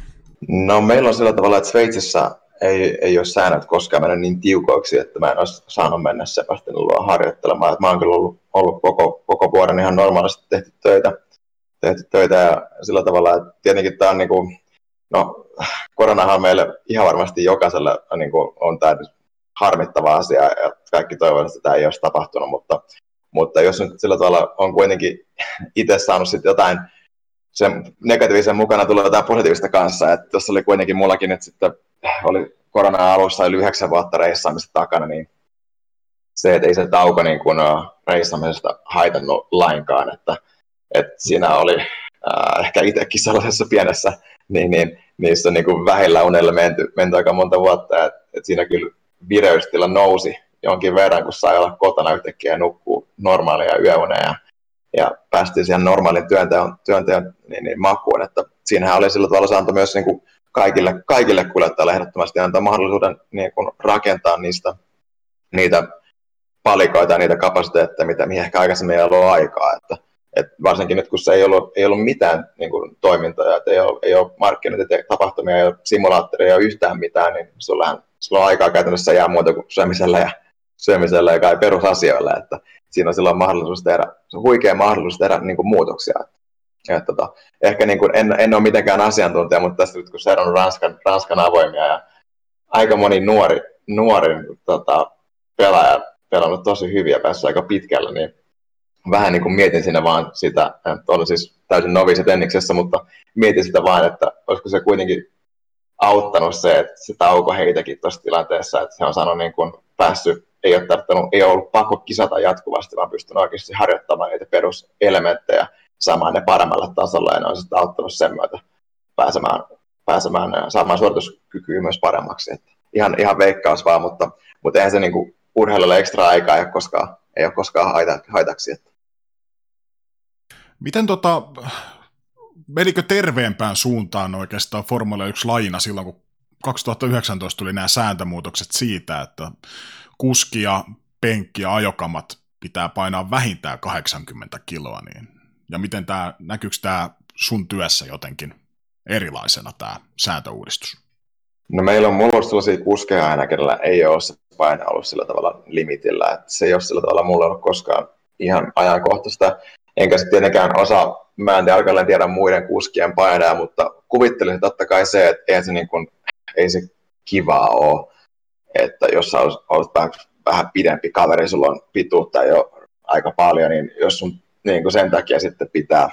No meillä on sillä tavalla, että Sveitsissä ei, ei ole säännöt koskaan mennä niin tiukoiksi, että mä en olisi saanut mennä Sebastianin luo harjoittelemaan. Että mä oon kyllä ollut, ollut koko, koko vuoden ihan normaalisti tehty töitä, tehty töitä ja sillä tavalla, että tietenkin tämä on niin kuin, no koronahan on meille ihan varmasti jokaiselle niin kuin, on tämä harmittava asia ja kaikki toivovat, että tämä ei olisi tapahtunut, mutta, mutta jos nyt sillä tavalla on kuitenkin itse saanut sitten jotain sen negatiivisen mukana tulee jotain positiivista kanssa, että tuossa oli kuitenkin mullakin, että sitten oli korona alussa yli yhdeksän vuotta reissaamista takana, niin se, että ei se tauko niin kuin reissaamisesta haitannut lainkaan, että, että siinä oli äh, ehkä itsekin sellaisessa pienessä, niin, niin niissä on niin kuin vähillä unella menty, menty aika monta vuotta, että, että siinä kyllä vireystila nousi jonkin verran, kun sai olla kotona yhtäkkiä ja nukkuu normaalia yöuneja ja päästiin siihen normaalin työnteon, työnteon niin, niin, makuun, että siinähän oli sillä tavalla saanto myös niin kuin kaikille, kaikille kuljettajille ehdottomasti antaa mahdollisuuden niin kuin rakentaa niistä niitä palikoita ja niitä kapasiteetteja, mitä mihin ehkä aikaisemmin ei ollut aikaa. Että, et varsinkin nyt, kun se ei ollut, ei ollut mitään niin kuin, toimintoja, että ei ole, ei ole markkinoita, tapahtumia, ei ole simulaattoria, ei ole yhtään mitään, niin sulla, on aikaa käytännössä jää muuta kuin syömisellä ja, syömisellä ja kai perusasioilla. Että siinä on silloin mahdollisuus tehdä, se on huikea mahdollisuus tehdä niin kuin, muutoksia. Ja, tota, ehkä niin kuin, en, en ole mitenkään asiantuntija, mutta tässä nyt kun seurannut Ranskan, Ranskan avoimia ja aika moni nuori, nuori tota, pelaaja pelannut tosi hyviä päässyt aika pitkälle, niin vähän niin kuin mietin siinä vaan sitä, että on siis täysin noviset enniksessä, mutta mietin sitä vaan, että olisiko se kuitenkin auttanut se, että se tauko heitäkin tuossa tilanteessa, että se on saanut niin kuin päässyt ei ole, tarttunut, ei ole ollut pakko kisata jatkuvasti, vaan pystynyt oikeasti harjoittamaan niitä peruselementtejä, saamaan ne paremmalle tasolle, ja ne on sitten auttanut sen myötä pääsemään, pääsemään saamaan suorituskykyä myös paremmaksi. Että ihan, ihan veikkaus vaan, mutta, mutta eihän se niin kuin urheilulle ekstra aikaa ei ole koskaan, ei ole koskaan haita, haitaksi. Että. Miten tota, menikö terveempään suuntaan oikeastaan Formula 1 lajina silloin, kun 2019 tuli nämä sääntömuutokset siitä, että kuski ja penkki ja ajokamat pitää painaa vähintään 80 kiloa, niin, ja miten tämä, näkyykö tämä sun työssä jotenkin erilaisena tämä sääntöuudistus? No meillä on mulla sellaisia kuskeja aina, kenellä ei ole se paine ollut sillä tavalla limitillä, että se ei ole sillä tavalla mulla ollut koskaan ihan ajankohtaista, enkä sitten tietenkään osaa, mä en tiedä, tiedä muiden kuskien paineja, mutta kuvittelin totta kai se, että ei se, niin kuin, ei se kivaa ole, että jos sä olet vähän, vähän pidempi kaveri, sulla on pituutta jo aika paljon, niin jos sun niin kuin sen takia sitten pitää,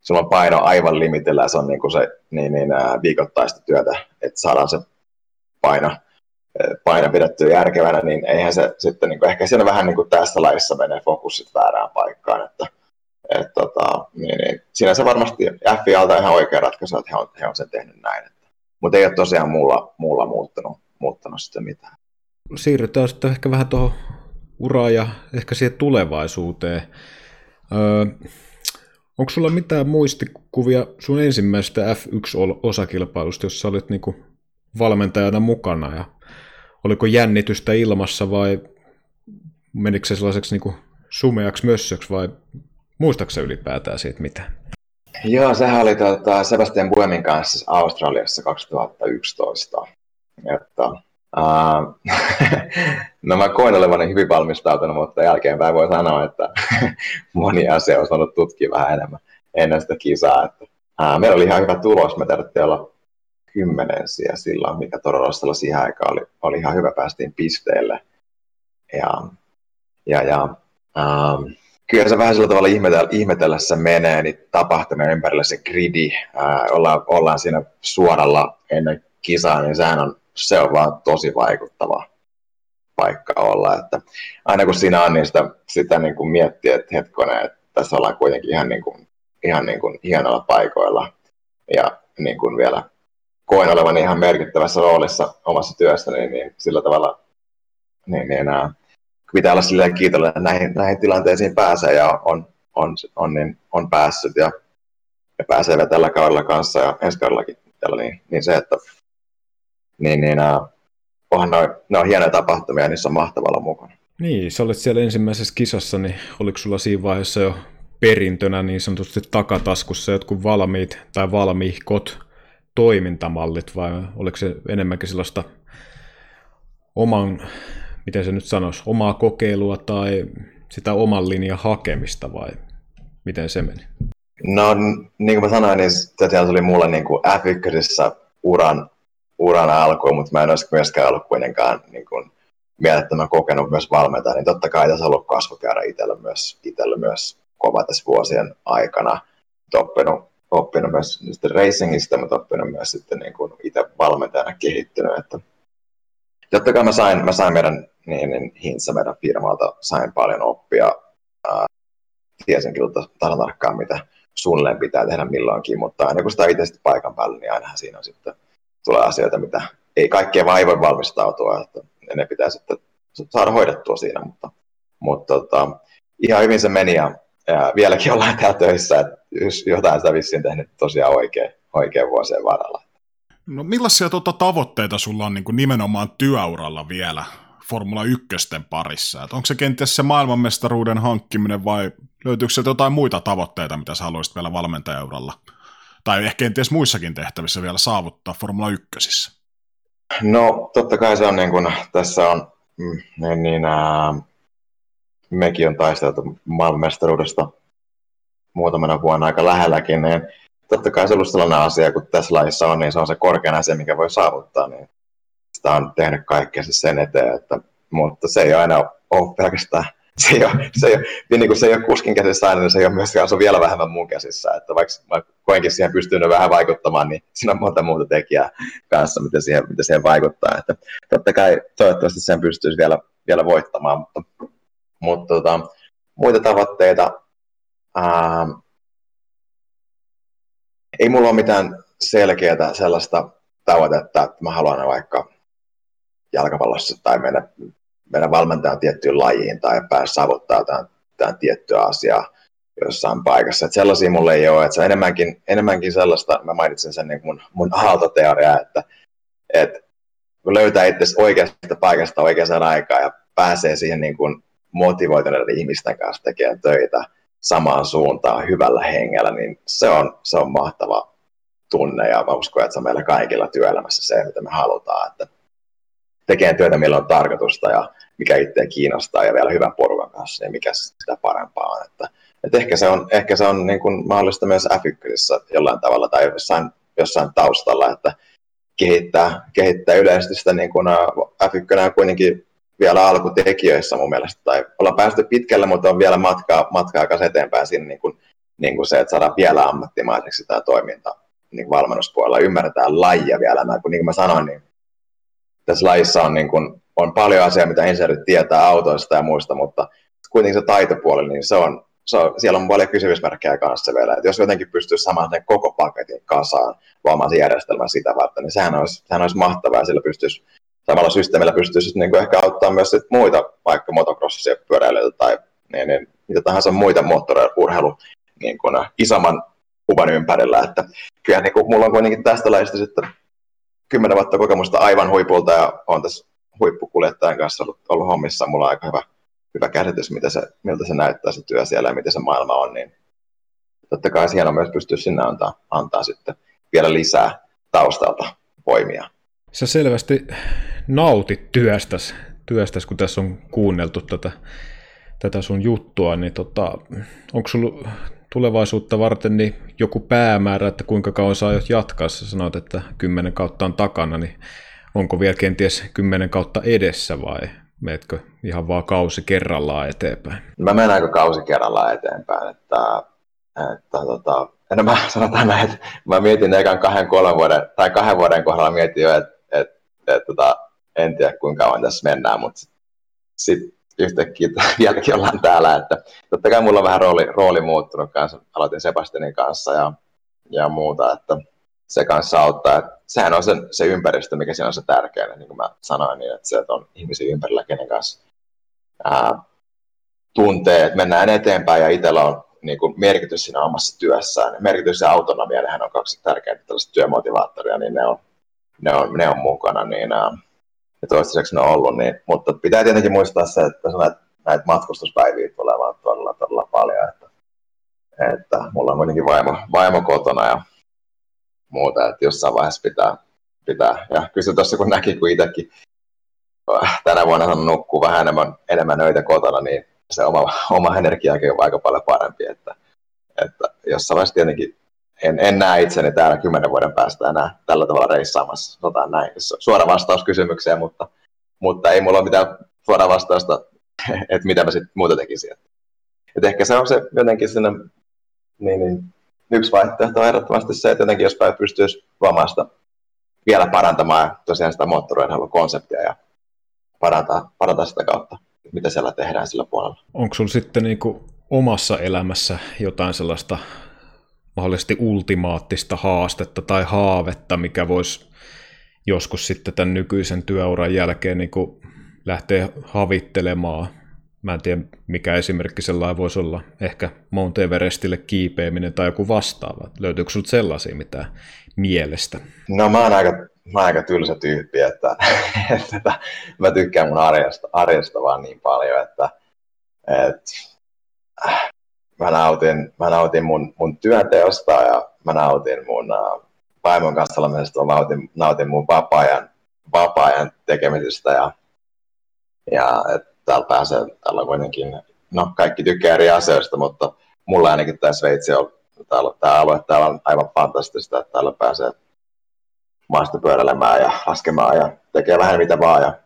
sulla on paino aivan limitillä ja se on niin kuin se niin, niin, viikoittaista työtä, että saadaan se paino, paino pidettyä järkevänä, niin eihän se sitten, niin kuin, ehkä siinä vähän niin kuin tässä laissa menee fokusit väärään paikkaan, että et, tota, niin, niin, siinä se varmasti FIAlta ihan oikea ratkaisu, että he on, he on sen tehnyt näin. Mutta ei ole tosiaan muulla, muulla muuttunut muuttanut sitä mitään. Siirrytään sitten ehkä vähän tuohon uraan ja ehkä siihen tulevaisuuteen. Öö, onko sulla mitään muistikuvia sun ensimmäisestä F1-osakilpailusta, jossa olit niinku valmentajana mukana ja oliko jännitystä ilmassa vai menikö se sellaiseksi niinku sumeaksi mössöksi vai muistaaksä ylipäätään siitä mitään? Joo, sehän oli tuota, Sebastian Buemin kanssa Australiassa 2011. Että, uh, no mä koin olevani hyvin valmistautunut, mutta jälkeenpäin voi sanoa, että moni asia olisi ollut tutkia vähän enemmän ennen sitä kisaa. Että, uh, meillä oli ihan hyvä tulos, me tarvittiin olla kymmenensiä silloin, mikä todella siihen aikaan oli, oli ihan hyvä, päästiin pisteelle. Ja, ja, ja uh, kyllä se vähän sillä tavalla ihmetellä, se menee, niin tapahtumien ympärillä se gridi, ää, ollaan, ollaan siinä suoralla ennen kisaa, niin sehän on se on vaan tosi vaikuttava paikka olla. Että aina kun siinä on, niin sitä, sitä niin kuin miettii, että hetkonen, että tässä ollaan kuitenkin ihan, niin kuin, ihan niin kuin hienoilla paikoilla. Ja niin kuin vielä koen olevan ihan merkittävässä roolissa omassa työssäni, niin sillä tavalla niin, niin ää, pitää olla silleen kiitollinen, että näihin, näihin tilanteisiin pääsee ja on, on, on, niin, on päässyt ja, ja pääsee vielä tällä kaudella kanssa ja ensi kaudellakin tällä, niin, niin se, että niin, niin, ää, onhan noi, ne on hienoja tapahtumia niissä on mahtavalla mukana. Niin, sä olet siellä ensimmäisessä kisassa, niin oliko sulla siinä vaiheessa jo perintönä niin sanotusti takataskussa jotkut valmiit tai valmiihkot toimintamallit vai oliko se enemmänkin sellaista oman, miten se nyt sanoisi, omaa kokeilua tai sitä oman linjan hakemista vai miten se meni? No niin kuin mä sanoin, niin se oli mulle niin kuin F1 uran, uran alku, mutta mä en olisi myöskään ollut kuitenkaan niin kuin mielettömän kokenut myös valmentaja, niin totta kai tässä on ollut kasvukäyrä itsellä myös, itsellä myös kova tässä vuosien aikana. Oppinut, oppinut myös racingista, mutta oppinut myös sitten niin kuin itse valmentajana kehittynyt. Että totta kai mä sain, mä sain meidän niin, niin Hintsa meidän firmalta, sain paljon oppia. Ää, tiesin kyllä tasan tarkkaan, mitä suunnilleen pitää tehdä milloinkin, mutta aina kun sitä itse paikan päällä, niin ainahan siinä on sitten tulee asioita, mitä ei kaikkea vaan ei voi valmistautua, että ne pitää sitten saada hoidettua siinä, mutta, mutta tota, ihan hyvin se meni ja, ja vieläkin ollaan täällä töissä, että jos jotain sitä vissiin tehnyt tosiaan oikein, oikein vuosien varrella. No millaisia tuota tavoitteita sulla on niin kuin nimenomaan työuralla vielä Formula 1 parissa? Et onko se kenties se maailmanmestaruuden hankkiminen vai löytyykö sieltä jotain muita tavoitteita, mitä sä haluaisit vielä valmentajauralla? Tai ehkä kenties muissakin tehtävissä vielä saavuttaa Formula 1? No totta kai se on niin kuin, tässä on, mm, niin, niin ää, mekin on taisteltu maailmanmestaruudesta muutamana vuonna aika lähelläkin, niin totta kai se on ollut sellainen asia, kun tässä lajissa on, niin se on se korkein asia, mikä voi saavuttaa, niin sitä on tehnyt kaikkea sen eteen, että, mutta se ei aina ole pelkästään se ei ole, se ei ole, niin kuin se ei ole kuskin käsissä aina, niin se ei ole myöskään, se on vielä vähemmän mun käsissä, että vaikka mä koenkin siihen pystynyt vähän vaikuttamaan, niin siinä on monta muuta tekijää kanssa, miten siihen, miten siihen vaikuttaa, että totta kai toivottavasti sen pystyisi vielä, vielä voittamaan, mutta, mutta tota, muita tavoitteita, ää, ei mulla ole mitään selkeää sellaista tavoitetta, että mä haluan vaikka jalkapallossa tai mennä, mennä valmentajan tiettyyn lajiin tai päästä saavuttaa jotain, jotain tiettyä asiaa jossain paikassa. Että sellaisia mulle ei ole. Että se enemmänkin, enemmänkin sellaista, mä mainitsin sen niin mun, mun aaltoteoriaa, että, että kun löytää itse oikeasta paikasta oikeaan aikaan ja pääsee siihen niin kuin motivoituneiden ihmisten kanssa tekemään töitä samaan suuntaan hyvällä hengellä, niin se on, se on mahtava tunne ja mä uskon, että se on meillä kaikilla työelämässä se, mitä me halutaan, että tekee työtä, millä on tarkoitusta ja mikä itseä kiinnostaa ja vielä hyvän porukan kanssa, niin mikä sitä parempaa on. Että, että ehkä se on, ehkä se on niin kuin mahdollista myös f jollain tavalla tai jossain, jossain taustalla, että kehittää, kehittää yleisesti sitä niin kuin F1 on kuitenkin vielä alkutekijöissä mun mielestä, tai ollaan päästy pitkälle, mutta on vielä matkaa, matkaa kanssa eteenpäin siinä niin kuin, niin kuin se, että saadaan vielä ammattimaiseksi tämä toiminta niin valmennuspuolella, ymmärretään lajia vielä, mä, kun niin kuin mä sanoin, niin tässä lajissa on, niin kuin, on paljon asiaa, mitä insinöörit tietää autoista ja muista, mutta kuitenkin se taitopuoli, niin se on, se on, siellä on paljon kysymysmerkkejä kanssa vielä. että jos jotenkin pystyisi samaan sen koko paketin kasaan, luomaan sen järjestelmän sitä varten, niin sehän olisi, sehän olisi mahtavaa ja sillä pystyisi samalla systeemillä pystyisi niin kuin ehkä auttamaan myös sit muita, vaikka motocrossia, pyöräilijöitä tai niin, niin, mitä tahansa muita moottoriurheilu niin kuin, isomman kuvan ympärillä. Että kyllä niin kuin, mulla on kuitenkin tästä lajista sitten kymmenen vuotta kokemusta aivan huipulta ja on tässä huippukuljettajan kanssa ollut, ollut hommissa. Mulla on aika hyvä, hyvä käsitys, mitä se, miltä se näyttää se työ siellä ja miten se maailma on. Niin totta kai siellä myös pystyy sinne antaa, antaa sitten vielä lisää taustalta voimia. Sä selvästi nautit työstäs, työstäs kun tässä on kuunneltu tätä, tätä sun juttua, niin tota, onko sulla tulevaisuutta varten niin joku päämäärä, että kuinka kauan sä jatkaa? Sä sanoit, että kymmenen kautta on takana, niin onko vielä kenties kymmenen kautta edessä vai meetkö ihan vaan kausi kerrallaan eteenpäin? Mä menen aika kausi kerrallaan eteenpäin, että, että tota, en mä sanotaan näin, että mä mietin ekan kahden, kolmen vuoden, tai kahden vuoden kohdalla mietin jo, että, että, että, tota, en tiedä kuinka kauan tässä mennään, mutta sitten yhtäkkiä vieläkin ollaan täällä, että totta kai mulla on vähän rooli, rooli muuttunut kanssa, aloitin Sebastianin kanssa ja, ja muuta, että se kanssa auttaa. Et sehän on se, se ympäristö, mikä siinä on se tärkeä, niin kuin mä sanoin, niin että se on ihmisiä ympärillä, kenen kanssa ää, tuntee, että mennään eteenpäin ja itsellä on niin kuin merkitys siinä omassa työssään. Merkitys ja autonomia, nehän on kaksi tärkeintä tällaista työmotivaattoria, niin ne on, ne on, ne on mukana. Niin, ää, ja toistaiseksi ne on ollut. Niin, mutta pitää tietenkin muistaa se, että näitä, näitä matkustuspäiviä tulee vaan todella, todella paljon. Että, että mulla on kuitenkin vaimo, vaimo kotona ja muuta, että jossain vaiheessa pitää, pitää. ja kysy tuossa kun näki, kun itsekin tänä vuonna on nukkuu vähän enemmän, enemmän öitä kotona, niin se oma, oma energiakin on aika paljon parempi, että, että jossain vaiheessa tietenkin en, en näe itseni täällä kymmenen vuoden päästä enää tällä tavalla reissaamassa, sanotaan näin, suora vastaus kysymykseen, mutta, mutta ei mulla ole mitään suora vastausta, että mitä mä sitten muuta tekisin. Et ehkä se on se jotenkin sinne, niin, niin, yksi vaihtoehto on ehdottomasti se, että jotenkin jos pystyisi vamasta vielä parantamaan tosiaan sitä moottoriurheilukonseptia ja parantaa, parantaa sitä kautta, mitä siellä tehdään sillä puolella. Onko sinulla sitten niin kuin omassa elämässä jotain sellaista mahdollisesti ultimaattista haastetta tai haavetta, mikä voisi joskus sitten tämän nykyisen työuran jälkeen niin kuin lähteä havittelemaan. Mä en tiedä, mikä esimerkki sellainen voisi olla. Ehkä Mount Everestille kiipeäminen tai joku vastaava. Löytyykö sinulta sellaisia mitään mielestä? No mä oon aika, mä oon aika tylsä tyyppi, että, että mä tykkään mun arjesta, arjesta vaan niin paljon, että, että mä nautin, mä nautin mun, mun työnteosta ja mä nautin mun uh, vaimon kanssa olemisesta, mä nautin, nautin mun vapaa-ajan, vapaa-ajan tekemisestä ja, ja että täällä pääsee, täällä on kuitenkin, no kaikki tykkää eri asioista, mutta mulla ainakin tämä Sveitsi on, täällä, tämä alue täällä on aivan fantastista, että täällä pääsee maastopyöräilemään ja laskemaan ja tekee vähän mitä vaan ja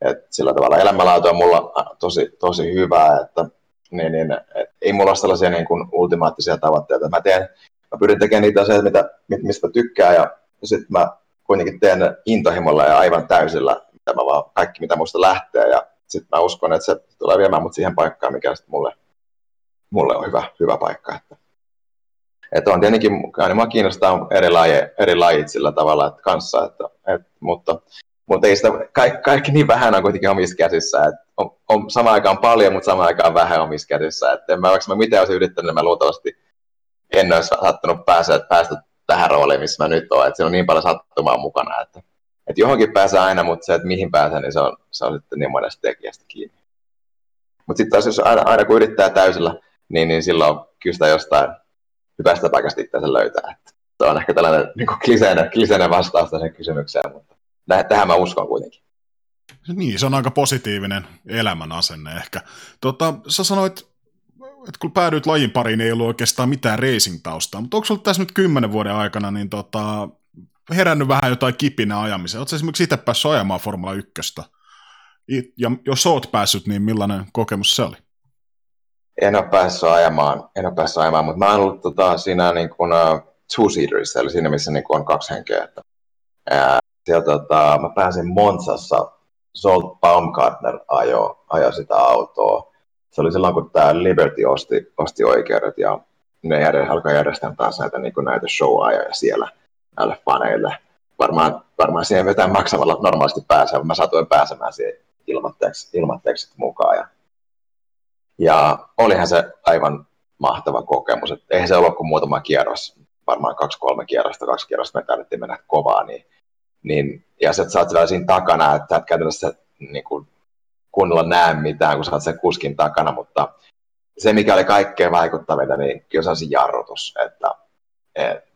et sillä tavalla elämänlaatu on mulla tosi, tosi hyvää, että niin, niin et ei mulla ole sellaisia niin kuin ultimaattisia tavoitteita. Mä, teen, mä pyrin tekemään niitä asioita, mitä, mistä tykkää ja sitten mä kuitenkin teen intohimolla ja aivan täysillä mitä mä vaan, kaikki, mitä musta lähtee ja sitten mä uskon, että se tulee viemään mut siihen paikkaan, mikä sitten mulle, mulle on hyvä, hyvä paikka. Että, että on tietenkin, niin mua kiinnostaa eri, laje, eri lajit sillä tavalla että kanssa, että, että, mutta, mutta ei sitä, kaikki, kaikki niin vähän on kuitenkin omissa käsissä, että on, on samaan aikaan paljon, mutta samaan aikaan vähän omissa käsissä. Että en mä, vaikka mä miten olisin yrittänyt, niin mä luultavasti en olisi sattunut päästä, päästä tähän rooliin, missä mä nyt olen. Että siinä on niin paljon sattumaa mukana, että, että johonkin pääsee aina, mutta se, että mihin pääsee, niin se on, se on sitten niin monesta tekijästä kiinni. Mutta sitten taas, jos aina, aina kun yrittää täysillä, niin, niin silloin kyllä sitä jostain hyvästä paikasta itseänsä löytää. Että se on ehkä tällainen niin kliseinen, kliseinen vastaus tähän kysymykseen, mutta tähän mä uskon kuitenkin. Niin, se on aika positiivinen elämän asenne ehkä. Tota, sä sanoit, että kun päädyit lajin pariin, ei ollut oikeastaan mitään racing-taustaa, mutta onko sulla tässä nyt kymmenen vuoden aikana niin tota, herännyt vähän jotain kipinä ajamiseen? Oletko esimerkiksi itse päässyt ajamaan Formula 1? Ja jos oot päässyt, niin millainen kokemus se oli? En ole päässyt ajamaan, en ole päässyt ajamaan mutta mä oon ollut tota, siinä niin kuin, uh, two-seaterissa, eli siinä missä niin kuin on kaksi henkeä. Että, ää, siellä, tota, mä pääsin Monsassa Zolt Baumgartner ajo, ajo sitä autoa. Se oli silloin, kun tämä Liberty osti, osti oikeudet ja ne järjest, alkoi järjestää taas näitä, niin näitä show-ajoja siellä näille faneille. Varmaan, varmaan siihen vetään maksamalla normaalisti pääsee, mutta mä satuin pääsemään siihen ilmatteeksi, ilmatteeksi mukaan. Ja, ja olihan se aivan mahtava kokemus. Et eihän se ollut kuin muutama kierros, varmaan kaksi-kolme kierrosta, kaksi kierrosta me tarvittiin mennä kovaa, niin niin, ja sä, oot vielä siinä takana, että et käytännössä niin kuin, kunnolla näe mitään, kun sä oot sen kuskin takana, mutta se, mikä oli kaikkein vaikuttavinta, niin kyllä se on se jarrutus, että et,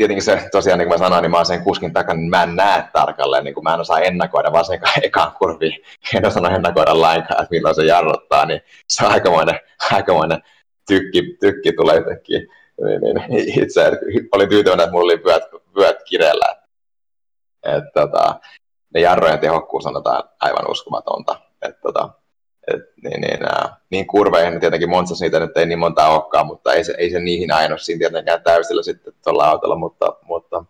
tietenkin se tosiaan, niin kuin mä sanoin, niin mä oon sen kuskin takana, niin mä en näe tarkalleen, niin kuin mä en osaa ennakoida, sen ekaan kurvi, en osaa ennakoida lainkaan, että milloin se jarruttaa, niin se on aikamoinen, aikamoinen tykki, tykki tulee yhtäkkiä. Niin, niin, itse olin tyytyväinen, että mulla oli vyöt, vyöt kireellä, et, tota, ne jarrojen tehokkuus on tota, aivan uskomatonta. Et, tota, et, niin, niin, ää, niin kurveihin tietenkin Monsassa niitä nyt ei niin monta olekaan, mutta ei se, ei se niihin ainoa siinä tietenkään täysillä sitten tuolla autolla, mutta, mutta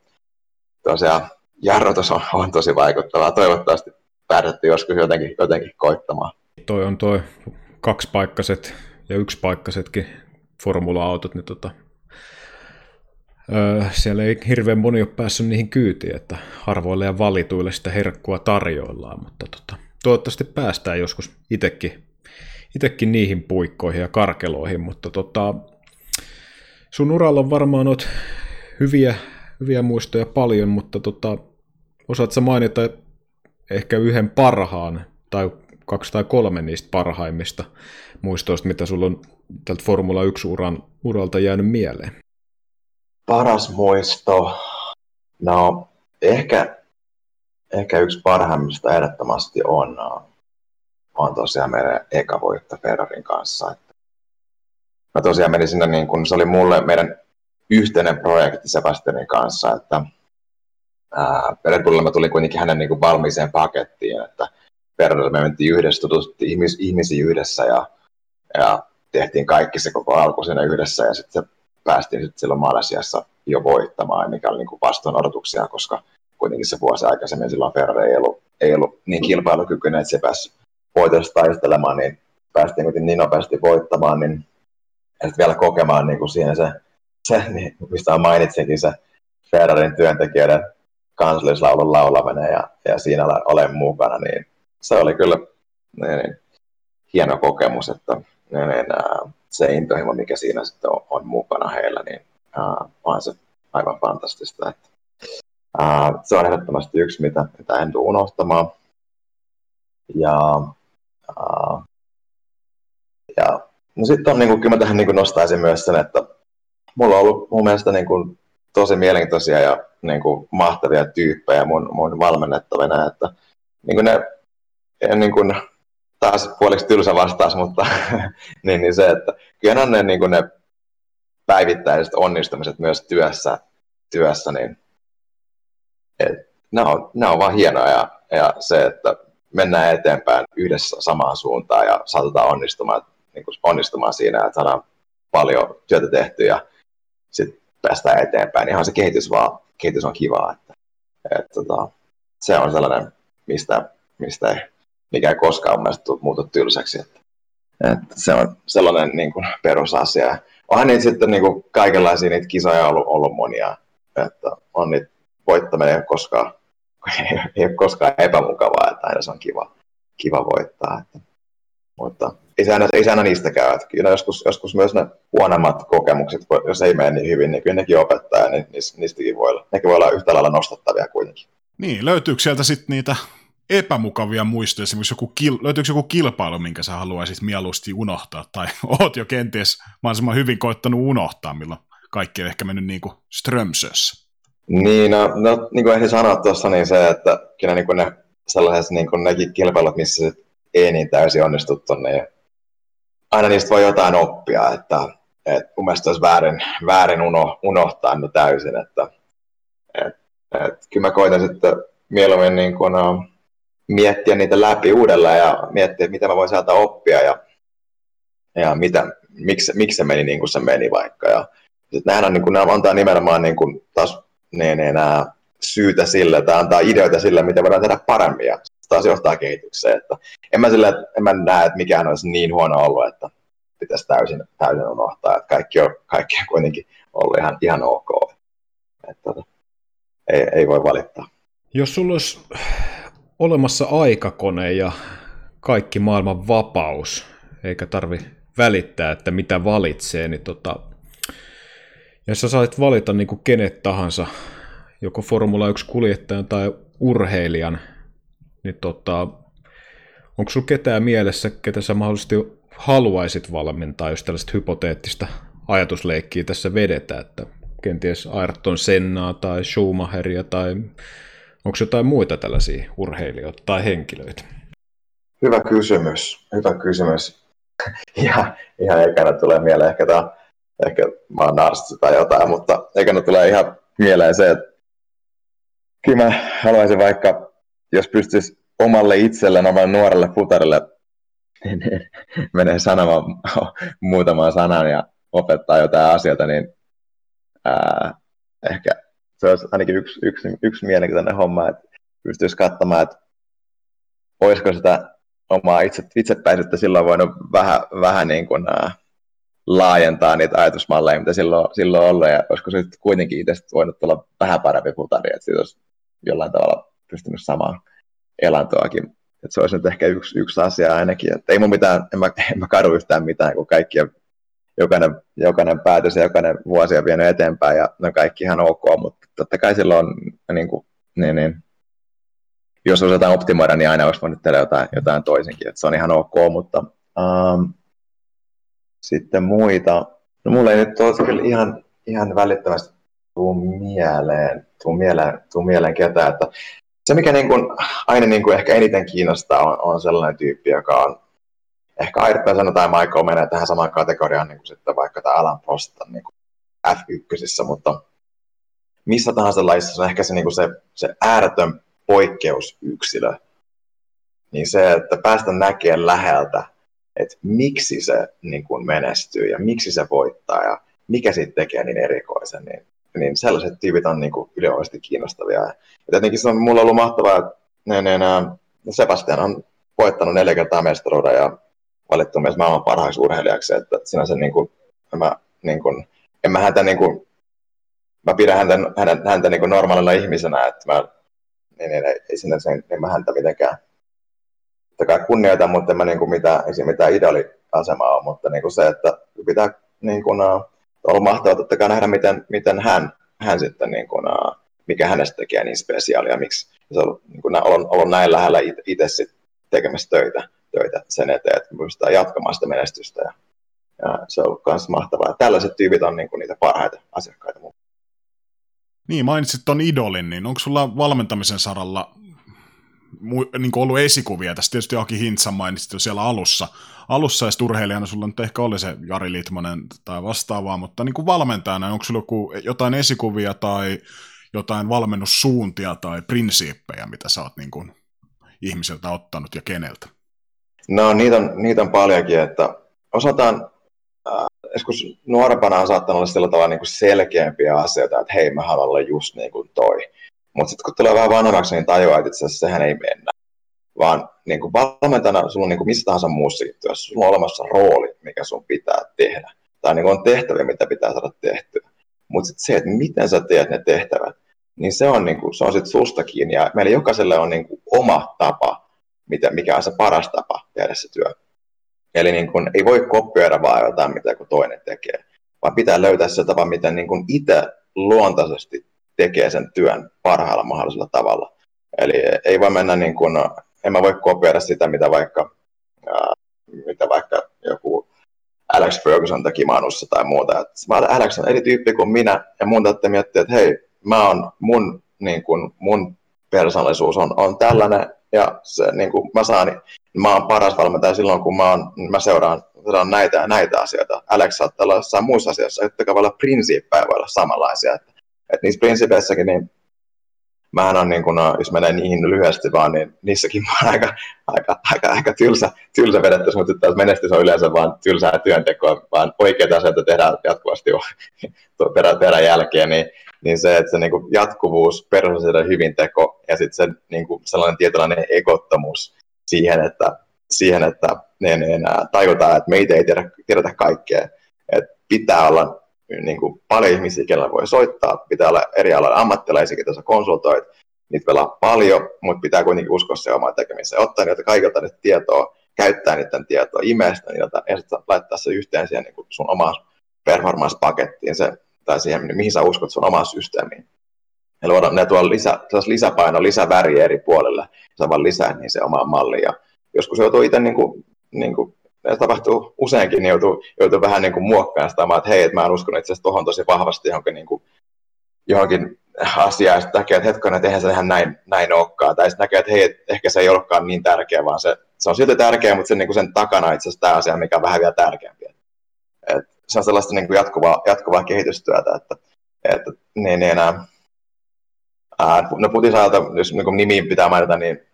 tosiaan jarrutus on, on tosi vaikuttavaa. Toivottavasti päädytty joskus jotenkin, jotenkin koittamaan. Toi on toi kaksipaikkaiset ja yksipaikkaisetkin formula-autot, niin tota, Öö, siellä ei hirveän moni ole päässyt niihin kyytiin, että harvoille ja valituille sitä herkkua tarjoillaan, mutta tota, toivottavasti päästään joskus itsekin, itekin niihin puikkoihin ja karkeloihin, mutta tota, sun uralla on varmaan noit hyviä, hyviä muistoja paljon, mutta tota, osaat sä mainita ehkä yhden parhaan tai kaksi tai kolme niistä parhaimmista muistoista, mitä sulla on tältä Formula 1-uran uralta jäänyt mieleen? Paras muisto, no ehkä, ehkä yksi parhaimmista ehdottomasti on, on tosiaan meidän eka voitto Ferrarin kanssa. Että mä tosiaan menin sinne, niin kun, se oli mulle meidän yhteinen projekti Sebastianin kanssa, että Red Bullilla mä tulin kuitenkin hänen niin kuin valmiiseen pakettiin, että Ferrarilla me mentiin yhdessä, tutustuttiin ihmis, ihmisiä yhdessä ja, ja tehtiin kaikki se koko alku siinä yhdessä ja sitten päästiin sitten silloin Malesiassa jo voittamaan, mikä oli niin kuin vastoin odotuksia, koska kuitenkin se vuosi aikaisemmin silloin Ferrari ei ollut, ei ollut niin kilpailukykyinen, että se pääsi voitosta taistelemaan, niin päästiin kuitenkin niin nopeasti voittamaan, niin ja sitten vielä kokemaan niin kuin siinä se, se niin, mistä mainitsinkin, se Ferrarin työntekijöiden kansallislaulun laulaminen ja, ja siinä olen mukana, niin se oli kyllä niin, niin, hieno kokemus, että niin, niin, se intohimo, mikä siinä sitten on, on mukana heillä, niin ää, on se aivan fantastista. Että, se on ehdottomasti yksi, mitä, mitä en tule unohtamaan. Ja, ja no sitten on, niin kuin, kyllä mä tähän niin kuin nostaisin myös sen, että mulla on ollut mun mielestä niin kuin, tosi mielenkiintoisia ja niin kuin, mahtavia tyyppejä mun, mun valmennettavina, että niin kuin ne, niin kuin, taas puoliksi tylsä vastaus, mutta niin, niin se, että kyllä ne, niin kuin ne päivittäiset onnistumiset myös työssä, työssä niin et, ne, on, ne on vaan hienoja ja, ja se, että mennään eteenpäin yhdessä samaan suuntaan ja saatetaan onnistumaan, niin kuin onnistumaan siinä, että saadaan paljon työtä tehtyä ja sitten päästään eteenpäin. Ihan se kehitys vaan, kehitys on kivaa. Että, et, tota, se on sellainen, mistä, mistä ei, mikä ei koskaan mun mielestä muutu tylsäksi. Että, että se on sellainen niin kuin perusasia. Onhan niitä sitten niin kuin kaikenlaisia niitä kisoja ollut, ollut monia, että on niitä voittaminen ei ole koskaan, ei ole koskaan epämukavaa, että aina se on kiva, kiva voittaa. Että, mutta ei se aina, ei se aina niistä käy. Että kyllä joskus, joskus myös ne huonommat kokemukset, jos ei mene niin hyvin, niin kyllä nekin opettaa, niin niistäkin voi olla, nekin voi olla yhtä lailla nostattavia kuitenkin. Niin, löytyykö sieltä sitten niitä epämukavia muistoja, esimerkiksi joku, kil, löytyykö joku kilpailu, minkä sä haluaisit mieluusti unohtaa, tai oot jo kenties mahdollisimman hyvin koittanut unohtaa, milloin kaikki on ehkä mennyt niin kuin strömsössä? Niin, no, no niin kuin ehdin sanoa tuossa, niin se, että kyllä niin kuin ne sellaiset niin kuin nekin kilpailut, missä ei niin täysin onnistuttu, niin aina niistä voi jotain oppia, että, että mun mielestä olisi väärin, väärin uno, unohtaa ne täysin, että et, et, kyllä mä koitan sitten mieluummin niin kuin, uh, miettiä niitä läpi uudelleen ja miettiä, mitä mä voin sieltä oppia ja, ja mitä, miksi, miksi se meni niin kuin se meni vaikka. Ja sitten nämähän on, niin kuin, nämä antaa nimenomaan niin kuin, taas niin, niin, nämä syytä sille tai antaa ideoita sille, mitä voidaan tehdä paremmin ja taas johtaa kehitykseen. Että en, mä sille, en mä näe, että mikään olisi niin huono ollut, että pitäisi täysin, täysin unohtaa, että kaikki on, kaikki on kuitenkin ollut ihan, ihan ok. Että, tota, ei, ei voi valittaa. Jos sulla olisi olemassa aikakone ja kaikki maailman vapaus, eikä tarvi välittää, että mitä valitsee, niin tota, jos sä sait valita niin kuin kenet tahansa, joko Formula 1-kuljettajan tai urheilijan, niin tota, onko sulla ketään mielessä, ketä sä mahdollisesti haluaisit valmentaa, jos tällaista hypoteettista ajatusleikkiä tässä vedetään, että kenties Ayrton Sennaa tai Schumacheria tai onko jotain muita tällaisia urheilijoita tai henkilöitä? Hyvä kysymys, hyvä kysymys. Ja ihan ekana tulee mieleen ehkä tämä, ehkä mä oon tai jotain, mutta ekana tulee ihan mieleen se, että kyllä mä haluaisin vaikka, jos pystyisi omalle itselleen, omalle nuorelle futarille menee sanomaan muutaman sanan ja opettaa jotain asioita, niin ää, ehkä se olisi ainakin yksi, yksi, yksi mielenkiintoinen homma, että pystyisi katsomaan, että olisiko sitä omaa itse, itsepäisyyttä silloin voinut vähän, vähän niin kuin, ää, laajentaa niitä ajatusmalleja, mitä silloin, silloin on ollut, ja olisiko se nyt kuitenkin itse voinut olla vähän parempi putari, että siitä olisi jollain tavalla pystynyt samaan elantoakin. Että se olisi nyt ehkä yksi, yksi asia ainakin, että ei mun mitään, en mä, en mä kadu yhtään mitään, kun kaikki jokainen, jokainen päätös ja jokainen vuosi on vienyt eteenpäin ja ne on kaikki ihan ok, mutta totta kai silloin niin kuin, niin, niin, jos osataan optimoida, niin aina olisi voinut tehdä jotain, jotain toisinkin, että se on ihan ok, mutta um, sitten muita, no mulla ei nyt ole kyllä ihan, ihan välittömästi tuu mieleen, tuu mieleen, tuu mieleen ketään, että se mikä niin kuin, aina niin kuin ehkä eniten kiinnostaa on, on sellainen tyyppi, joka on ehkä Ayrton tai Michael menee tähän samaan kategoriaan niin kuin sitten vaikka tämä Alan Prost niin kuin F1, mutta missä tahansa laissa se on ehkä se, niin kuin se, se ääretön poikkeusyksilö. Niin se, että päästä näkemään läheltä, että miksi se niin kuin menestyy ja miksi se voittaa ja mikä siitä tekee niin erikoisen, niin, niin sellaiset tyypit on niin kuin kiinnostavia. Ja tietenkin se on mulla ollut mahtavaa, että ne, ne, ne, Sebastian on voittanut neljä kertaa mestaruuden ja valittu myös maailman parhaaksi urheilijaksi, että sinänsä niin kuin, mä, niin kuin, en mä häntä niin kuin, mä pidän häntä, häntä, häntä niin kuin normaalina ihmisenä, että mä, niin, niin, ei sinänsä, niin mä häntä mitenkään kai kunnioita, mutta en mä niin kuin mitään, ei mitään idoliasemaa ole, mutta niin kuin se, että pitää niin kuin, uh, olla mahtavaa totta kai nähdä, miten, miten hän, hän sitten, niin kuin, uh, mikä hänestä tekee niin spesiaalia, miksi se on niin kuin, ollut, ollut näin lähellä itse sit tekemässä töitä töitä sen eteen, että pystytään jatkamaan sitä menestystä. Ja, ja se on ollut myös mahtavaa. Tällaiset tyypit on niin kuin niitä parhaita asiakkaita. Niin, mainitsit tuon idolin, niin onko sulla valmentamisen saralla niin ollut esikuvia? Tässä tietysti Aki Hintsa mainitsit jo siellä alussa. Alussa ja urheilijana sulla nyt ehkä oli se Jari Litmanen tai vastaavaa, mutta niin kuin valmentajana, onko sulla joku, jotain esikuvia tai jotain valmennussuuntia tai prinsiippejä, mitä sä oot niin kuin ihmiseltä ottanut ja keneltä? No niitä on, niitä on paljonkin, että osataan, äh, joskus nuorempana on saattanut olla sillä tavalla niin kuin selkeämpiä asioita, että hei mä haluan olla just niin kuin toi. Mutta sitten kun tulee vähän vanhemmaksi, niin tajuaa, että itse asiassa sehän ei mennä. Vaan niin kuin valmentajana sulla on niin kuin missä tahansa muussa työssä, sulla on olemassa rooli, mikä sun pitää tehdä. Tai niin kuin on tehtäviä, mitä pitää saada tehtyä. Mutta sitten se, että miten sä teet ne tehtävät, niin se on, niin kuin, se on sitten susta kiinni. Ja meillä jokaiselle on niin kuin oma tapa mitä, mikä on se paras tapa tehdä se työ. Eli niin kun, ei voi kopioida vaan jotain, mitä kun toinen tekee, vaan pitää löytää se tapa, miten niin kun itse luontaisesti tekee sen työn parhaalla mahdollisella tavalla. Eli ei voi mennä niin kuin, en mä voi kopioida sitä, mitä vaikka, ää, mitä vaikka joku Alex Ferguson teki Manussa tai muuta. Et mä olen Alex on eri tyyppi kuin minä, ja mun täytyy miettiä, että hei, mä oon, mun, niin kun, mun persoonallisuus on, on tällainen, ja se, niin kuin mä saan, niin mä oon paras valmentaja silloin, kun mä, oon, mä seuraan, seuraan näitä ja näitä asioita. Alex saattaa olla jossain muissa asioissa, jotka voi olla prinsiippejä, voi olla samanlaisia. Että, että niissä prinsiipeissäkin, niin mähän on, niin kun, no, jos menee niihin lyhyesti vaan, niin niissäkin mä oon aika, aika, aika, aika tylsä, tylsä vedettäisi, mutta taas menestys on yleensä vaan tylsää työntekoa, vaan oikeita asioita tehdään jatkuvasti perän, perän jälkeen, niin niin se, että se niin kuin jatkuvuus, persoonallinen hyvinteko ja sitten se niin kuin sellainen tietynlainen ekottomuus siihen, että, siihen, että ne, ne, ne tajutaan, että meitä ei tiedä, tiedetä kaikkea. että pitää olla niin kuin paljon ihmisiä, kenellä voi soittaa, pitää olla eri aloilla ammattilaisia, ketä sä konsultoit, niitä pelaa paljon, mutta pitää kuitenkin uskoa se omaan tekemiseen, ottaa niitä kaikilta niitä tietoa, käyttää niiden tietoa, imeistä niitä ja sitten laittaa se yhteen siihen niin kuin sun omaan performance-pakettiin. Se tai siihen, mihin sä uskot sun omaan systeemiin. Ja luoda, ne tuo lisä, lisäpaino, lisäväriä eri puolelle, sä vaan lisää niin se omaan malliin. Ja joskus joutuu itse, niin kuin, niin kuin, tapahtuu useinkin, niin joutuu, joutuu vähän niin kuin muokkaamaan sitä, että hei, että mä en uskonut itse asiassa tuohon tosi vahvasti johonkin, niin kuin, johonkin asiaan, ja sitten näkee, että hetken, että eihän se ihan näin, näin olekaan. Tai sitten näkee, että hei, että ehkä se ei olekaan niin tärkeä, vaan se, se on silti tärkeä, mutta sen, niin kuin sen takana itse asiassa tämä asia, mikä on vähän vielä tärkeämpi. Et se on sellaista niin kuin jatkuvaa, jatkuvaa kehitystyötä, että, että niin, niin, ää, no Putisalta, jos niin nimiin pitää mainita, niin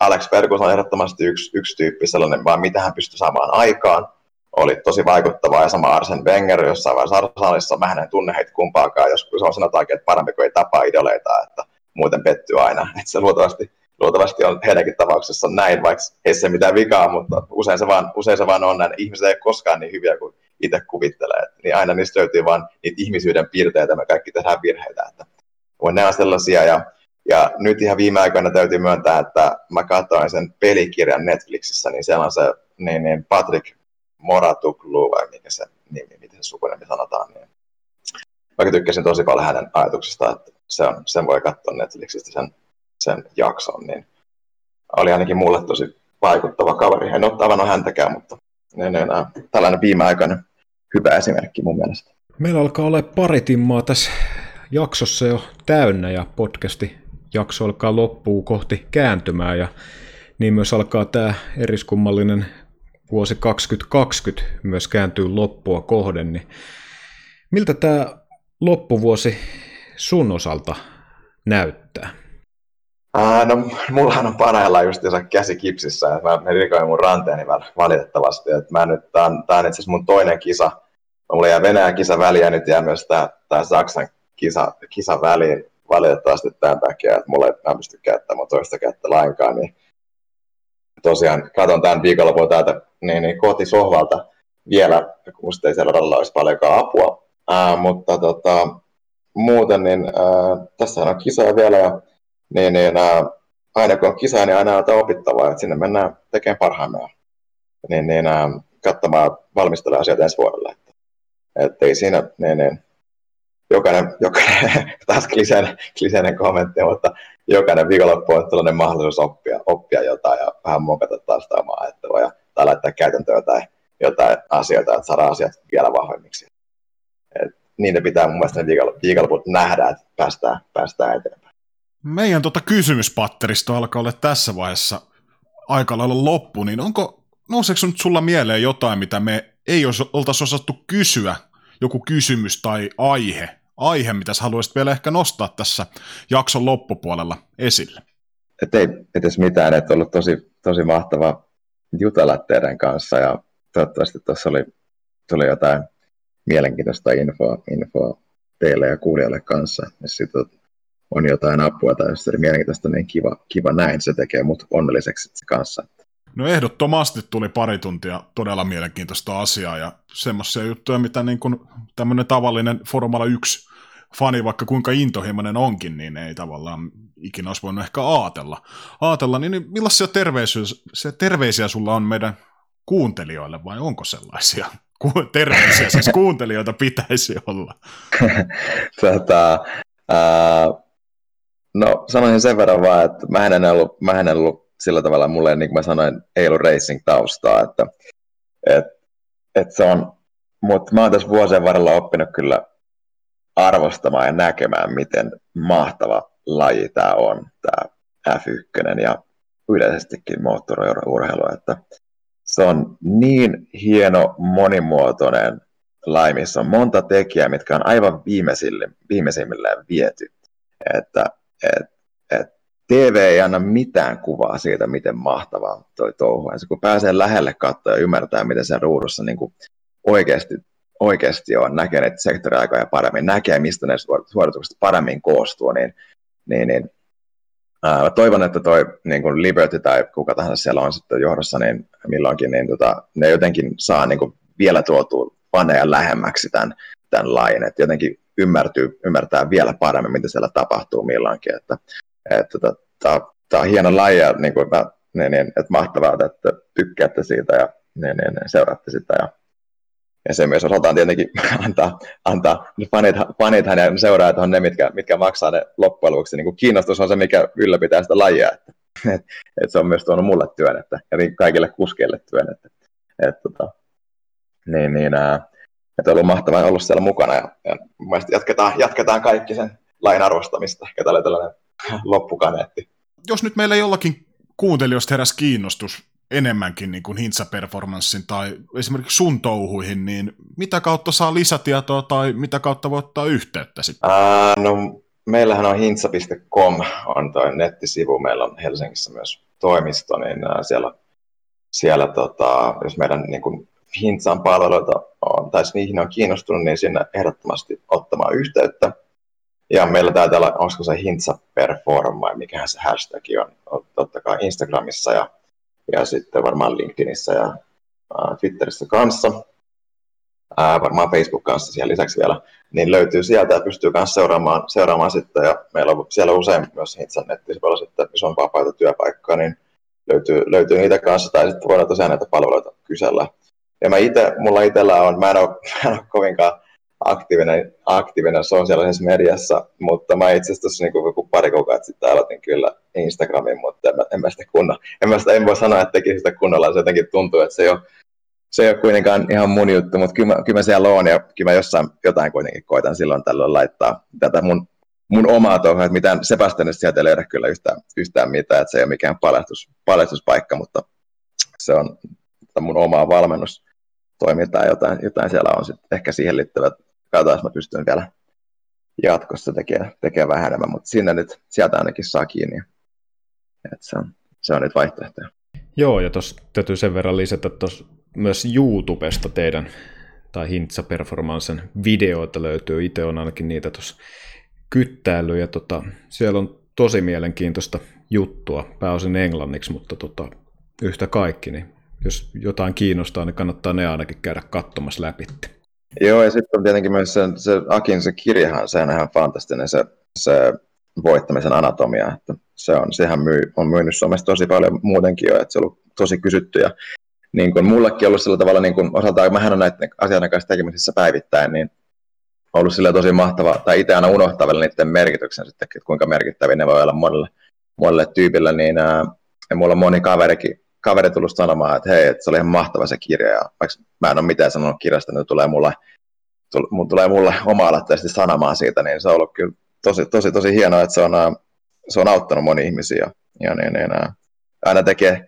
Alex Ferguson on ehdottomasti yksi, yksi tyyppi sellainen, vaan mitä hän pystyi saamaan aikaan, oli tosi vaikuttavaa, ja sama Arsen Wenger jossain vaiheessa Arsenalissa, mä en tunne heitä kumpaakaan, joskus on sanotaankin, että parempi kuin ei tapaa idoleita, että muuten pettyy aina, että se luultavasti, luultavasti on heidänkin tapauksessa näin, vaikka ei se mitään vikaa, mutta usein se vaan, usein se vaan on näin, ihmiset ei ole koskaan niin hyviä kuin itse kuvittelee. Niin aina niistä löytyy vaan niitä ihmisyyden piirteitä, me kaikki tehdään virheitä. Että ne on sellaisia, ja, ja nyt ihan viime aikoina täytyy myöntää, että mä katsoin sen pelikirjan Netflixissä, niin siellä on se niin, niin Patrick Moratuklu, vai mikä se nimi, miten se sukunimi sanotaan, niin mä tykkäsin tosi paljon hänen ajatuksista, että se on, sen voi katsoa Netflixistä sen, sen jakson, niin oli ainakin mulle tosi vaikuttava kaveri. En ole tavannut häntäkään, mutta ne, ne, tällainen viimeaikainen hyvä esimerkki mun mielestä. Meillä alkaa olla pari timmaa tässä jaksossa jo täynnä ja podcasti jakso alkaa loppuu kohti kääntymään ja niin myös alkaa tämä eriskummallinen vuosi 2020 myös kääntyy loppua kohden, niin miltä tämä loppuvuosi sun osalta näyttää? Ää, no, mullahan on parhaillaan just käsi kipsissä, että mä, mä rikoin mun ranteeni valitettavasti. Että mä nyt, tää on, tää on itse asiassa mun toinen kisa. Mulla jää Venäjän kisa väliin ja nyt jää myös tää Saksan kisa, kisa väliin valitettavasti tämän takia, että mulla ei mä pysty käyttämään toista kättä lainkaan. Niin tosiaan katson tämän viikonlopun täältä niin, niin kotisohvalta vielä, kun ei siellä radalla olisi paljonkaan apua. Ää, mutta tota, muuten, niin tässä on kisoja vielä ja niin, niin ää, aina kun on kisa, niin aina on opittavaa, että sinne mennään tekemään parhaimmillaan. Niin, niin ää, katsomaan, valmistella asioita ensi vuodelle. Että, et ei siinä, niin, niin, jokainen, jokainen taas kliseinen, kliseinen kommentti, mutta jokainen viikonloppu on tällainen mahdollisuus oppia, oppia jotain ja vähän muokata taas sitä omaa ajattelua ja, tai laittaa käytäntöön jotain, jotain asioita, että saada asiat vielä vahvemmiksi. Et niin ne pitää mun mielestä ne viikonloput nähdä, että päästään, päästään eteenpäin. Meidän tota kysymyspatteristo alkaa olla tässä vaiheessa aika lailla loppu, niin onko, nouseeko nyt sulla mieleen jotain, mitä me ei oltaisi osattu kysyä, joku kysymys tai aihe, aihe, mitä sä haluaisit vielä ehkä nostaa tässä jakson loppupuolella esille? Et ei edes mitään, että ollut tosi, tosi mahtava jutella teidän kanssa ja toivottavasti tuossa oli, tuli jotain mielenkiintoista infoa, infoa teille ja kuulijoille kanssa. Sitten on jotain apua tai jos se oli mielenkiintoista, niin kiva, kiva näin. Se tekee mut onnelliseksi se kanssa. No ehdottomasti tuli pari tuntia todella mielenkiintoista asiaa ja semmoisia juttuja, mitä niin kuin tämmöinen tavallinen Formula 1 fani, vaikka kuinka intohimoinen onkin, niin ei tavallaan ikinä olisi voinut ehkä aatella. aatella niin millaisia terveisiä, se terveisiä sulla on meidän kuuntelijoille vai onko sellaisia? terveisiä siis kuuntelijoita pitäisi olla. tota, ää, no sanoisin sen verran vaan, että mä en ollut, mä en ollut sillä tavalla, mulle niin kuin mä sanoin, ei ollut racing-taustaa, että et, et se on, mutta mä oon tässä vuosien varrella oppinut kyllä arvostamaan ja näkemään, miten mahtava laji tämä on, tämä F1 ja yleisestikin moottoriurheilu, että se on niin hieno, monimuotoinen laji, missä on monta tekijää, mitkä on aivan viimeisille, viimeisimmilleen viety. Että et, et TV ei anna mitään kuvaa siitä, miten mahtavaa toi touhu on. Kun pääsee lähelle katsoa ja ymmärtää, miten se ruudussa niin oikeasti, oikeasti on, näkee sektoriaikoja paremmin, näkee, mistä ne suoritukset paremmin koostuu, niin, niin, niin Ää, toivon, että toi niin kuin Liberty tai kuka tahansa siellä on sitten johdossa, niin milloinkin, niin tota, ne jotenkin saa niin kuin vielä tuotua faneja lähemmäksi tämän, tämän lain, että jotenkin ymmärtyy, ymmärtää vielä paremmin, mitä siellä tapahtuu milloinkin, että, että tota, tämä on hieno laji ja niin kuin, niin, niin, että mahtavaa, että tykkäätte siitä ja niin, niin, seuraatte sitä ja ja se myös osataan tietenkin antaa, antaa fanit, fanithan ja seuraajat on ne, mitkä, mitkä maksaa ne loppujen lopuksi. Niin kuin kiinnostus on se, mikä ylläpitää sitä lajia. Että, et, et se on myös tuonut mulle työn, että, ja kaikille kuskeille työn. Että, et, tota, niin, niin, ää, että on ollut mahtavaa olla siellä mukana. Ja, ja jatketaan, jatketaan kaikki sen lain arvostamista. Ehkä tällainen loppukaneetti. Jos nyt meillä jollakin kuuntelijoista heräsi kiinnostus enemmänkin niin kuin Hintsa-performanssin tai esimerkiksi sun touhuihin, niin mitä kautta saa lisätietoa tai mitä kautta voi ottaa yhteyttä sitten? Ää, no, meillähän on hintsa.com on toi nettisivu, meillä on Helsingissä myös toimisto, niin siellä, siellä tota, jos meidän niin kuin Hintsan palveluita on, tai niihin on kiinnostunut, niin sinne ehdottomasti ottamaan yhteyttä. Ja meillä taitaa olla, onko se Hintsa Performa, mikähän se hashtag on, totta kai Instagramissa ja ja sitten varmaan LinkedInissä ja Twitterissä kanssa. ää, varmaan Facebook kanssa siellä lisäksi vielä, niin löytyy sieltä ja pystyy myös seuraamaan, seuraamaan sitten, ja meillä on siellä usein myös Hitsan nettisivuilla sitten, missä on vapaita työpaikkaa, niin löytyy, löytyy niitä kanssa, tai sitten voidaan tosiaan näitä palveluita kysellä. Ja mä ite, mulla itsellä on, mä en ole, mä en ole kovinkaan aktiivinen, aktiivinen sosiaalisessa mediassa, mutta mä itse asiassa niin kuin pari kuukautta sitten aloitin kyllä Instagramin, mutta en, en mä sitä kunnolla, en, mä sitä, en voi sanoa, että tekisin sitä kunnolla, se jotenkin tuntuu, että se ei ole, se ei ole kuitenkaan ihan mun juttu, mutta kyllä mä, kyllä mä siellä oon ja kyllä mä jossain jotain kuitenkin koitan silloin tällöin laittaa tätä mun, mun omaa touhua, että mitään Sebastianista sieltä ei löydä kyllä yhtään, yhtään mitään, että se ei ole mikään paljastus, paljastuspaikka, mutta se on mun omaa valmennustoimintaa, jotain, jotain siellä on sitten ehkä siihen liittyvät katsotaan, jos mä pystyn vielä jatkossa tekemään, tekemään vähän enemmän, mutta sinne nyt, sieltä ainakin saa kiinni. Et se, on, se on nyt vaihtoehto. Joo, ja tuossa täytyy sen verran lisätä tuossa myös YouTubesta teidän tai Hintsa Performancen videoita löytyy. Itse on ainakin niitä tuossa kyttäily, ja tota, siellä on tosi mielenkiintoista juttua, pääosin englanniksi, mutta tota, yhtä kaikki, niin jos jotain kiinnostaa, niin kannattaa ne ainakin käydä katsomassa läpi. Joo, ja sitten on tietenkin myös se, se Akin se kirjahan, se on ihan fantastinen se, se voittamisen anatomia, että se on, sehän myy, on myynyt Suomessa tosi paljon muutenkin jo, että se on ollut tosi kysytty ja niin kuin mullekin ollut sillä tavalla niin kuin osaltaan, mähän on näiden asioiden kanssa tekemisissä päivittäin, niin on ollut sillä tosi mahtava, tai itse aina unohtaa vielä niiden merkityksen sitten, että kuinka merkittäviä ne voi olla monelle, monelle tyypille, niin ää, ja mulla on moni kaverikin kaveri tullut sanomaan, että hei, että se oli ihan mahtava se kirja, ja vaikka mä en ole mitään sanonut kirjasta, niin tulee tull, tulee mulle oma-aloitteisesti sanomaan siitä, niin se on ollut kyllä tosi, tosi, tosi hienoa, että se on, se on auttanut moni ihmisiä, ja niin, niin, aina tekee,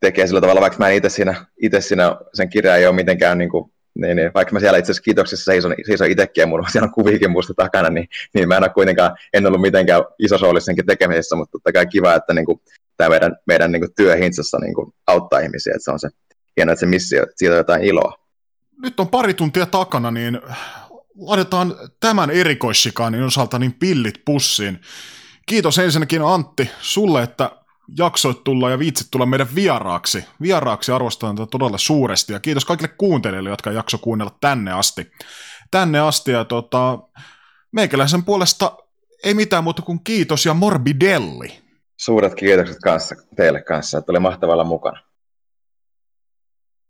tekee sillä tavalla, vaikka mä en itse siinä, itse siinä sen kirjan ei ole mitenkään niin kuin, niin, niin, vaikka mä siellä itse asiassa kiitoksissa seison, seison itsekin ja mulla siellä on kuviikin musta takana, niin, niin mä en ole kuitenkaan, en ollut mitenkään iso senkin tekemisessä, mutta totta kai kiva, että niin kuin, tämä meidän, meidän niin kuin työ Hintsassa niin kuin auttaa ihmisiä, että se on se hienoa, että se missio, että siitä on jotain iloa. Nyt on pari tuntia takana, niin laitetaan tämän erikoissikaanin osalta niin pillit pussiin. Kiitos ensinnäkin Antti sulle, että jaksoit tulla ja viitsit tulla meidän vieraaksi. Vieraaksi arvostan tätä todella suuresti ja kiitos kaikille kuuntelijoille, jotka jakso kuunnella tänne asti. Tänne asti ja tota, meikäläisen puolesta ei mitään muuta kuin kiitos ja morbidelli. Suuret kiitokset kanssa, teille kanssa, että oli mahtavalla mukana.